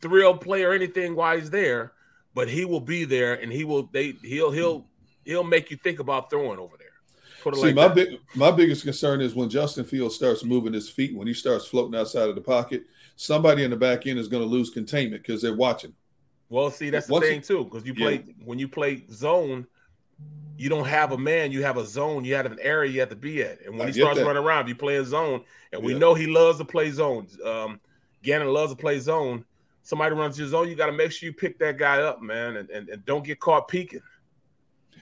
thrill play or anything while he's there, but he will be there and he will. They he'll he'll he'll make you think about throwing over there. See, like my that. big my biggest concern is when Justin Fields starts moving his feet, when he starts floating outside of the pocket, somebody in the back end is going to lose containment because they're watching. Well, see, that's the Once thing it, too, because you play yeah. when you play zone, you don't have a man, you have a zone, you have an area you have to be at. And when I he starts that. running around, you play a zone, and we yeah. know he loves to play zone. Um, Gannon loves to play zone. Somebody runs your zone, you got to make sure you pick that guy up, man, and, and, and don't get caught peeking.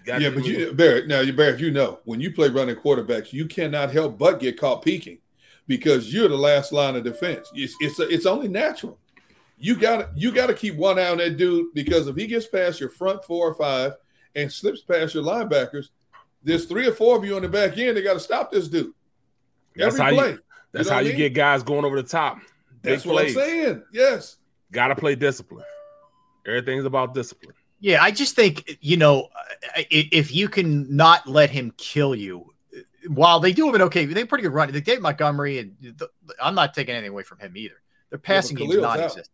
Yeah, but you Barrett, now you Barrett, you know, when you play running quarterbacks, you cannot help but get caught peeking because you're the last line of defense. It's it's, it's only natural. You got you got to keep one eye on that dude because if he gets past your front four or five and slips past your linebackers, there's three or four of you on the back end. They got to stop this dude. That's Every how play. You, that's you know how you mean? get guys going over the top. That's what I'm saying. Yes. Got to play discipline. Everything's about discipline. Yeah, I just think you know if you can not let him kill you, while they do have an okay, they pretty good run. They Dave Montgomery, and the, I'm not taking anything away from him either. Their passing yeah, game's non-existent.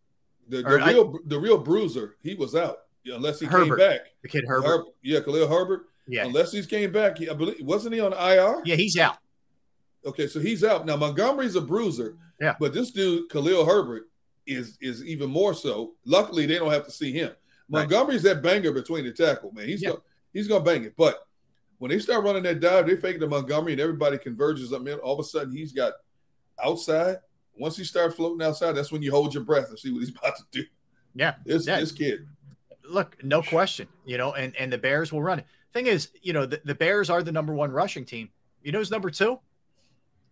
The, the real, I, the real bruiser, he was out unless he Herbert, came back. The kid Herbert, Herbert yeah, Khalil Herbert. Yeah, unless he came back, he, I believe wasn't he on IR? Yeah, he's out. Okay, so he's out now. Montgomery's a bruiser. Yeah, but this dude Khalil Herbert is is even more so. Luckily, they don't have to see him. Montgomery's that banger between the tackle, man. He's gonna he's gonna bang it. But when they start running that dive, they fake to Montgomery and everybody converges up in. All of a sudden, he's got outside. Once he starts floating outside, that's when you hold your breath and see what he's about to do. Yeah, this yeah. this kid. Look, no question. You know, and and the Bears will run it. Thing is, you know, the, the Bears are the number one rushing team. You know who's number two?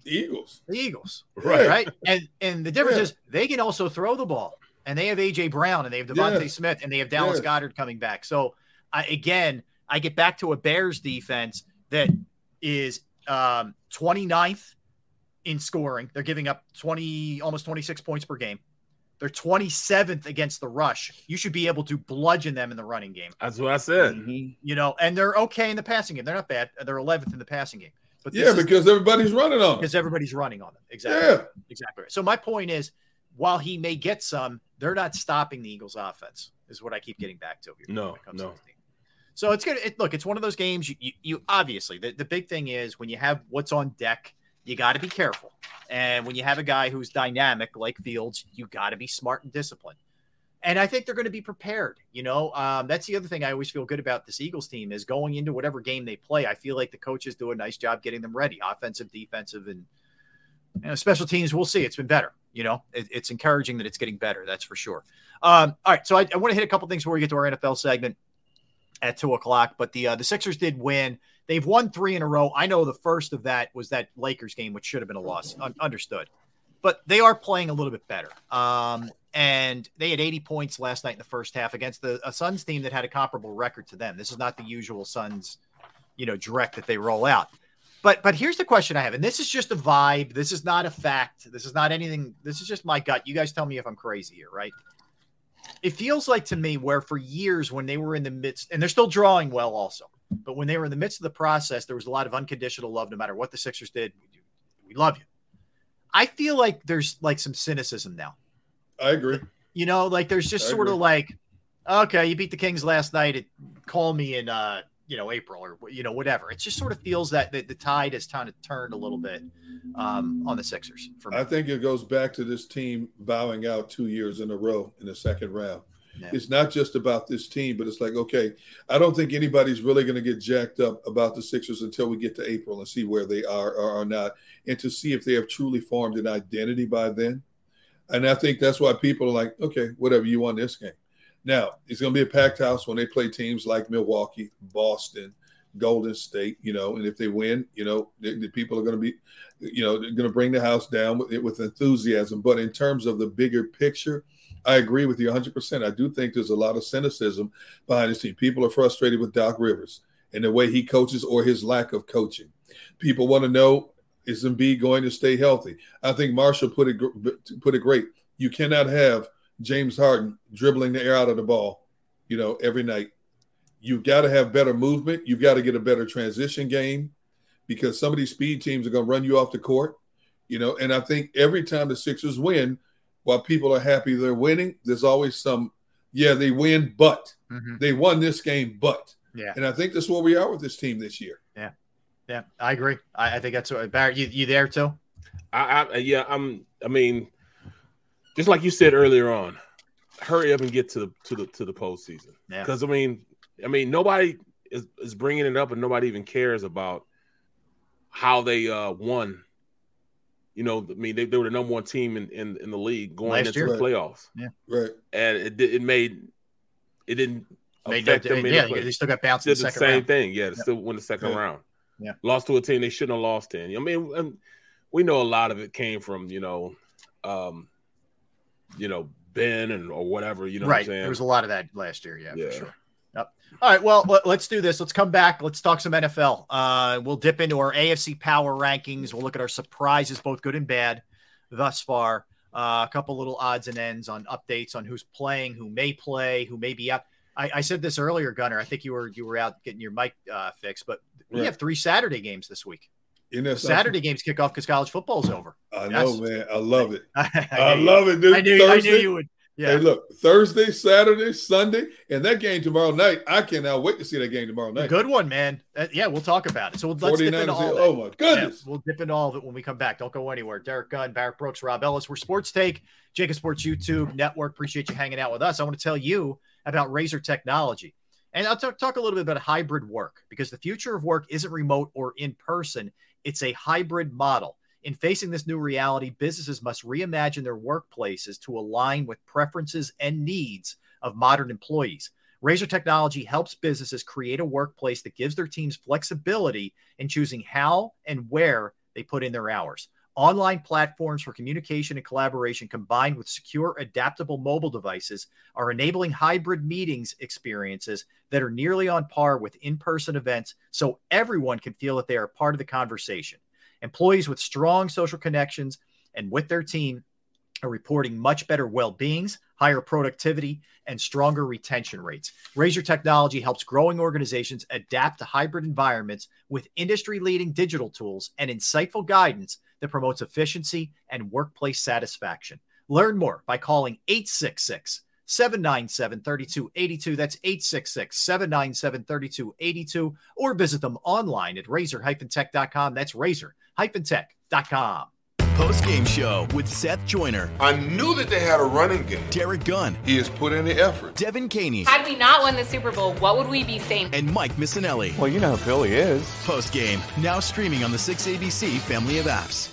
The Eagles. The Eagles. Right. Right. And and the difference Yeah. is they can also throw the ball. And they have AJ Brown and they have DeVonta Yes. Smith and they have Dallas Yes. Goedert coming back. So I, again, I get back to a Bears defense that is um 29th in scoring. They're giving up 20 almost 26 points per game. They're 27th against the rush. You should be able to bludgeon them in the running game. That's what I said. You know, and they're okay in the passing game. They're not bad. They're 11th in the passing game. But Yeah, because everybody's running on him. because everybody's running on them. Exactly. Yeah. Exactly. right. So my point is, while he may get some, they're not stopping the Eagles' offense. Is what I keep getting back to. Here No, comes no. this. So it's good. It, look, it's one of those games. You, you, you obviously the, the big thing is when you have what's on deck, you got to be careful. And when you have a guy who's dynamic like Fields, you got to be smart and disciplined. And I think they're going to be prepared. You know, um, that's the other thing I always feel good about this Eagles team is going into whatever game they play. I feel like the coaches do a nice job getting them ready, offensive, defensive, and you know, special teams. We'll see. It's been better. You know, it, it's encouraging that it's getting better. That's for sure. Um, all right, so I, I want to hit a couple things before we get to our NFL segment at two o'clock. But the uh, the Sixers did win. They've won three in a row. I know the first of that was that Lakers game, which should have been a loss. Un- understood. But they are playing a little bit better. Um, and they had 80 points last night in the first half against the a Suns team that had a comparable record to them. This is not the usual Suns, you know, direct that they roll out. But but here's the question I have, and this is just a vibe. This is not a fact. This is not anything. This is just my gut. You guys tell me if I'm crazy here, right? It feels like to me where for years when they were in the midst, and they're still drawing well also, but when they were in the midst of the process, there was a lot of unconditional love. No matter what the Sixers did, we love you. I feel like there's like some cynicism now. I agree. You know, like there's just I sort of like, okay, you beat the Kings last night. It, call me in, uh, you know, April or you know whatever. It just sort of feels that the, the tide has kind of turned a little bit um, on the Sixers for me. I think it goes back to this team bowing out two years in a row in the second round. Yeah. It's not just about this team, but it's like, okay, I don't think anybody's really going to get jacked up about the Sixers until we get to April and see where they are or are not, and to see if they have truly formed an identity by then. And I think that's why people are like, okay, whatever, you won this game. Now, it's going to be a packed house when they play teams like Milwaukee, Boston, Golden State, you know, and if they win, you know, the, the people are going to be, you know, going to bring the house down with, with enthusiasm. But in terms of the bigger picture, I agree with you 100%. I do think there's a lot of cynicism behind this team. People are frustrated with Doc Rivers and the way he coaches or his lack of coaching. People want to know is Embiid going to stay healthy? I think Marshall put it put it great. You cannot have James Harden dribbling the air out of the ball, you know, every night. You've got to have better movement. You've got to get a better transition game because some of these speed teams are going to run you off the court, you know. And I think every time the Sixers win, while people are happy they're winning, there's always some, yeah, they win, but Mhm. they won this game, but. Yeah. And I think that's where we are with this team this year. Yeah, yeah, I agree. I, I think that's what Barrett. You, you there too? I, I yeah, I'm. I mean, just like you said earlier on, hurry up and get to the to the to the postseason. Yeah. Because I mean, I mean, nobody is is bringing it up, and nobody even cares about how they uh won. You know, I mean, they, they were the number one team in, in, in the league going Last into year. the playoffs, Yeah. Right. and it it made it didn't Made affect them. in yeah, the they still got bounced in did the the second same round. thing. Yeah, they Yeah. still win the second Yeah. round. Yeah. lost to a team they shouldn't have lost in. I mean, we know a lot of it came from you know, um, you know Ben and or whatever. You know, right. what I'm saying? There was a lot of that last year. Yeah, Yeah. for sure. Yep. All right. Well, let, us do this. Let's come back. Let's talk some NFL. Uh, we'll dip into our AFC power rankings. We'll look at our surprises, both good and bad, thus far. Uh, a couple little odds and ends on updates on who's playing, who may play, who may be out. I, I said this earlier, Gunner. I think you were you were out getting your mic uh, fixed, but we Right. have three Saturday games this week. Isn't that something? Saturday games kick off because college football's over. I know, That's- man. I love it. I, I love it, dude. I knew, I knew you would. Yeah. Hey, look, Thursday, Saturday, Sunday, and that game tomorrow night. I cannot wait to see that game tomorrow night. Good one, man. Uh, yeah, we'll talk about it. So let's dip 49ers, into all. oh my goodness. Yeah, we'll dip into all of it when we come back. Don't go anywhere. Derrick Gunn, Barrett Brooks, Rob Ellis. We're Sports Take, JAKIB Sports YouTube Network. Appreciate you hanging out with us. I want to tell you about Razor technology. And I'll talk, talk a little bit about hybrid work because the future of work isn't remote or in person, it's a hybrid model. In facing this new reality, businesses must reimagine their workplaces to align with preferences and needs of modern employees. Razor Technology helps businesses create a workplace that gives their teams flexibility in choosing how and where they put in their hours. Online platforms for communication and collaboration combined with secure, adaptable mobile devices are enabling hybrid meetings experiences that are nearly on par with in person events so everyone can feel that they are part of the conversation. Employees with strong social connections and with their team are reporting much better well beings, higher productivity, and stronger retention rates. Razor Technology helps growing organizations adapt to hybrid environments with industry leading digital tools and insightful guidance that promotes efficiency and workplace satisfaction. Learn more by calling 866 797 3282. That's 866 797 3282. Or visit them online at razor tech.com. That's razor tech.com. Post game show with Seth Joyner. I knew that they had a running game. Derrick Gunn. He has put in the effort. Devan Kaney. Had we not won the Super Bowl, what would we be saying? And Mike Missanelli. Well, you know who Philly is. Post game, now streaming on the 6ABC family of apps.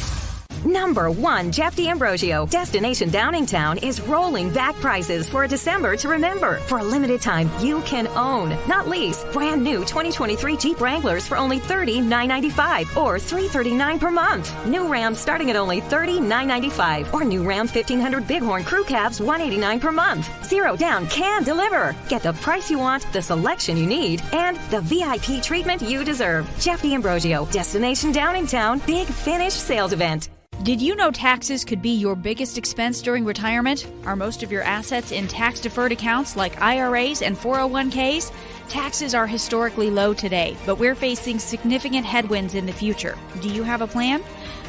Number one, Jeff D'Ambrosio. Destination Downingtown is rolling back prices for a December to remember. For a limited time, you can own, not lease, brand new 2023 Jeep Wranglers for only $30,995 or 339 per month. New Rams starting at only $30,995 or new Ram 1500 Bighorn Crew Cabs 189 per month. Zero down can deliver. Get the price you want, the selection you need, and the VIP treatment you deserve. Jeff D'Ambrosio, Destination Downingtown, Big Finish Sales Event. Did you know taxes could be your biggest expense during retirement? Are most of your assets in tax deferred accounts like IRAs and 401ks? Taxes are historically low today, but we're facing significant headwinds in the future. Do you have a plan?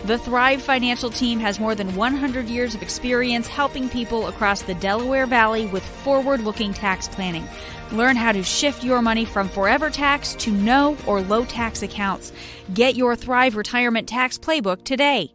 The Thrive Financial Team has more than 100 years of experience helping people across the Delaware Valley with forward looking tax planning. Learn how to shift your money from forever tax to no or low tax accounts. Get your Thrive Retirement Tax Playbook today.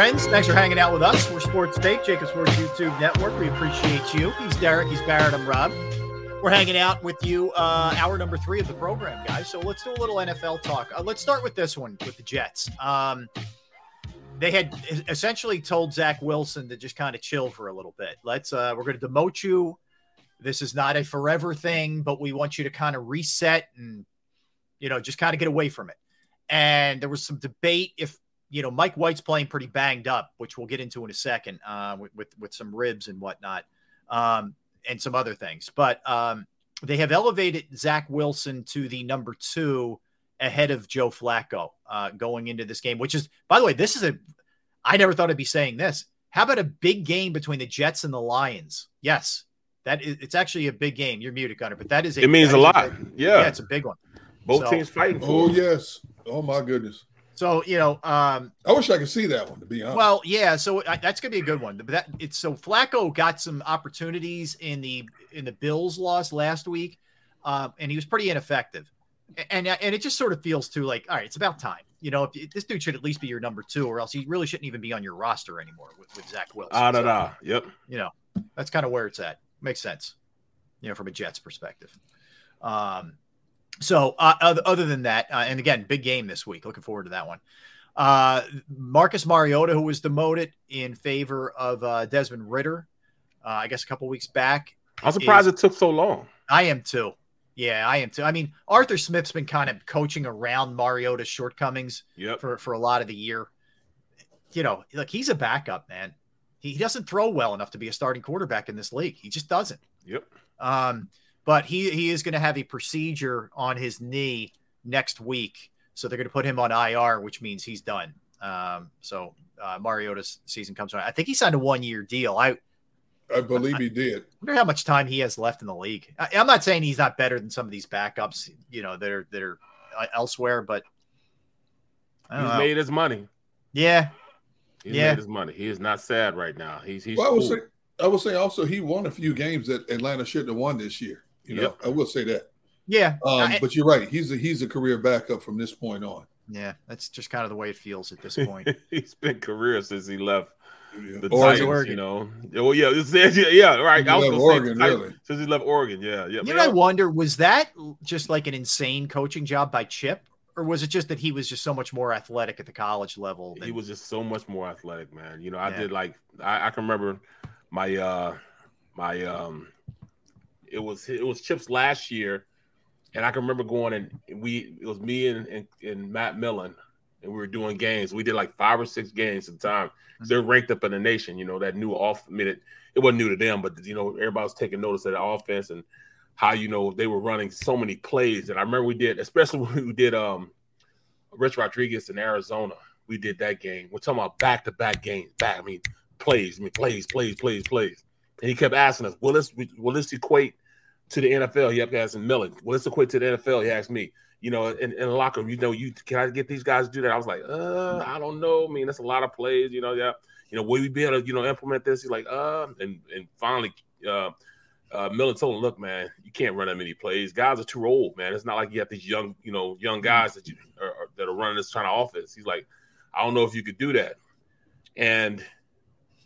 Friends. Thanks for hanging out with us. We're Sports Take, JAKIB Sports YouTube Network. We appreciate you. He's Derrick. He's Barrett. I'm Rob. We're hanging out with you, uh, hour number three of the program, guys. So let's do a little NFL talk. Uh, let's start with this one with the Jets. Um, they had essentially told Zach Wilson to just kind of chill for a little bit. Let's, uh, we're going to demote you. This is not a forever thing, but we want you to kind of reset and, you know, just kind of get away from it. And there was some debate if you know, Mike White's playing pretty banged up, which we'll get into in a second, uh, with, with, with some ribs and whatnot, um, and some other things. But um, they have elevated Zach Wilson to the number two ahead of Joe Flacco uh, going into this game, which is, by the way, this is a. I never thought I'd be saying this. How about a big game between the Jets and the Lions? Yes, That is, it's actually a big game. You're muted, Gunner, but that is a, It means a is lot. big- Yeah. it's a big one. Both So- teams fighting for. Oh it. yes. Oh my goodness. So you know, um, I wish I could see that one. To be honest. Well, yeah. So I, that's gonna be a good one. But that it's so Flacco got some opportunities in the in the Bills loss last week, um, and he was pretty ineffective. And and it just sort of feels too like all right, it's about time. You know, if, this dude should at least be your number two, or else he really shouldn't even be on your roster anymore with, with Zach Wilson. Ah, da, So, da. Yep. You know, that's kind of where it's at. Makes sense. You know, from a Jets perspective. Um, so uh, other, than that, uh, and again, big game this week. Looking forward to that one. Uh, Marcus Mariota, who was demoted in favor of uh, Desmond Ridder, uh, I guess a couple weeks back. I'm surprised is- it took so long. I am too. Yeah, I am too. I mean, Arthur Smith's been kind of coaching around Mariota's shortcomings Yep. for, for a lot of the year. You know, like he's a backup, man. He, he doesn't throw well enough to be a starting quarterback in this league. He just doesn't. Yep. Um, but he he is going to have a procedure on his knee next week, so they're going to put him on IR, which means he's done. Um, so uh, Mariota's season comes around. I think he signed a one year deal. I I believe he did. I wonder how much time he has left in the league. I, I'm not saying he's not better than some of these backups, you know, that are that are uh, elsewhere, but He's know. made his money. yeah, He's Yeah. made his money. He is not sad right now. He's he's Well, I would cool. say I would say also he won a few games that Atlanta shouldn't have won this year. You know, Yep. I will say that. yeah, Um, I- but you're right. He's a he's a career backup from this point on. yeah. That's just kind of the way it feels at this point. he's been career since he left the Oregon. Titans. Oregon. You know. Oh yeah, it's- yeah, yeah, right. I was gonna Oregon, say really. since he left Oregon. Yeah, yeah. You know, I wonder was that just like an insane coaching job by Chip, or was it just that he was just so much more athletic at the college level? he was just so much more athletic, man. You know, I Yeah. did like I, I can remember my uh my um it was it was Chips last year, and I can remember going and we it was me and and, and Matt Millen, and we were doing games. We did like five or six games at the time. They're ranked up in the nation. You know that new off minute. It wasn't new to them, but you know everybody was taking notice of the offense and how you know they were running so many plays. And I remember we did, especially when we did um Rich Rodriguez in Arizona. We did that game. We're talking about back to back games. Back, I mean, plays, I mean, plays, plays, plays, plays. And he kept asking us, "Will this we will this equate to the NFL?" He kept asking Millen, "Will this equate to the NFL?" He asked me, you know, in, in the locker room, you know, you can I get these guys to do that? I was like, uh, I don't know. I mean, that's a lot of plays, you know. Yeah, you know, will we be able to, you know, implement this? He's like, uh, and and finally, uh, uh, Millen told him, look, man, you can't run that many plays. Guys are too old, man. It's not like you have these young, you know, young guys that you are, are- that are running this kind of offense. He's like, I don't know if you could do that. And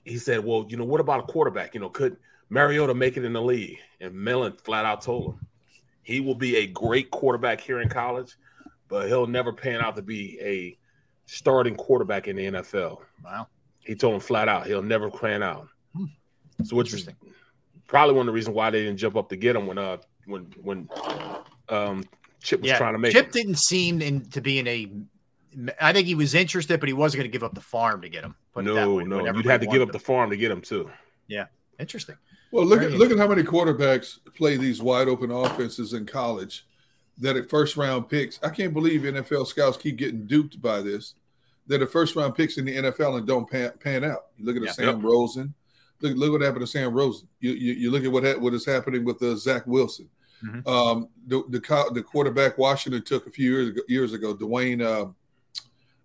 he said, well, you know, what about a quarterback? You know, could Mariota make it in the league? And Millen flat out told him he will be a great quarterback here in college, but he'll never pan out to be a starting quarterback in the NFL. Wow. He told him flat out he'll never pan out. Hmm. So which is probably one of the reasons why they didn't jump up to get him when uh when when um Chip was yeah, trying to make Chip him. didn't seem in, to be in a. I think he was interested, but he wasn't going to give up the farm to get him. Put it that No, way, no, you'd have to give up the farm to get him too. Yeah, interesting. Well, look at look at how many quarterbacks play these wide open offenses in college that at first round picks. I can't believe NFL scouts keep getting duped by this. That are first round picks in the NFL and don't pan, pan out. You look at Yeah. Sam Yep. Rosen. Look, look what happened to Sam Rosen. You you, you look at what ha- what is happening with uh, Zach Wilson. Mhm. Um, the, the the quarterback Washington took a few years ago, years ago Dwayne uh,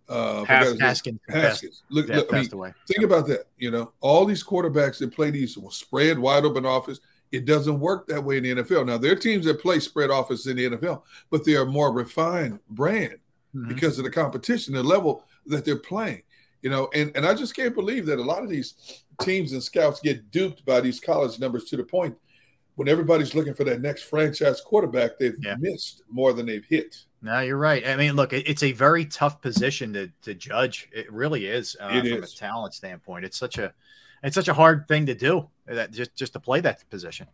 uh. Haskins Haskins. Look, yeah, look I mean, away. Think about that. You know, all these quarterbacks that play these spread wide open offense, it doesn't work that way in the NFL. Now, there are teams that play spread offense in the NFL, but they are more refined brand Mhm. because of the competition, the level that they're playing. You know, and, and I just can't believe that a lot of these teams and scouts get duped by these college numbers to the point when everybody's looking for that next franchise quarterback, they've Yeah. missed more than they've hit. No, you're right. I mean, look, it's a very tough position to to judge. It really is uh, It from is. a talent standpoint. It's such a it's such a hard thing to do that just just to play that position.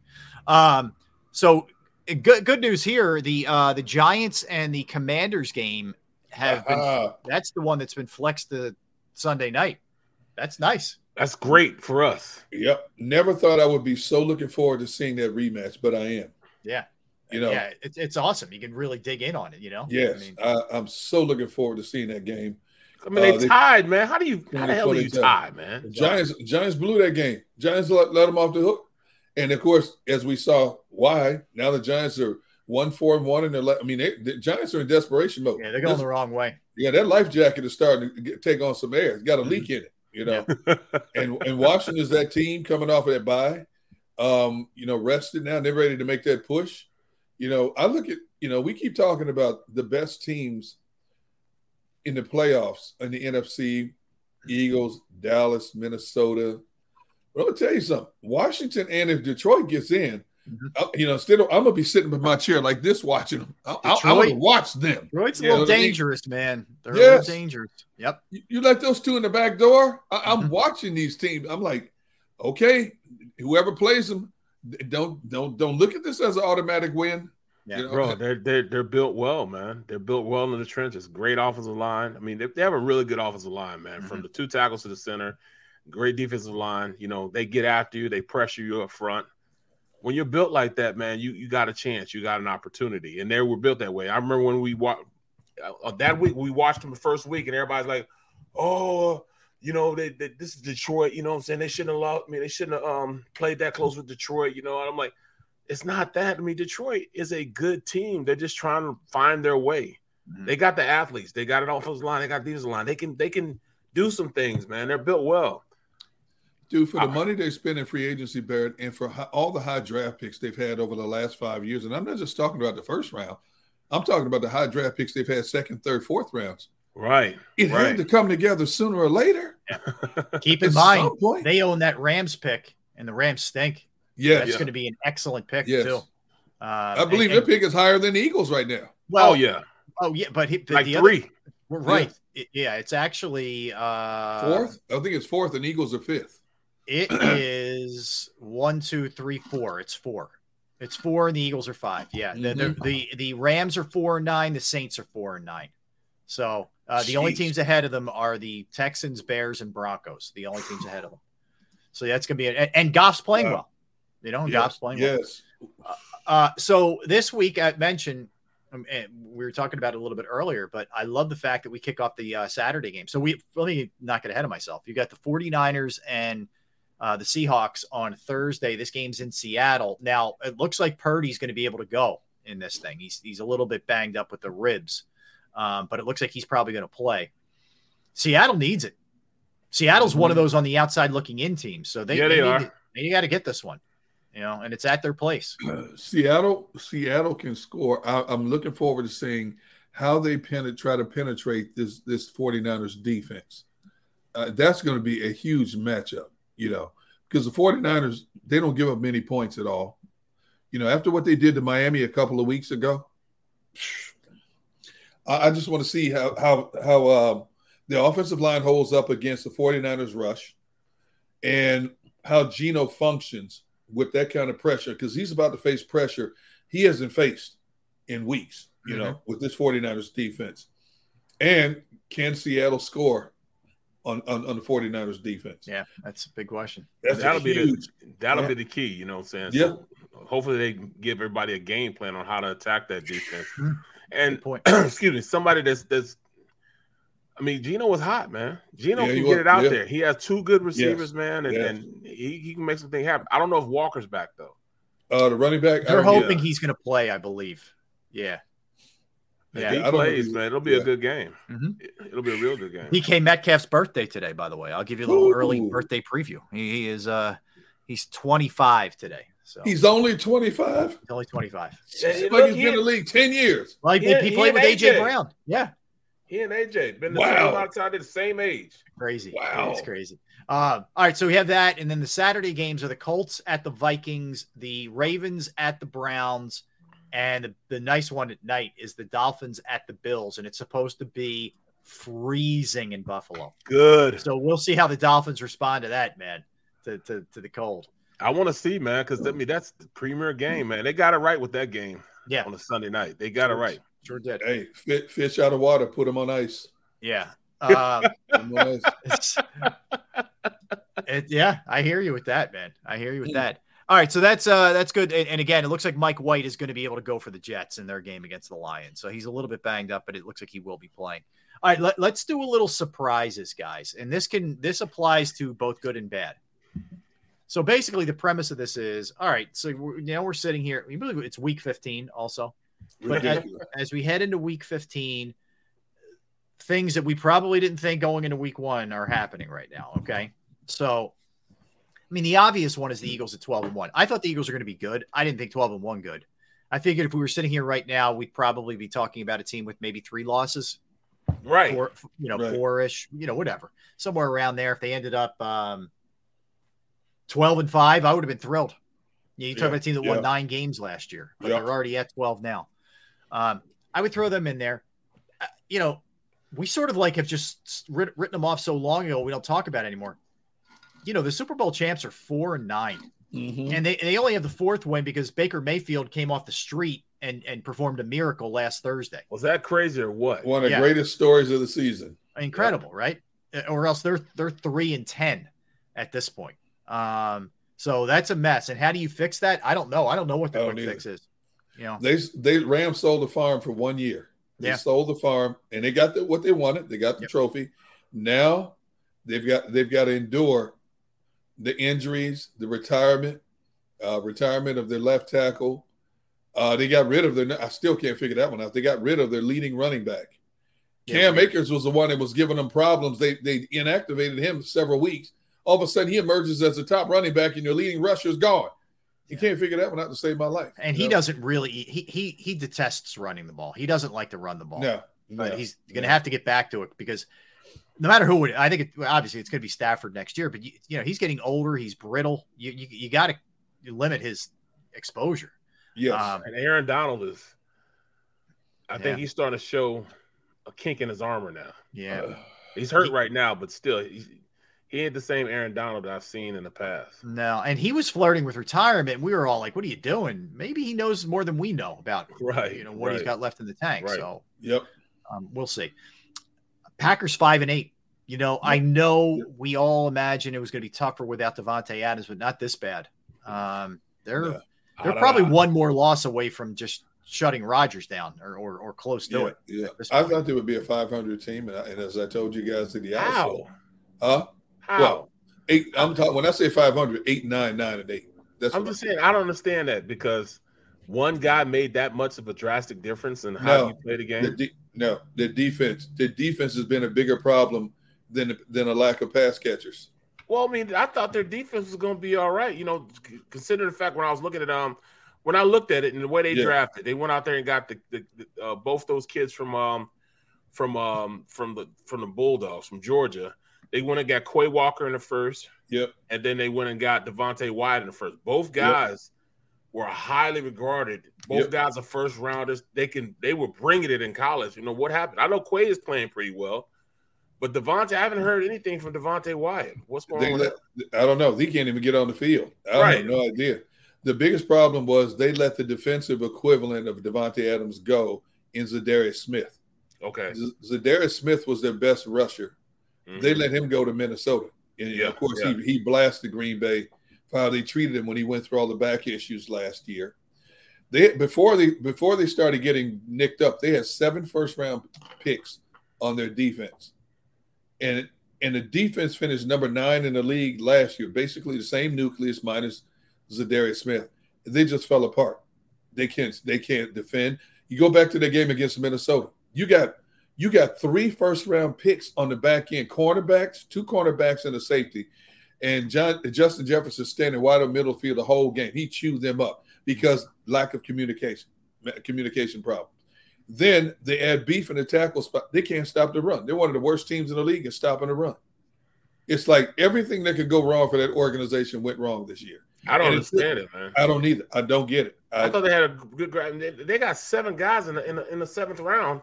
Um, so uh, good good news here. The uh, the Giants and the Commanders game have been. Ah. That's the one that's been flexed to Sunday night. That's nice. That's great for us. Yep. Never thought I would be so looking forward to seeing that rematch, but I am. Yeah. You know, yeah, it's it's awesome. You can really dig in on it. You know. Yes, I mean, I, am so looking forward to seeing that game. I mean, they Uh, they- tied, man. How do you? How the hell do you 2027. tie, man? Giants, Giants blew that game. Giants let, let them off the hook, And of course, as we saw, why now the Giants are one four and one, and they're. le- I mean, they, the Giants are in desperation mode. Yeah, they're going This- the wrong way. yeah, that life jacket is starting to get, take on some air. It's got a leak in it, you know. and and Washington's that team coming off of that bye, um, you know, rested now. They're ready to make that push. You know, I look at you know we keep talking about the best teams in the playoffs in the NFC: Eagles, Dallas, Minnesota. But I'm gonna tell you something. Washington and if Detroit gets in, I- you know, instead of I'm gonna be sitting in my chair like this watching them. I, I, I'm gonna watch them. Detroit's a You know little what I mean? dangerous, man. They're Yes. a little dangerous. Yep. You, you let those two in the back door. I, Mm-hmm. I'm watching these teams. I'm like, okay, whoever plays them, don't don't don't look at this as an automatic win. Yeah, You know? Bro, they're they're they're built well, man. They're built well in the trenches. Great offensive line. I mean, they, they have a really good offensive line, man. From the two tackles to the center, great defensive line. You know, they get after you, they pressure you up front. When you're built like that, man, you you got a chance, you got an opportunity, and they were built that way. I remember when we watched uh, that week, we watched them the first week, and everybody's like, "Oh, you know, they, they, this is Detroit. You know what I'm saying? They shouldn't have lost. I mean, they shouldn't have um, played that close with Detroit. You know, and I'm like, it's not that. I mean, Detroit is a good team. They're just trying to find their way. They got the athletes. They got an offensive line. They got defensive line. They can they can do some things, man. They're built well. Dude, for the money they spend in free agency, Barrett, and for all the high draft picks they've had over the last five years, and I'm not just talking about the first round. I'm talking about the high draft picks they've had second, third, fourth rounds. Right. It right. had to come together sooner or later. Keep in mind, point. they own that Rams pick, and the Rams stink. Yeah, that's Yeah. going to be an excellent pick Yes. too. Uh, I believe and- their pick is higher than the Eagles right now. Well, oh yeah. Oh yeah, but he, Like the three. we're right. It- yeah, it's actually uh, Fourth? I think it's fourth, and Eagles are fifth. It is one, two, three, four. It's four. It's four, and the Eagles are five. Yeah, the, the, the the Rams are four and nine. The Saints are four and nine. So uh, the only teams ahead of them are the Texans, Bears, and Broncos. The only teams ahead of them. So that's gonna be it. And, Goff's playing Wow. well. You know, Yes, Goff's playing well. Yes. Uh, so this week I mentioned um, and we were talking about it a little bit earlier, but I love the fact that we kick off the uh, Saturday game. So we let me not get ahead of myself. You got the 49ers and uh, the Seahawks on Thursday. This game's in Seattle. Now it looks like Purdy's going to be able to go in this thing. He's he's a little bit banged up with the ribs, um, but it looks like he's probably going to play. Seattle needs it. Seattle's one of those on the outside looking in teams, so they Yeah, they need are. to- they got to get this one, you know, and it's at their place. Seattle, Seattle can score. I, I'm looking forward to seeing how they penet, try to penetrate this this 49ers defense. Uh, that's going to be a huge matchup, you know, because the 49ers they don't give up many points at all. You know, after what they did to Miami a couple of weeks ago, I, I just want to see how how how uh, the offensive line holds up against the 49ers rush, and how Geno functions with that kind of pressure because he's about to face pressure he hasn't faced in weeks, you know, with this 49ers defense. And can Seattle score on, on, on the 49ers defense? Yeah, that's a big question. That's that'll be the that'll Yeah. be the key. You know what I'm saying? Yeah. So hopefully they give everybody a game plan on how to attack that defense. And point. excuse me, somebody that's that's. I mean, Geno was hot, man. Geno Yeah, can he get was, it out yeah. there. He has two good receivers, Yes, man, and, yes. and he, he can make something happen. I don't know if Walker's back though. Uh, the running back. They're I don't- hoping he's going to play, I believe. Yeah. Yeah. he I don't plays, man, it'll be yeah. a good game. Mhm. It- It'll be a real good game. DK Metcalf's birthday today, by the way. I'll give you a little early birthday preview. He, he is uh he's 25 today. So he's He's only 25. He's only 25. Seems look, like he's he- been in the league 10 years. Like he, he he played with AJ AJ. Brown. Yeah. He and AJ been the Wow. same amount of the same age. Crazy. Wow. It's crazy. Uh, all right. So we have that. And then the Saturday games are the Colts at the Vikings, the Ravens at the Browns, and the, the nice one at night is the Dolphins at the Bills. And it's supposed to be freezing in Buffalo. Good. So we'll see how the Dolphins respond to that, man, to, to, to the cold. I want to see, man, because I mean that's the premier game, man. They got it right with that game Yeah. on a Sunday night. They got it right. Sure did. Hey, fish out of water, put them on ice. Yeah. Uh, on ice. it, yeah, I hear you with that, man. I hear you with that. All right, so that's uh that's good. And, and again, it looks like Mike White is going to be able to go for the Jets in their game against the Lions. So he's a little bit banged up, but it looks like he will be playing. All right, let, let's do a little surprises, guys. And this can this applies to both good and bad. So basically, the premise of this is all right. So we're, now we're sitting here. It's week 15 also. But as, as we head into week 15, things that we probably didn't think going into week one are happening right now. Okay. So, I mean, the obvious one is the Eagles at 12 and 1. I thought the Eagles are going to be good. I didn't think 12 and 1 good. I figured if we were sitting here right now, we'd probably be talking about a team with maybe three losses. Right. Four, you know, Right. four ish, you know, whatever. Somewhere around there. If they ended up um, 12 and 5, I would have been thrilled. You talk Yeah, about a team that yeah. won nine games last year, but Yeah. they're already at 12 now. Um, I would throw them in there. Uh, you know, we sort of like have just writ- written them off so long ago, we don't talk about it anymore. You know, the Super Bowl champs are four and 9 Mm-hmm. and they, they only have the fourth win because Baker Mayfield came off the street and, and performed a miracle last Thursday. Was that crazy or what? One of the Yeah. greatest stories of the season. Incredible, right? Uh, Or else they're they're three and ten at this point. Um, so that's a mess. And how do you fix that? I don't know. I don't know what the quick either. fix is. You know, They they Rams sold the farm for one year. They Yeah. sold the farm and they got the, what they wanted. They got the trophy. Now they've got they've got to endure the injuries, the retirement, uh, retirement of their left tackle. Uh, they got rid of their. I still can't figure that one out. They got rid of their leading running back. Cam Akers was the one that was giving them problems. They they inactivated him several weeks. All of a sudden, he emerges as the top running back, and your leading rusher is gone. You can't figure that one out to save my life. and he know? doesn't really he he he detests running the ball. He doesn't like to run the ball. No, but no, he's going to have to get back to it because no matter who it, I think it, obviously it's going to be Stafford next year, but you, you know he's getting older, he's brittle. You you, you got to limit his exposure. Yes. Um, and Aaron Donald is. I think he's starting to show a kink in his armor now. Yeah, Uh, he's hurt right now, but still, he's, he ain't the same Aaron Donald that I've seen in the past. No, and he was flirting with retirement. And we were all like, "What are you doing?" Maybe he knows more than we know about, Right, You know what he's got left in the tank. Right. So, yep, um, we'll see. Packers five and eight. You know, I know we all imagine it was going to be tougher without Davante Adams, but not this bad. Um, they're Yeah. They're probably know. one more loss away from just shutting Rodgers down or or, or close to yeah, it. yeah. I thought they would be a 500 team, and, I, and as I told you guys at the outset, How? huh? How? Well, eight. I'm talking when I say 500, eight, nine, nine, and eight. That's I'm just saying I don't understand that because one guy made that much of a drastic difference in how No. you play the The game. de- no, the defense. The defense has been a bigger problem than than a lack of pass catchers. Well, I mean, I thought their defense was going to be all right. You know, considering the fact when I was looking at um, when I looked at it and the way they Yeah. drafted, they went out there and got the, the, the uh, both those kids from um, from um, from the from the Bulldogs from Georgia. They went and got Quay Walker in the first, Yep. and then they went and got Devonte Wyatt in the first. Both guys were highly regarded. Both Yep. guys are first rounders. They can they were bringing it in college. You know what happened? I know Quay is playing pretty well, but Devonte, I haven't heard anything from Devonte Wyatt. What's going They on? let, I don't know. He can't even get on the field. I Right. have no idea. The biggest problem was they let the defensive equivalent of Davante Adams go in Za'Darius Smith. Okay. Z- Za'Darius Smith was their best rusher. They Mhm. let him go to Minnesota. And Yeah, of course, yeah. he, he blasted Green Bay for how they treated him when he went through all the back issues last year. They before they before they started getting nicked up, they had seven first round picks on their defense. And and the defense finished number nine in the league last year, basically the same nucleus minus Za'Darius Smith. They just fell apart. They can't they can't defend. You go back to the game against Minnesota. You got you got three first round picks on the back end, cornerbacks, two cornerbacks, and a safety. And John Justin Jefferson standing wide in middle field the whole game. He chewed them up because lack of communication, communication problem. Then they add beef in the tackle spot. They can't stop the run. They're one of the worst teams in the league in stopping the run. It's like everything that could go wrong for that organization went wrong this year. I don't And understand it, man. I don't either. I don't get it. I I, thought they had a good grab. They, they got seven guys in the, in the in the seventh round,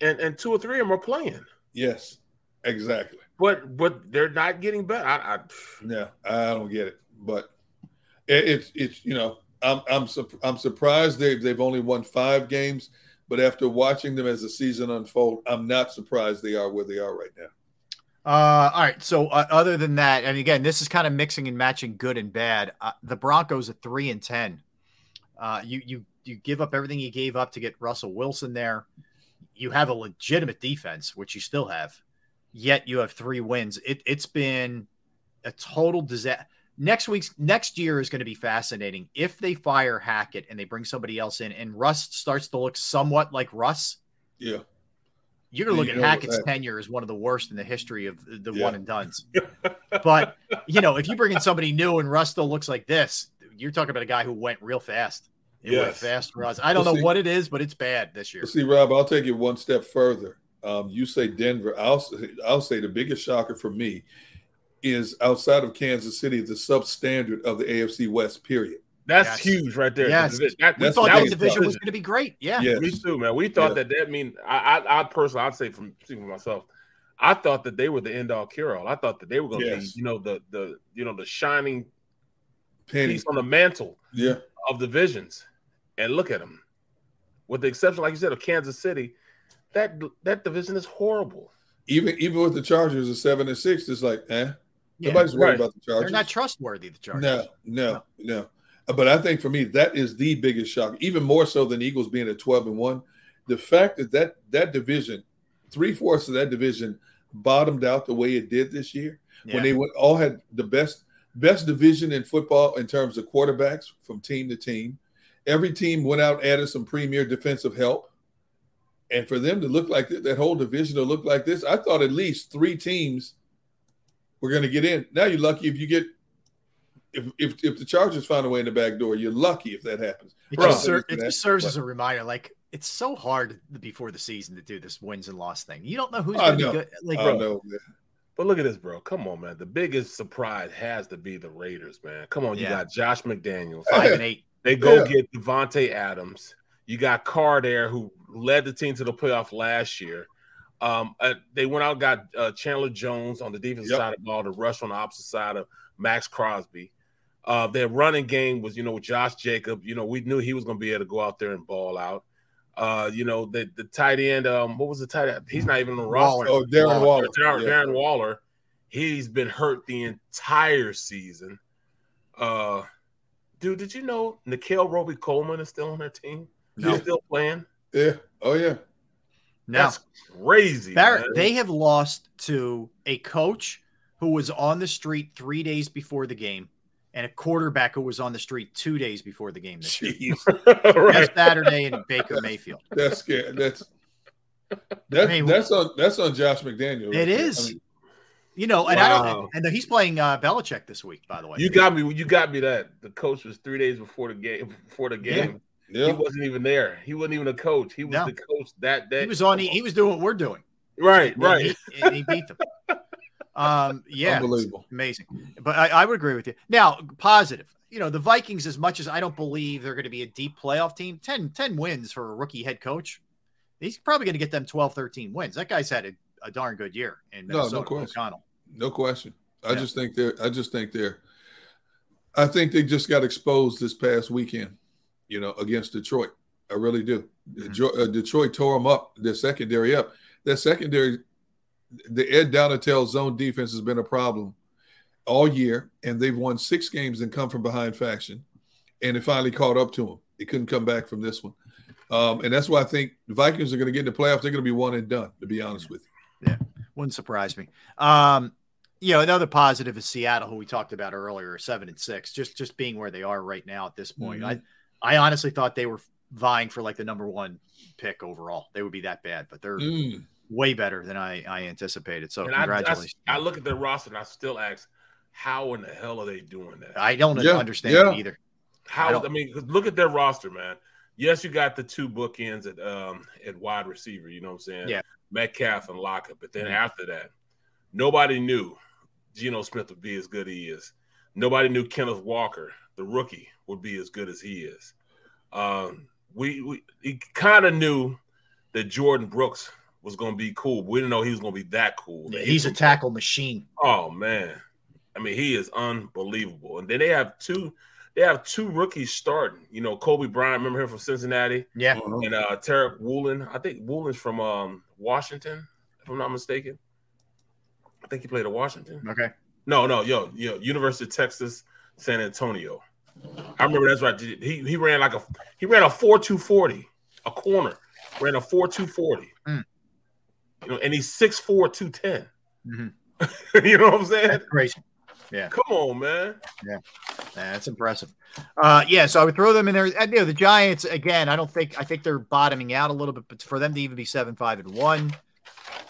and and two or three of them are playing. yes, exactly. But but they're not getting better. I, I Yeah, I don't get it, but it, it's it's you know I'm I'm sup- I'm surprised they they've only won five games, but after watching them as the season unfold, I'm not surprised they are where they are right now. Uh, all right. So uh, other than that, and again, this is kind of mixing and matching good and bad. Uh, the Broncos at three and ten. Uh, you you you give up everything you gave up to get Russell Wilson there. You have a legitimate defense, which you still have. Yet you have three wins. It, it's been a total disaster. next week's next year is going to be fascinating. If they fire Hackett and they bring somebody else in, and Russ starts to look somewhat like Russ, Yeah. you're going to look you at Hackett's happening. tenure as one of the worst in the history of the the Yeah. one and duns. but you know, if you bring in somebody new and Russ still looks like this, you're talking about a guy who went real fast. It went Yes. fast for us. I don't Well, know see- what it is, but it's bad this year. See, Rob, I'll take it one step further. Um, you say Denver. I'll say, I'll say the biggest shocker for me is outside of Kansas City, the substandard of the AFC West. Period. That's Yes. huge right there. Yes. That- that- We thought the that division problem. was going to be great. Yeah. Yes. Me too, man. We thought Yeah. that that mean I, I I personally I'd say from speaking for myself, I thought that they were the end all cure all. I thought that they were going to Yes. be, you know, the the you know the shining Penny. piece on the mantle Yeah. of divisions. And look at them, with the exception, like you said, of Kansas City, that that division is horrible. Even even with the Chargers at seven and six, it's like, eh. Yeah, Nobody's worried right. about the Chargers. They're not trustworthy, the Chargers. No, no, no. But I think for me, that is the biggest shock, even more so than Eagles being at 12 and 1. The fact that that, that division, three fourths of that division bottomed out the way it did this year, Yeah. when they went, all had the best best division in football in terms of quarterbacks from team to team. Every team went out, added some premier defensive help. And for them to look like that, that whole division to look like this, I thought at least three teams were going to get in. Now you're lucky if you get if, if if the Chargers find a way in the back door, you're lucky if that happens. It just, ser- it just serves But- as a reminder. Like it's so hard before the season to do this wins and loss thing. You don't know who's going to be good. Like, I know. Man. But look at this, bro. Come on, man. The biggest surprise has to be the Raiders, man. Come on, you got Josh McDaniels. five and eight. They go Yeah. get Davante Adams. You got Carr there, who led the team to the playoff last year. Um, uh, they went out and got uh, Chandler Jones on the defensive Yep. side of the ball to rush on the opposite side of Maxx Crosby. Uh, their running game was, you know, with Josh Jacob. You know, we knew he was going to be able to go out there and ball out. Uh, you know, the the tight end. Um, what was the tight end? He's not even on the roster. Oh, Darren Waller. Darren, Yeah. Darren Waller. He's been hurt the entire season. Uh, dude, did you know Nickell Robey-Coleman is still on their team? No. He's still playing. Yeah. Oh yeah. Now, That's crazy. Barrett, they have lost to a coach who was on the street three days before the game and a quarterback who was on the street two days before the game this year. Jeez. right. Saturday and Baker Mayfield. That's scary. That's that, mean, that's on that's on Josh McDaniel. It right there. is. I mean, You know, and I don't. And he's playing uh, Belichick this week, by the way. You got me. You got me. That the coach was three days before the game. Before the game, he yeah. wasn't even there. He wasn't even a coach. He was No. the coach that day. he was on. He, he was doing what we're doing. right, And right. he- and he beat them. Um, yeah, Unbelievable. amazing. But I, I would agree with you. Now, positive. You know, the Vikings, as much as I don't believe they're going to be a deep playoff team, 10, 10 wins for a rookie head coach. He's probably going to get them 12, 13 wins. That guy's had a, a darn good year in No, no question. O'Connell. No question. I Yeah. just think they're. I just think they're. I think they just got exposed this past weekend. You know, against Detroit. I really do. Mm-hmm. Detroit, uh, Detroit tore them up. Their secondary up. Their secondary, the Ed Donatell zone defense has been a problem all year, and they've won six games and come from behind faction, and it finally caught up to them. They couldn't come back from this one, um, and that's why I think the Vikings are going to get in the playoffs. They're going to be one and done. To be honest with you. Yeah, wouldn't surprise me. Um, you know, another positive is Seattle, who we talked about earlier, seven and six, just just being where they are right now at this point. Mhm. I I honestly thought they were vying for like the number one pick overall. They would be that bad, but they're Mm. Way better than I, I anticipated. So And I, I, congratulations. I look at their roster and I still ask, how in the hell are they doing that? I, don't Yeah, understand yeah. either. How don't- I, mean, look at their roster, man. Yes, you got the two bookends at um at wide receiver. You know what I'm saying? Yeah. Metcalf and Lockett. But then Mhm. after that, nobody knew Geno Smith would be as good as he is. Nobody knew Kenneth Walker, the rookie, would be as good as he is. Um, we we he kind of knew that Jordyn Brooks was going to be cool. We didn't know he was going to be that cool. that he He's a tackle machine. Oh man, I mean he is unbelievable. And then they have two, they have two rookies starting. You know, Coby Bryant, remember him from Cincinnati, Yeah. and uh Tariq Woolen. I think Woolen's from um Washington, if I'm not mistaken. I think he played at Washington. Okay. No, no, yo, yo, University of Texas, San Antonio. I remember that's right. He he ran like a he ran a four two forty, a corner, ran a four two forty. You know, and he's six four two ten. Mhm. you know what I'm saying? That's crazy. Yeah. Come on, man. Yeah. That's impressive. Uh, yeah, so I would throw them in there. And, you know, the Giants again. I don't think I think they're bottoming out a little bit, but for them to even be seven, five, and one,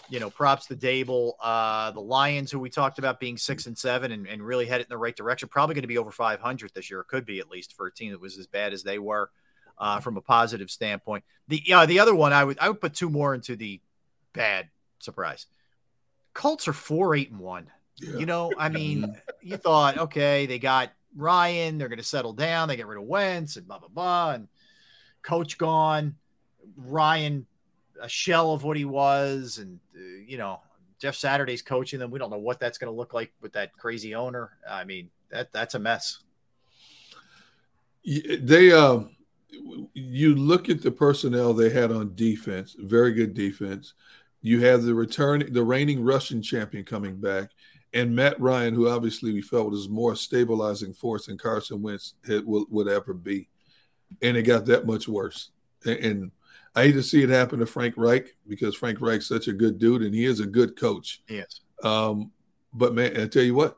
you know, props to Daboll. Uh, the Lions, who we talked about being six and seven and, and really headed in the right direction, probably going to be over 500 this year. It could be at least for a team that was as bad as they were uh, from a positive standpoint. The uh, the other one, I would I would put two more into the bad surprise. Colts are four, eight, and one. You know, I mean, you thought, okay, they got Ryan, they're going to settle down, they get rid of Wentz, and blah blah blah, and coach gone, Ryan, a shell of what he was, and uh, you know, Jeff Saturday's coaching them. We don't know what that's going to look like with that crazy owner. I mean, that that's a mess. They uh, you look at the personnel they had on defense, very good defense. You have the return, the reigning Russian champion coming back, and Matt Ryan, who obviously we felt was more stabilizing force than Carson Wentz had, would, would ever be, and it got that much worse. And, and I hate to see it happen to Frank Reich because Frank Reich's such a good dude and he is a good coach. Yes. Um, but man, I tell you what,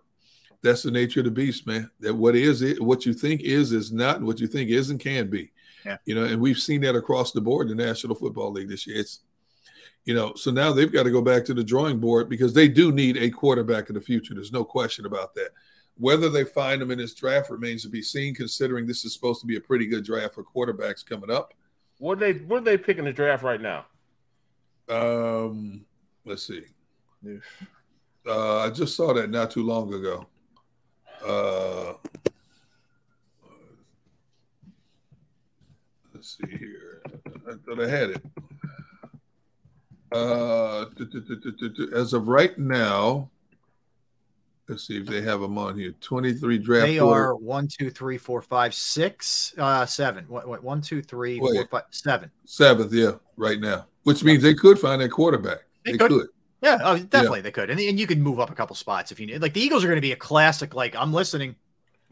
that's the nature of the beast, man. That what is it, what you think is is not, what you think is and can be. Yeah. You know, and we've seen that across the board in the National Football League this year. It's you know, so now they've got to go back to the drawing board because they do need a quarterback in the future. There's no question about that. Whether they find him in this draft remains to be seen, considering this is supposed to be a pretty good draft for quarterbacks coming up. What are they what are they picking the draft right now? Um, let's see. Uh, I just saw that not too long ago. Uh, let's see here. I thought I had it. Uh, as of right now, let's see if they have them on here. Twenty-three draft. They order. are one, two, three, four, five, six, uh, seven. What, what, one, two, three, four, Wait. five, seventh. Yeah, right now, which means they could find their quarterback. They They, could. could. Yeah, oh, definitely they could, and, and you could move up a couple spots if you need. Like the Eagles are going to be a classic. Like I'm listening.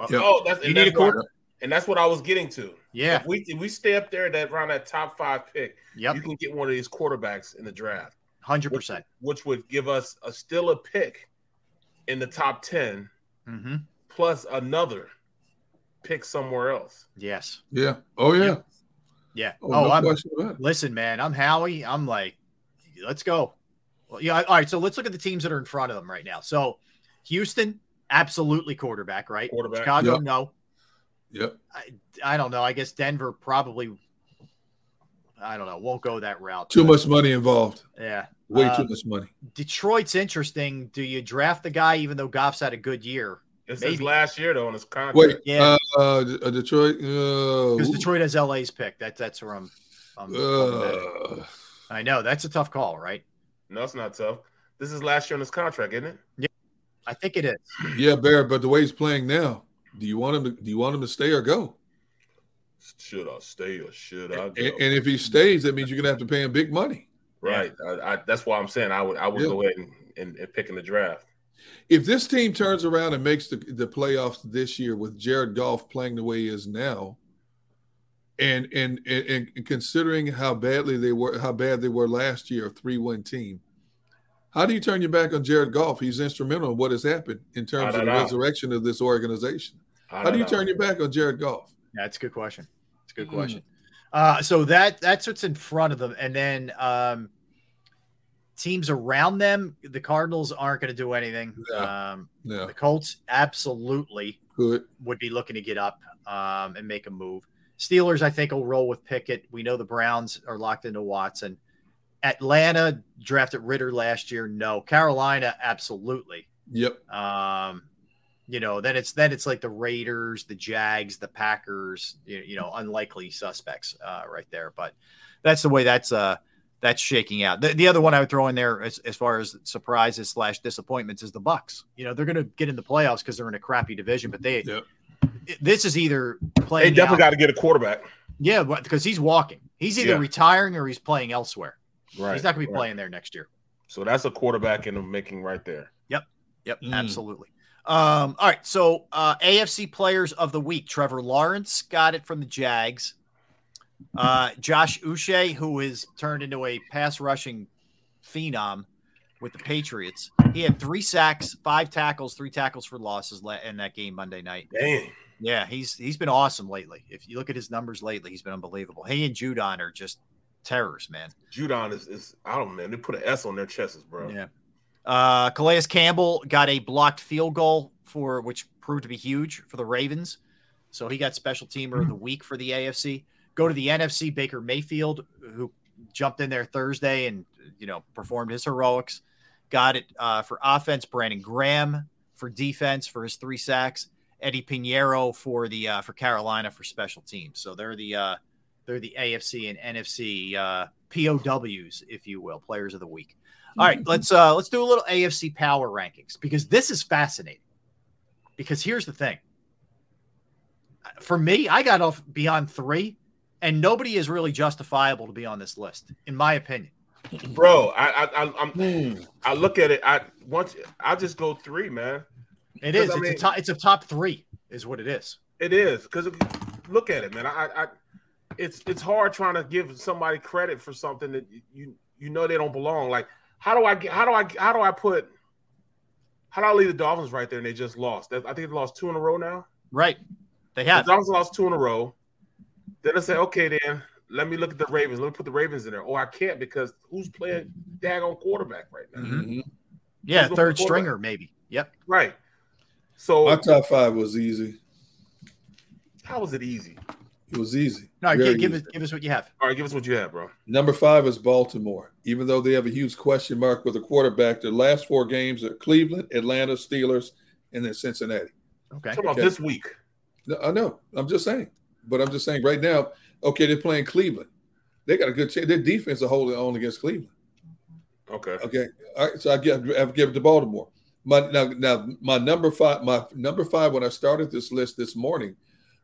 Yeah. Oh, that's, You need that's a quarter- and that's what I was getting to. Yeah. If we if we stay up there that around that top five pick, Yep. you can get one of these quarterbacks in the draft. Hundred percent. Which would give us a still a pick in the top 10 Mm-hmm. plus another pick somewhere else. Yes. Yeah. Oh yeah. Yeah. Oh, Oh, no I'm, question about it. listen, man. I'm Howie. I'm like, let's go. Well, yeah. All right. So let's look at the teams that are in front of them right now. So Houston, absolutely quarterback, right? Quarterback. Chicago, Yep. no. Yep. I, I don't know. I guess Denver probably. I don't know. Won't go that route. Too much money involved. Yeah. Way Uh, too much money. Detroit's interesting. Do you draft the guy even though Goff's had a good year? This is Maybe. last year though on his contract. Wait. Yeah. Uh, uh, D- uh, Detroit. Uh, Because Detroit has LA's pick. That, that's where I'm. I'm, I'm uh, I know. That's a tough call, right? No, it's not tough. This is last year on his contract, isn't it? Yeah, I think it is. yeah, Bear. But the way he's playing now, do you want him to? Do you want him to stay or go? Should I stay or should I And, and if he stays, that means you're gonna have to pay him big money. right. I, I, that's why I'm saying I would I would Yeah. go ahead and, and, and pick in the draft. If this team turns around and makes the, the playoffs this year with Jared Goff playing the way he is now, and and and, and considering how badly they were, how bad they were last year, a three win team, how do you turn your back on Jared Goff? He's instrumental in what has happened in terms of the know. resurrection of this organization. How don't you know. turn your back on Jared Goff? That's a good question. It's a good Hmm. question. Uh, so that that's what's in front of them, and then um, teams around them. The Cardinals aren't going to do anything. No. Um, No, the Colts absolutely good. would be looking to get up um, and make a move. Steelers, I think, will roll with Pickett. We know the Browns are locked into Watson. Atlanta drafted Ridder last year. No. Carolina, absolutely. Yep. Um, you know, then it's then it's like the Raiders, the Jags, the Packers. You, you know, unlikely suspects uh, right there. But that's the way that's uh that's shaking out. The, the other one I would throw in there as, as far as surprises slash disappointments is the Bucks. You know, they're going to get in the playoffs because they're in a crappy division, but they Yep. this is either playing. They definitely got to get a quarterback. yeah, because he's walking. He's either Yeah. retiring or he's playing elsewhere. Right. He's not going to be right. playing there next year. So that's a quarterback in the making right there. Yep. Yep. Mm. Absolutely. Um, all right. So uh, AFC players of the week. Trevor Lawrence got it from the Jags. Uh, Josh Uche, who has turned into a pass rushing phenom with the Patriots. He had three sacks, five tackles, three tackles for losses in that game Monday night. Dang. Yeah, he's he's been awesome lately. If you look at his numbers lately, he's been unbelievable. He and Judon are just terrors, man. Judon is, is I don't know, man. They put an S on their chests, bro. Yeah. Uh, Calais Campbell got a blocked field goal for which proved to be huge for the Ravens. So he got special teamer of the week for the AFC. Go to the NFC, Baker Mayfield, who jumped in there Thursday and you know performed his heroics. Got it uh, for offense, Brandon Graham for defense for his three sacks, Eddy Piñeiro for the uh, for Carolina for special teams. So they're the uh, they're the AFC and NFC uh, POWs, if you will, players of the week. All right, let's uh, let's do a little AFC power rankings because this is fascinating. Because here's the thing. For me, I got off beyond three, and nobody is really justifiable to be on this list, in my opinion. Bro, I I I, I'm, I look at it. I once I just go three, man. It is. I It's mean- a top. It's a top three, is what it is. It is because look at it, man. I, I, it's it's hard trying to give somebody credit for something that you you know they don't belong. Like, how do I get? How do I? How do I put? How do I leave the Dolphins right there and they just lost? I think they lost two in a row now. Right. They have. The have. Dolphins lost two in a row. Then I say, okay, then let me look at the Ravens. Let me put the Ravens in there. Oh, I can't because who's playing daggone quarterback right now? Mm-hmm. Yeah, Who's third stringer maybe. Yep. Right. So My top five was easy. how was it easy? It was easy. All right, Very give, give easy. us give us what you have. All right, give us what you have, bro. Number five is Baltimore. Even though they have a huge question mark with a quarterback, their last four games are Cleveland, Atlanta, Steelers, and then Cincinnati. Okay. Talking about Okay. this week. No, I know. I'm just saying. But I'm just saying right now, okay, they're playing Cleveland. They got a good chance. Their defense is holding on against Cleveland. Okay. Okay. All right. So I give I give it to Baltimore. My now now my number five, my number five when I started this list this morning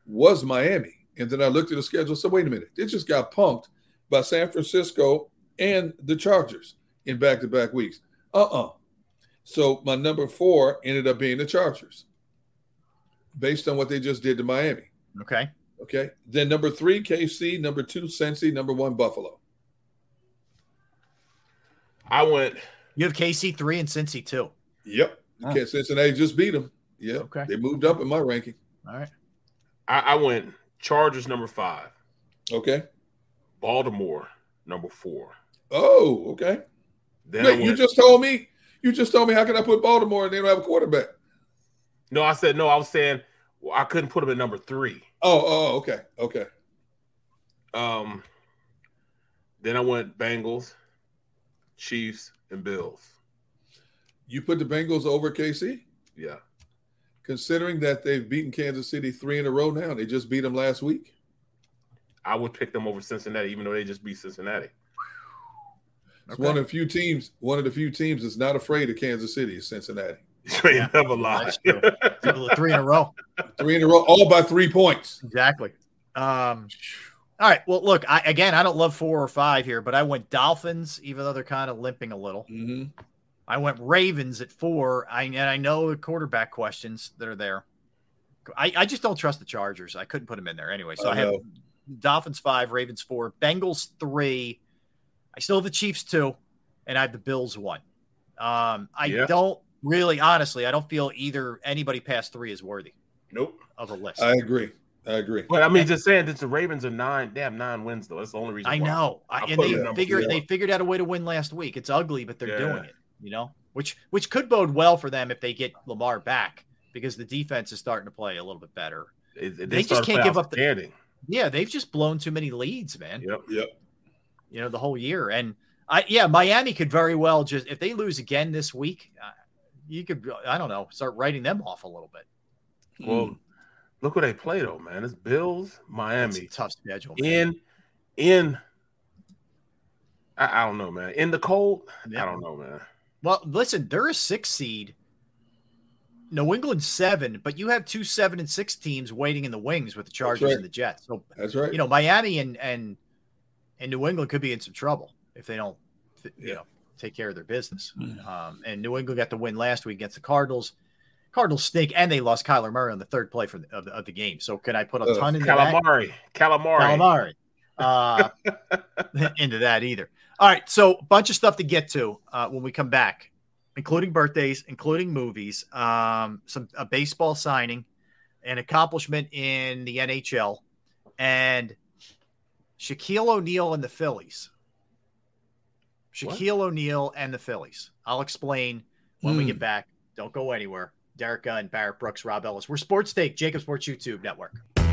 was Miami. And then I looked at the schedule and said, wait a minute, they just got punked by San Francisco and the Chargers in back-to-back weeks. Uh-uh. So my number four ended up being the Chargers, based on what they just did to Miami. Okay. Okay. Then number three, KC. Number two, Cincy. Number one, Buffalo. I went. You have KC three and Cincy two. Yep. Okay. Cincinnati just beat them. Yep. Okay. They moved up in my ranking. All right. I, I went Chargers number five, Okay. Baltimore number four. Oh, okay. Then Wait, you just told me. You just told me how can I put Baltimore and they don't have a quarterback? no, I said no. I was saying well, I couldn't put them at number three. Oh, oh, okay, okay. Um, then I went Bengals, Chiefs, and Bills. You put the Bengals over KC, Yeah, considering that they've beaten Kansas City three in a row now. They just beat them last week. I would pick them over Cincinnati, even though they just beat Cincinnati. It's one of the few teams. One of the few teams that's not afraid of Kansas City is Cincinnati. They never lie. That's true. three in a row. Three in a row, all by three points. Exactly. Um, all right. Well, look, I, again, I don't love four or five here, but I went Dolphins, even though they're kind of limping a little. Mm-hmm. I went Ravens at four. I and I know the quarterback questions that are there. I, I just don't trust the Chargers. I couldn't put them in there anyway. So I I, have know. Dolphins five, Ravens four, Bengals three. I still have the Chiefs two, and I have the Bills one. Um, I Yeah. don't really, honestly, I don't feel either anybody past three is worthy Nope. of a list. I agree. I agree. But I mean, just saying that the Ravens are nine. They have nine wins though. That's the only reason. I why. know, I, I and they figured they figured out a way to win last week. It's ugly, but they're Yeah. doing it. You know, which which could bode well for them if they get Lamar back because the defense is starting to play a little bit better. It- it- They just can't give up the- outstanding. Yeah, they've just blown too many leads, man. Yep. Yep. You know, the whole year, and I yeah, Miami could very well just if they lose again this week, uh, you could I don't know start writing them off a little bit. Well, look what they play though, man. It's Bills, It's Miami a tough schedule. man. in in. I, I don't know, man. In the cold, Yeah. I don't know, man. Well, listen, they're a six seed. New England seven, but you have two seven and six teams waiting in the wings with the Chargers right. and the Jets. So That's right. you know Miami and and and New England could be in some trouble if they don't, you Yeah. know, take care of their business. Um, and New England got the win last week against the Cardinals. Cardinals stink, and they lost Kyler Murray on the third play for the, of, the, of the game. So can I put a Uh, ton into that? Calamari, calamari. Calamari. Uh, into that either. All right, so a bunch of stuff to get to uh, when we come back. including birthdays, including movies, um, some a baseball signing, an accomplishment in the NHL, and Shaquille O'Neal and the Phillies. Shaquille O'Neal and the Phillies. I'll explain when we Hmm. get back. Don't go anywhere. Derrick Gunn, Barrett Brooks, Rob Ellis. We're Sports Take, JAKIB Sports YouTube Network.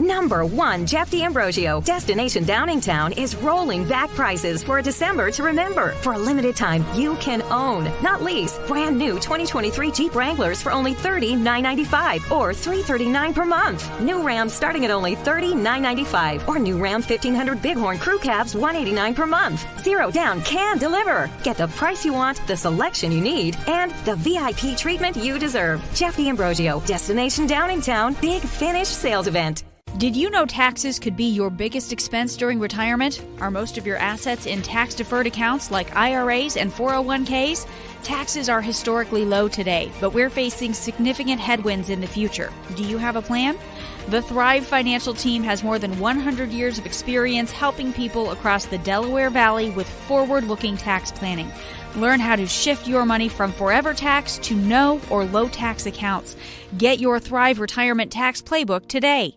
Number one, Jeff D'Ambrosio. Destination Downingtown is rolling back prices for a December to remember. For a limited time, you can own, not lease, brand new 2023 Jeep Wranglers for only $30,995 or 339 per month. New Ram starting at only $30,995 or new Ram 1500 Bighorn Crew Cabs 189 per month. Zero down can deliver. Get the price you want, the selection you need, and the VIP treatment you deserve. Jeff D'Ambrosio, Destination Downingtown, Big Finish Sales Event. Did you know taxes could be your biggest expense during retirement? Are most of your assets in tax deferred accounts like IRAs and 401ks? Taxes are historically low today, but we're facing significant headwinds in the future. Do you have a plan? The Thrive Financial Team has more than 100 years of experience helping people across the Delaware Valley with forward looking tax planning. Learn how to shift your money from forever tax to no or low tax accounts. Get your Thrive Retirement Tax Playbook today.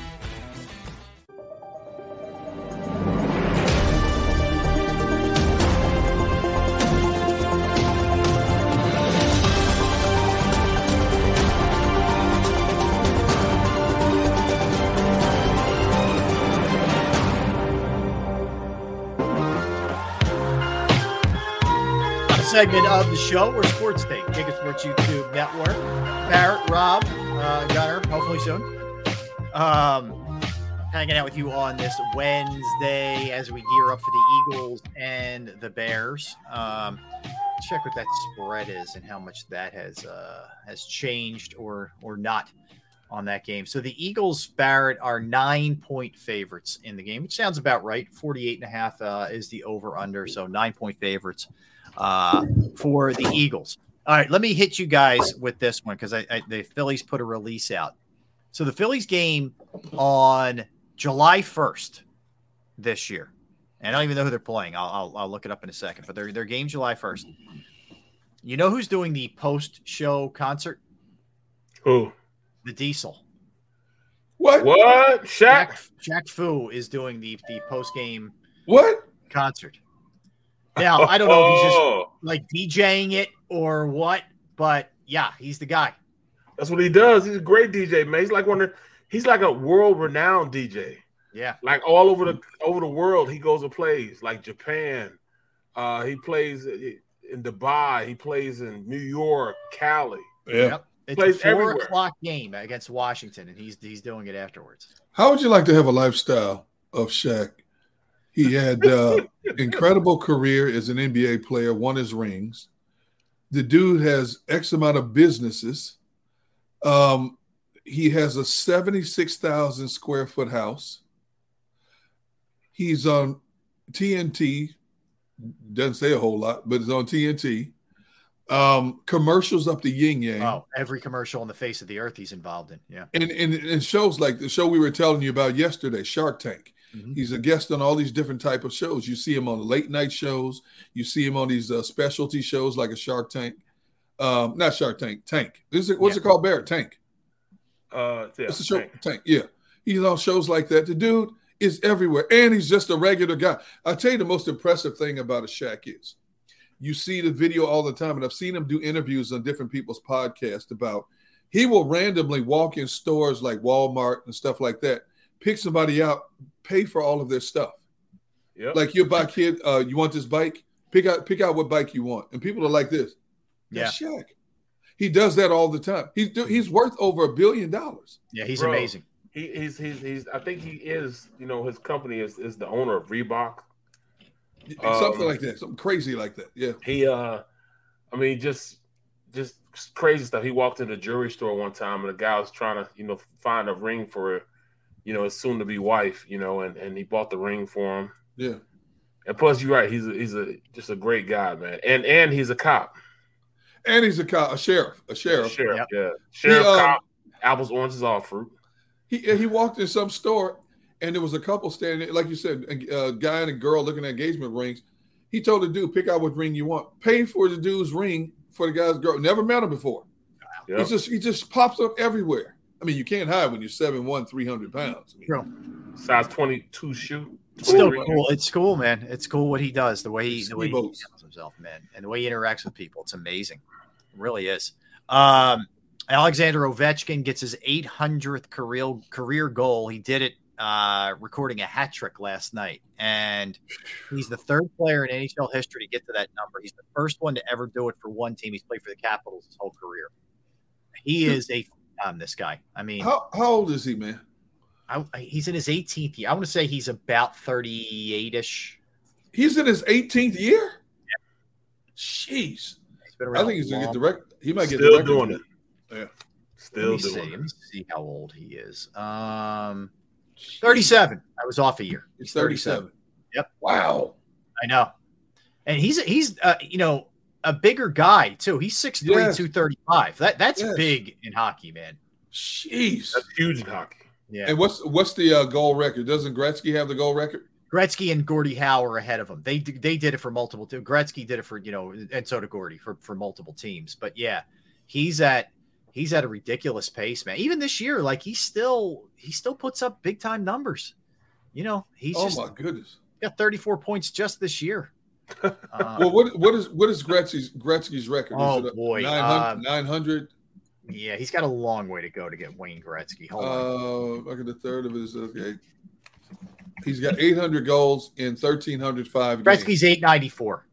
Segment of the show. We're Sports Take, JAKIB Sports YouTube Network. Barrett, Rob, uh, Gunner, hopefully soon. Um, hanging out with you on this Wednesday as we gear up for the Eagles and the Bears. Um, check what that spread is and how much that has uh, has changed or or not on that game. So the Eagles, Barrett, are nine point favorites in the game, which sounds about right. 48 and a half uh, is the over under. So nine point favorites uh, for the Eagles. All right, let me hit you guys with this one because I, I, the Phillies put a release out. So the Phillies game on July 1st this year. And I don't even know who they're playing. I'll, I'll, I'll look it up in a second, but their, their game July 1st. You know who's doing the post show concert? Who? The Diesel. What? What? Shaq? Jack Fu is doing the, the post game what concert. Now, I don't know if he's Oh. just like DJing it or what, but yeah, he's the guy. That's what he does. He's a great DJ, man. He's like one of he's like a world renowned DJ. Yeah. Like all over the over the world, he goes and plays. Like Japan, uh, he plays in Dubai. He plays in New York, Cali. Yep. It's Plays a four everywhere. o'clock game against Washington, and he's he's doing it afterwards. How would you like to have a lifestyle of Shaq? He had uh, incredible career as an NBA player, won his rings. The dude has X amount of businesses. Um, He has a 76,000 square foot house. He's on TNT. Doesn't say a whole lot, but it's on TNT. Um, commercials up the yin yang. Oh, every commercial on the face of the earth he's involved in. Yeah. And, and, and shows like the show we were telling you about yesterday, Shark Tank. Mm-hmm. He's a guest on all these different type of shows. You see him on the late night shows. You see him on these uh, specialty shows like a Shark Tank. Um, not Shark Tank, Tank. Is it what's Yeah. it called? Barrett Tank. Uh, yeah, It's a show. Tank. Tank. Yeah. He's on shows like that. The dude is everywhere. And he's just a regular guy. I'll tell you the most impressive thing about a Shaq is you see the video all the time, and I've seen him do interviews on different people's podcasts about he will randomly walk in stores like Walmart and stuff like that, pick somebody out, pay for all of their stuff. Yep. Like you buy kid, uh, you want this bike? Pick out pick out what bike you want. And people are like this. That's Shaq. He does that all the time. He's he's worth over a billion dollars. Yeah, he's Bro, amazing. He, he's he's he's. I think he is. You know, his company is is the owner of Reebok. something Um, like that, something crazy like that. Yeah. He uh, I mean, just just crazy stuff. He walked into a jewelry store one time, and the guy was trying to you know find a ring for, you know, his soon to be wife. You know, and and he bought the ring for him. Yeah. And plus, you're right. He's a, he's a just a great guy, man. And and he's a cop. And he's a cop, a sheriff, a sheriff. Sheriff, yeah. Sheriff, He, um, cop, apples, oranges, all fruit. He he walked in some store and there was a couple standing, like you said, a, a guy and a girl looking at engagement rings. He told the dude, pick out what ring you want. Pay for the dude's ring for the guy's girl. Never met him before. Yep. He just he just pops up everywhere. I mean, you can't hide when you're 7'1", 300 pounds. I mean, Size twenty two shoe. It's still cool. It's cool, man. It's cool what he does, the way he, the way he handles himself, man, and the way he interacts with people. It's amazing. It really is. Um, Alexander Ovechkin gets his 800th career career goal. He did it uh, recording a hat trick last night, and he's the third player in NHL history to get to that number. He's the first one to ever do it for one team. He's played for the Capitals his whole career. He is a um, this guy. I mean, how how old is he, man? I, I- he's in his 18th year. I want to say he's about 38 ish. He's in his 18th year. Jeez, He's been I think he's gonna get the record. He might get Still the record. doing it. Yeah. Still Let me doing see. it. Let me see how old he is. Um, 37. I was off a year. He's 37. Yep. Wow. I know. And he's he's uh, you know a bigger guy too. He's 6'3", Yes. 235. That that's Yes. big in hockey, man. Jeez. That's huge in hockey. Yeah. And what's what's the uh, goal record? Doesn't Gretzky have the goal record? Gretzky and Gordie Howe are ahead of him. They they did it for multiple. Too. Gretzky did it for you know, and so did Gordie for for multiple teams. But yeah, he's at he's at a ridiculous pace, man. Even this year, like he still he still puts up big time numbers. You know, he's oh just my goodness. got 34 points just this year. Uh, Well, what what is what is Gretzky's Gretzky's record? Oh, is it boy, 900, um, yeah, he's got a long way to go to get Wayne Gretzky. Hold on. uh look at the third of his okay. He's got 800 goals in 1305 games. Gretzky's 894.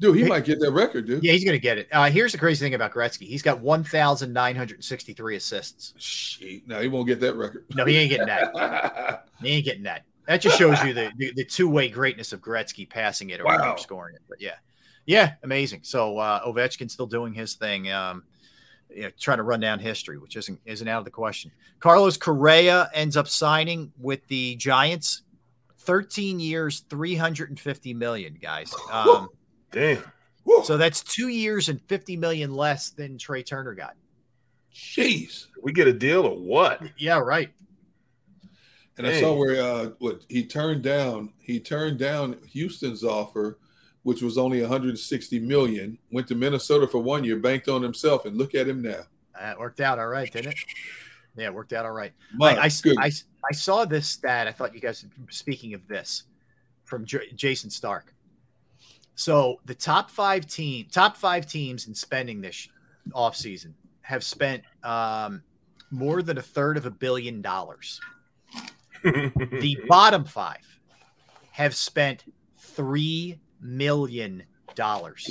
Dude, he might get that record, dude. Yeah, he's gonna get it. Uh, here's the crazy thing about Gretzky. He's got 1,963 assists. Shit. No, he won't get that record. No, he ain't getting that. He ain't getting that. That just shows you the the, the two way greatness of Gretzky passing it or Wow. scoring it. But yeah, yeah, amazing. So uh, Ovechkin still doing his thing. Um, you know, trying to run down history, which isn't isn't out of the question. Carlos Correa ends up signing with the Giants, thirteen years, three hundred and fifty million. Guys, um, Damn. so that's two years and fifty million less than Trea Turner got. Jeez. We get a deal or what? Yeah, right. And I saw where uh what he turned down he turned down Houston's offer, which was only 160 million, went to Minnesota for one year, banked on himself, and look at him now. That worked out all right, didn't it? Yeah, it worked out all right. My I, I. I, I saw this stat. I thought you guys, speaking of this, from J- Jayson Stark. So the top five team, top five teams in spending this offseason have spent um, more than a third of a billion dollars. The bottom five have spent three million dollars.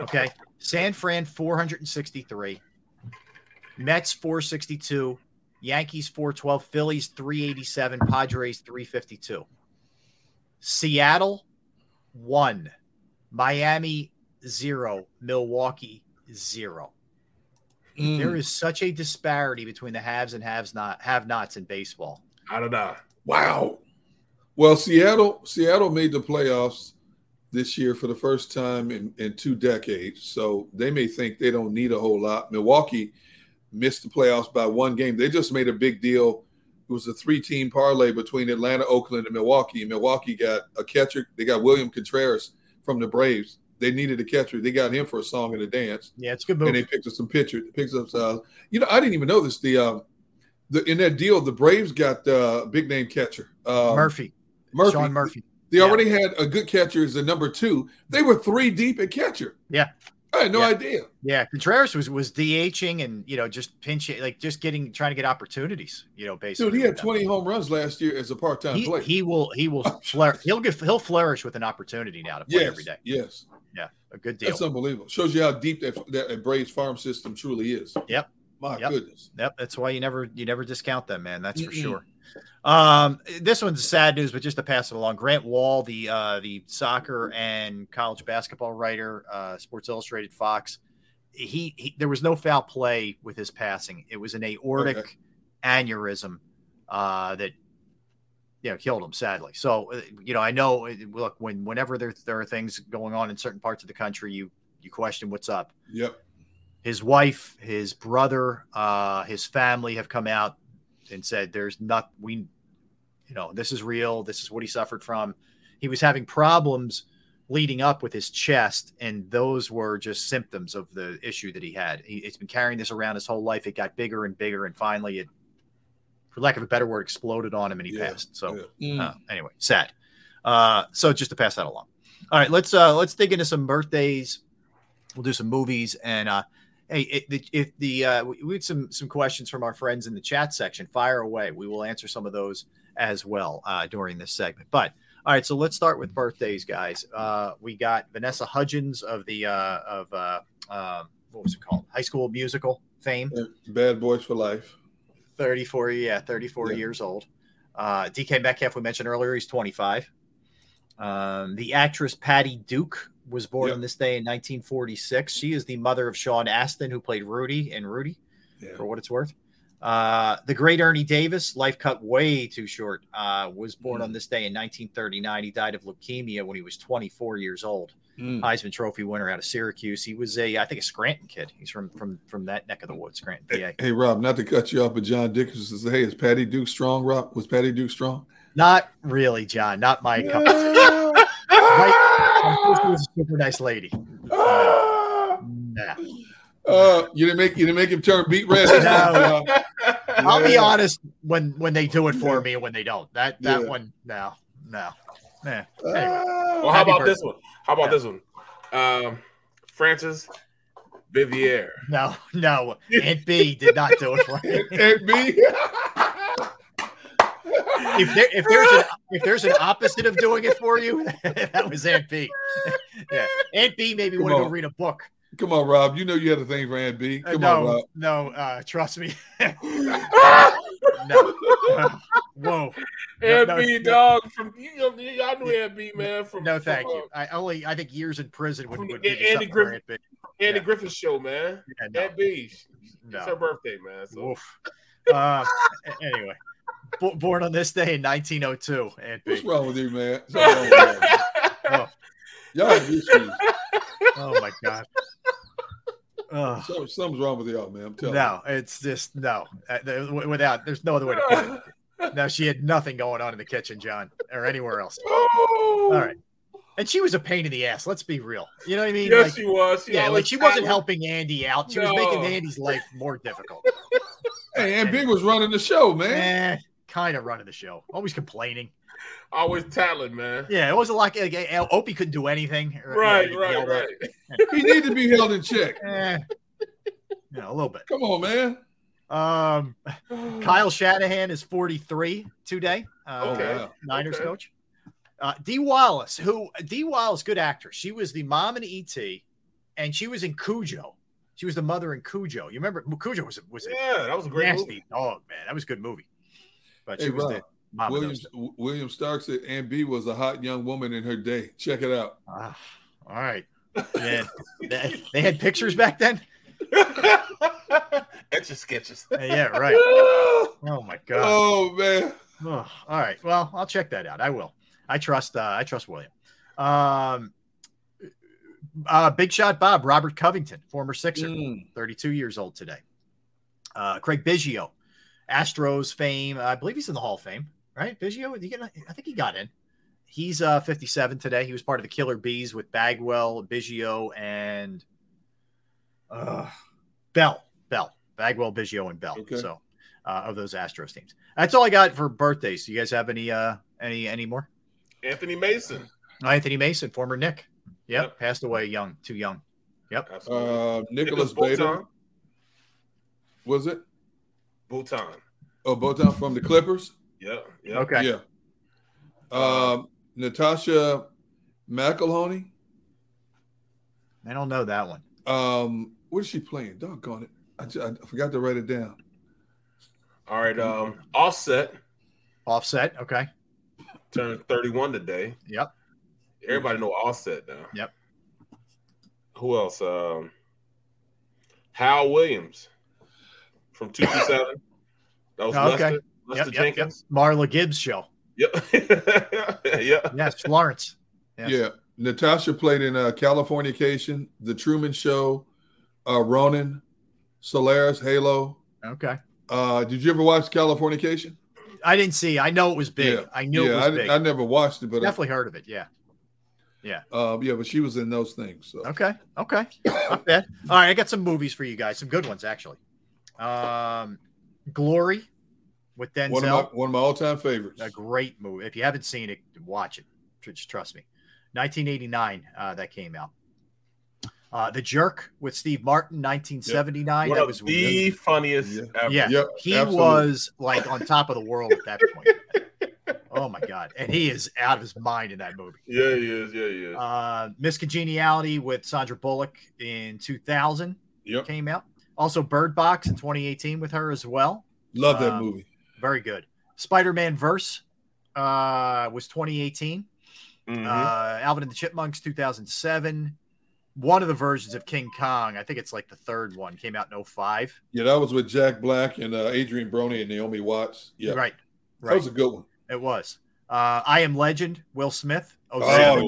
Okay. San Fran 463, Mets 462, Yankees 412, Phillies 387, Padres 352. Seattle 1, Miami 0, Milwaukee 0. Mm. There is such a disparity between the haves and haves not have nots in baseball. I don't know. Wow. Well, Seattle Seattle made the playoffs this year for the first time in, in two decades. So they may think they don't need a whole lot. Milwaukee missed the playoffs by one game. They just made a big deal. It was a three-team parlay between Atlanta, Oakland, and Milwaukee. Milwaukee got a catcher. They got William Contreras from the Braves. They needed a catcher. They got him for a song and a dance. Yeah, it's good move. And they picked up some pitchers. Picked up, uh, you know, I didn't even know this. The, um, the in that deal, the Braves got uh, big name catcher um, Murphy. Murphy. Sean Murphy. They yeah. already had a good catcher as a number two. They were three deep at catcher. Yeah. I had no yeah. idea. Yeah, Contreras was was DHing and you know just pinching, like just getting trying to get opportunities. You know, basically. Dude, he had twenty home runs last year as a part time he, player. He will he will flourish. He'll get he'll flourish with an opportunity now to play yes, every day. Yes. Yeah, a good deal. That's unbelievable. Shows you how deep that that Braves farm system truly is. Yep. My yep. goodness. Yep. That's why you never you never discount them, man. That's for mm sure. Um, this one's sad news, but just to pass it along, Grant Wahl, the uh, the soccer and college basketball writer, uh, Sports Illustrated, Fox, he, he, there was no foul play with his passing. It was an aortic okay. aneurysm uh, that you know killed him sadly. So uh, you know I know uh, look when whenever there there are things going on in certain parts of the country, you you question what's up. Yep. His wife, his brother, uh, his family have come out and said there's not we you know this is real. This is what he suffered from. He was having problems leading up with his chest, and those were just symptoms of the issue that he had. He, has been carrying this around his whole life. It got bigger and bigger, and finally, it, for lack of a better word, exploded on him, and he yeah, passed. So, yeah. uh, anyway, sad. Uh, so just to pass that along. All right, let's uh, let's dig into some birthdays. We'll do some movies, and uh, hey, if the uh, we had some some questions from our friends in the chat section, fire away. We will answer some of those as well uh, during this segment, but. All right, so let's start with birthdays, guys. Uh, we got Vanessa Hudgens of the uh, of uh, uh, what was it called? High School Musical fame. Bad Boys for Life. Thirty-four, yeah, thirty-four yeah. years old. Uh, DK Metcalf, we mentioned earlier, he's twenty-five. Um, the actress Patty Duke was born yep. on this day in 1946. She is the mother of Sean Astin, who played Rudy in Rudy, yeah. for what it's worth. Uh, the great Ernie Davis, life cut way too short, uh, was born mm. on this day in 1939. He died of leukemia when he was 24 years old. Mm. Heisman Trophy winner out of Syracuse. He was a, I think, a Scranton kid. He's from from from that neck of the woods, Scranton, PA. Hey, hey Rob, not to cut you off, but John Dickerson says, "Hey, is Patty Duke strong? Rob, was Patty Duke strong?" Not really, John. Not my cup. right, she was a super nice lady. Uh, yeah. Uh, you didn't make you didn't make him turn beat red. no. uh, I'll be honest when when they do it for me and when they don't. That that yeah. one, no, no. Yeah. Anyway, well, how about this one? How about yeah. this one? Um, Frances Bavier. No, no. Aunt Bee did not do it for me. Aunt Bee. if there if there's an if there's an opposite of doing it for you, that was Aunt Bee. yeah. Aunt Bee made me want to go read a book. Come on, Rob. You know you had a thing for Aunt Bee. Uh, Come uh, no, on, Rob. No, uh, trust me. no. Uh, whoa. Aunt no, B, no, dog. From you know, y'all knew Aunt Bee, man. From no, thank from, you. I only I think years in prison would, would Andy, Andy Griffith. Aunt, Andy yeah. Griffith show, man. Yeah, no. Aunt Bee. No. It's her birthday, man. So. Uh, anyway, born on this day in 1902. Aunt Bee. What's wrong with you, man? Wrong with you? oh. Y'all have issues. Oh my god. So, something's wrong with y'all, man. I'm no, you. it's just no. Uh, without, there's no other way to put it. No, she had nothing going on in the kitchen, John, or anywhere else. Oh. All right. And she was a pain in the ass. Let's be real. You know what I mean? Yes, like, she was. She yeah, like she wasn't helping Andy out. She no. was making Andy's life more difficult. hey, and Big was running the show, man. Eh, kind of running the show. Always complaining. Always talent, man. Yeah, it wasn't like, like Opie couldn't do anything. Right, you know, right, right. he needed to be held in check. Eh, you know, a little bit. Come on, man. Um, Kyle Shanahan is 43 today. Uh, okay. Niners okay. coach. Uh, Dee Wallace, who Dee Wallace, good actress. She was the mom in ET, and she was in Cujo. She was the mother in Cujo. You remember Cujo was a, was a yeah, that was a great nasty movie. dog, man. That was a good movie. But she hey, was Rob, the mom. William, William Stark said Aunt Bee was a hot young woman in her day. Check it out. Ah, all right. Man, they, they had pictures back then. Etch a sketches. yeah, right. Oh my god. Oh man. Oh, all right. Well, I'll check that out. I will. I trust. Uh, I trust William. Um, uh, Big Shot Bob Robert Covington, former Sixer, Mm. 32 years old today. Uh, Craig Biggio, Astros fame. I believe he's in the Hall of Fame, right? Biggio, Did he get- I think he got in. He's uh, 57 today. He was part of the Killer Bees with Bagwell, Biggio, and uh, Bell. Bell. Bagwell, Biggio, and Bell. Okay. So uh, of those Astros teams. That's all I got for birthdays. Do you guys have any uh any any more? Anthony Mason. Anthony Mason, former Nick. Yep, passed away young, too young. Yep. Uh, Nicholas Nicholas Bader. Was it? Batum. Oh, Batum from the Clippers. Yeah. Yeah. Okay. Yeah. Um, Natascha McElhone. I don't know that one. Um, what is she playing? Doggone it! I, ju- I forgot to write it down. All right. Um, Offset Offset. Okay. turned 31 today. Yep. Everybody know Offset now. Yep. Who else? Um, Hal Williams from 227. That was Oh, okay. Lester, Lester Yep, yep, yep. Jenkins. Marla Gibbs show. Yep. yeah. Yes, Florence. Yes. Yeah, Natascha played in uh, Californication, The Truman Show, uh, Ronin, Solaris, Halo. Okay. Uh, did you ever watch Californication? I didn't see. I know it was big. Yeah. I knew yeah, it was I, big. I never watched it, but Definitely heard of it. Yeah. Yeah. Uh, yeah, but she was in those things. So. Okay. Okay. Not bad. All right. I got some movies for you guys. Some good ones, actually. Um, Glory with Denzel. One of my one of my all time favorites. a great movie. If you haven't seen it, watch it. Just trust me. 1989, uh, that came out. Uh, the Jerk with Steve Martin, 1979. One That was the funniest Yeah. ever. yeah. Yep, he absolutely. was like on top of the world at that point. oh my god, and he is out of his mind in that movie. Yeah, he is. Yeah, he is. Uh, Miss Congeniality with Sandra Bullock in 2000 Yep, came out. Also, Bird Box in 2018 with her as well. love that Um, movie. Very good. Spider-Man Verse uh, was 2018. Mhm. Uh, Alvin and the Chipmunks 2007. One of the versions of King Kong, I think it's like the third one, came out in 05. Yeah, that was with Jack Black and uh, Adrien Brody and Naomi Watts. Yeah, Right. that was a good one. it was. Uh, I Am Legend, Will Smith. Oh,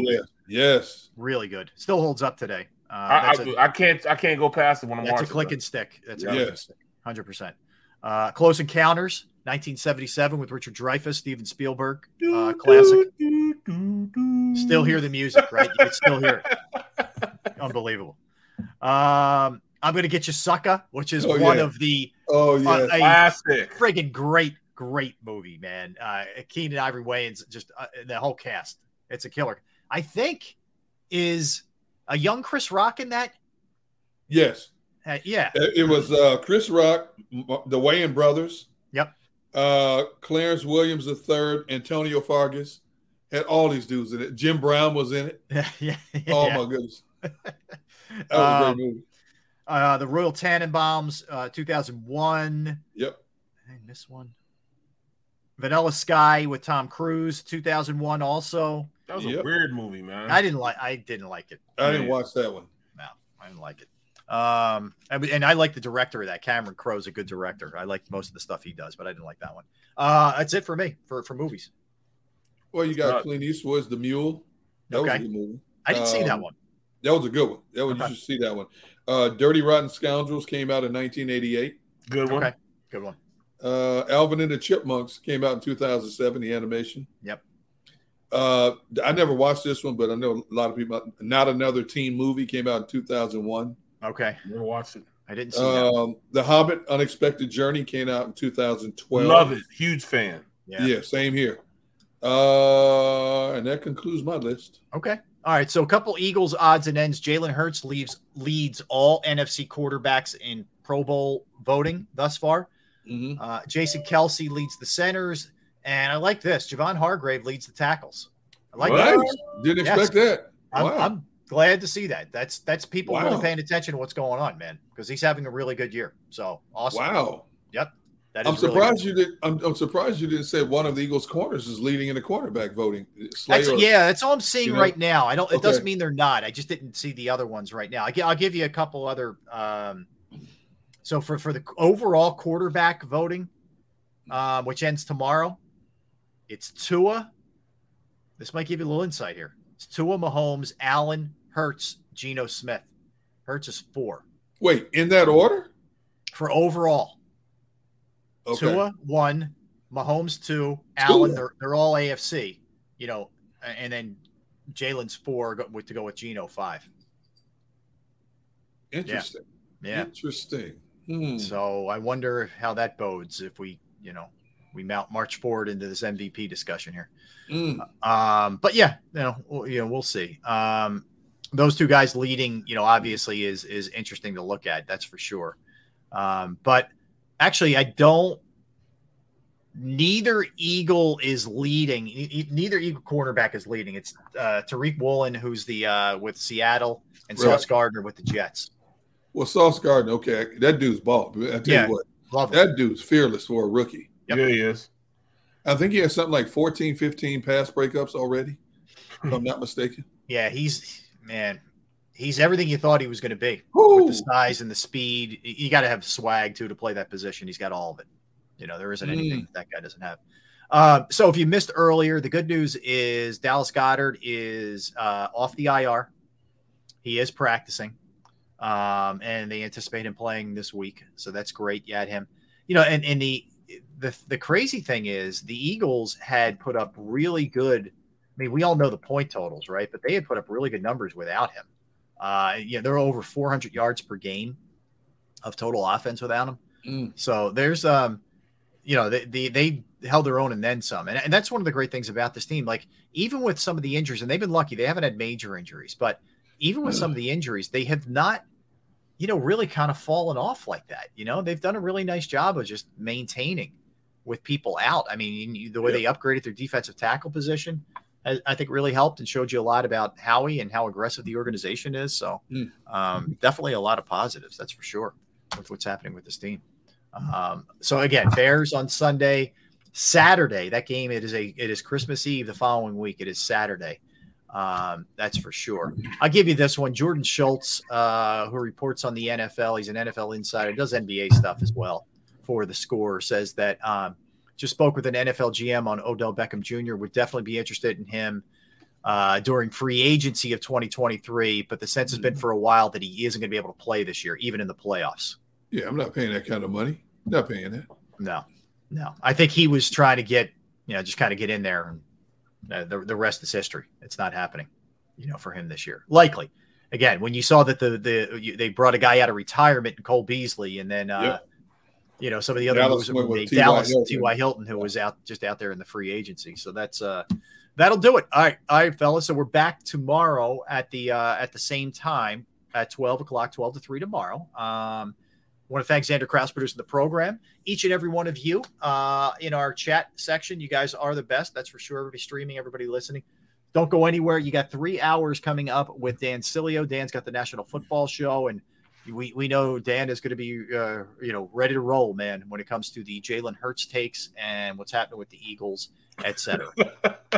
yeah, yes. Really good. Still holds up today. Uh, I, that's I, a- I can't. I can't go past it when I'm That's a click it. and stick. That's a Yes. click and stick. Hundred percent. Uh, Close Encounters, 1977, with Richard Dreyfuss, Steven Spielberg, uh, classic. Still hear the music, right? You can still hear it. Unbelievable. Um, I'm gonna get you, sucker, which is Oh, one yeah. of the Oh uh, yes. a Classic. friggin' great, great movie, man. Uh, Keenen Ivory Wayans, just uh, the whole cast. It's a killer. I think is a young Chris Rock in that. yes. Uh, yeah. It it was uh, Chris Rock, the Wayans brothers. Yep. Uh, Clarence Williams III, Antonio Fargas, had all these dudes in it. Jim Brown was in it. yeah. Oh yeah. my goodness, that was a Um, great movie. Uh, the Royal Tenenbaums, uh, 2001. Yep. I miss one. Vanilla Sky with Tom Cruise, 2001. Also, That was Yep. a weird movie, man. I didn't like. I didn't like it. I didn't watch that one. No, I didn't like it. Um, I mean, and I like the director of that. Cameron Crowe's a good director. I like most of the stuff he does, but I didn't like that one. Uh, that's it for me for for movies. Well, you got Right. Clint Eastwood's The Mule. That was Okay. a good movie. I didn't see that Um, one. That was a good one. That one Okay. you should see that one. Uh, Dirty Rotten Scoundrels came out in 1988. Good one. Okay, good one. Uh, Alvin and the Chipmunks came out in 2007. The animation. Yep. Uh, I never watched this one, but I know a lot of people. Not another teen movie came out in 2001. Okay, Never watched it. I didn't see that. Um, the Hobbit: Unexpected Journey came out in 2012. Love it. Huge fan. Yeah. Yeah, same here. Uh, and that concludes my list. Okay. All right. So a couple Eagles odds and ends. Jalen Hurts leaves leads all NFC quarterbacks in Pro Bowl voting thus far. Mhm. Uh, Jason Kelce leads the centers, and I like this. Javon Hargrave leads the tackles. I like that. Didn't Yes. expect that. I'm, I'm glad to see that. That's that's people Wow. really paying attention to what's going on, man, because he's having a really good year. So awesome. wow. Yep. That is I'm really surprised good. you did. I'm, I'm surprised you didn't say one of the Eagles' corners is leading in the cornerback voting. That's, yeah, that's all I'm seeing you know? right now. I don't. It doesn't mean they're not. I just didn't see the other ones right now. I, will give you a couple other um, So for for the overall quarterback voting, um, which ends tomorrow, it's Tua. This might give you a little insight here. It's Tua Mahomes, Allen, Hurts, Geno Smith. Hurts is four. Wait, in that order? For overall. Okay. Tua one, Mahomes two, Allen. They're, they're all AFC, you know, and then Jalen's four to go with Geno five. Interesting. Yeah. Interesting. Hmm. So I wonder how that bodes if we, you know, we mount march forward into this MVP discussion here. Mm. Um, but yeah, you know, we'll, you know, we'll see. Um, those two guys leading, you know, obviously is is interesting to look at. That's for sure. Um, but actually, I don't. Neither Eagle is leading. e- Neither Eagle cornerback is leading. It's uh, Tariq Woolen, who's the uh, with Seattle, and Right. Sauce Gardner with the Jets. Well, Sauce Gardner, okay, that dude's ball. I tell Yeah, you what, love him. that dude's fearless for a rookie. Yep. Yeah, he is. I think he has something like 14, 15 pass breakups already, if I'm not mistaken. Yeah, he's man, he's everything you thought he was going to be with the size and the speed. You- You got to have swag too to play that position. He's got all of it. You know, there isn't anything that, that guy doesn't have. Um, so if you missed earlier, the good news is Dallas Goedert is uh, off the IR. He is practicing, um, and they anticipate him playing this week. So that's great. You had him. You know, and and the the the crazy thing is the Eagles had put up really good. I mean, we all know the point totals, right? But they had put up really good numbers without him. Uh, you know, they're over 400 yards per game of total offense without him. Mm. So there's, um, you know, they, they, they held their own and then some. And, and that's one of the great things about this team. Like, even with some of the injuries, and they've been lucky, they haven't had major injuries, but even with some of the injuries, they have not, you know, really kind of fallen off like that. You know, they've done a really nice job of just maintaining with people out. I mean, you- the way they upgraded their defensive tackle position, I, I think really helped and showed you a lot about Howie and how aggressive the organization is. So, Mm. um, definitely a lot of positives, that's for sure, with what's happening with this team. Um, so again, Bears on Sunday, Saturday. That game it is a it is Christmas Eve the following week. It is Saturday. Um, that's for sure. I'll give you this one. Jordan Schultz, uh, who reports on the NFL, he's an NFL insider, does NBA stuff as well for the score, says that um, just spoke with an NFL GM on Odell Beckham Jr. Would definitely be interested in him uh, during free agency of 2023. But the sense has been for a while that he isn't going to be able to play this year, even in the playoffs. Yeah, I'm not paying that kind of money. Not paying that. No, no. I think he was trying to get, you know, just kind of get in there, and uh, the the rest is history. It's not happening, you know, for him this year. Likely, again, when you saw that the the you, they brought a guy out of retirement, Cole Beasley, and then uh, Yep. You know some of the other Dallas moves that went were with. Dallas, Hilton. T.Y. Hilton, who was out just out there in the free agency. So that's uh that'll do it. All right, all right, fellas. So we're back tomorrow at the uh at the same time at 12 o'clock, 12 to 3 tomorrow. Um I want to thank Xander Kraus producing the program. Each and every one of you uh, in our chat section, you guys are the best. That's for sure. Everybody streaming, everybody listening. Don't go anywhere. You got three hours coming up with Dan Sileo. Dan's got the National Football Show, and we, we know Dan is going to be uh, you know ready to roll, man, when it comes to the Jalen Hurts takes and what's happening with the Eagles, etc.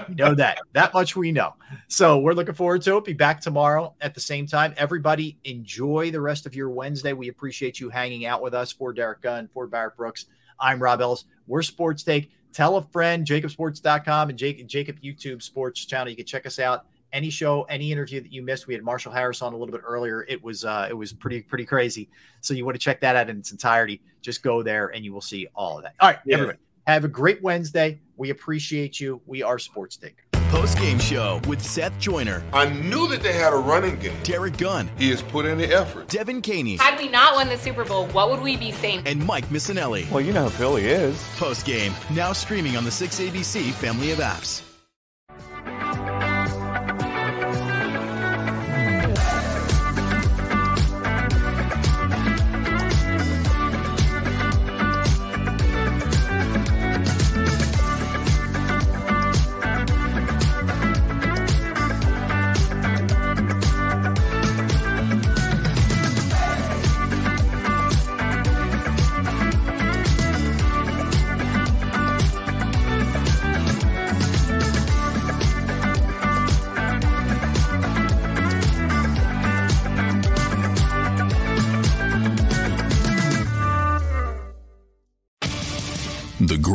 we know that. That much we know. So we're looking forward to it. Be back tomorrow at the same time. Everybody enjoy the rest of your Wednesday. We appreciate you hanging out with us. For Derrick Gunn, for Barrett Brooks, I'm Rob Ellis. We're Sports Take. Tell a friend, jakibsports.com and JAKIB, JAKIB YouTube Sports channel. You can check us out. Any show, any interview that you missed, we had Marshall Harris on a little bit earlier. It was uh, it was pretty pretty crazy. So you want to check that out in its entirety? Just go there and you will see all of that. All right, Yeah. everybody, have a great Wednesday. We appreciate you. We are Sports Take. Post game show with Seth Joyner. I knew that they had a running game. Derrick Gunn. He has put in the effort. Devan Kaney. Had we not won the Super Bowl, what would we be saying? And Mike Missanelli. Well, you know who Philly is. Post game. Now streaming on the 6ABC family of apps.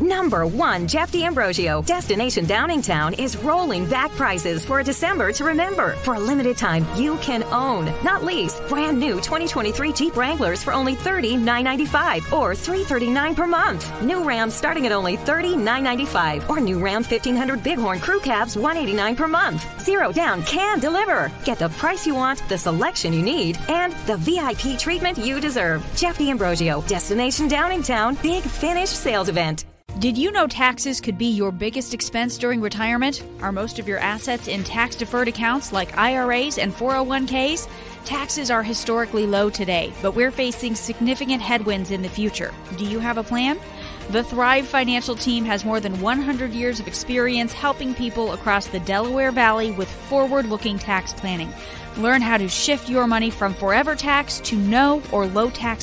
Number one, Jeff D'Ambrosio. Destination Downingtown is rolling back prices for a December to remember. For a limited time, you can own, not lease, brand new 2023 Jeep Wranglers for only $30,995 or 339 per month. New Ram starting at only $30,995 or new Ram 1500 Bighorn Crew Cabs 189 per month. Zero down can deliver. Get the price you want, the selection you need, and the VIP treatment you deserve. Jeff D'Ambrosio, Destination Downingtown, Big Finish Sales Event. Did you know taxes could be your biggest expense during retirement? Are most of your assets in tax deferred accounts like IRAs and 401ks? Taxes are historically low today, but we're facing significant headwinds in the future. Do you have a plan? The Thrive Financial Team has more than 100 years of experience helping people across the Delaware Valley with forward looking tax planning. Learn how to shift your money from forever tax to no or low tax.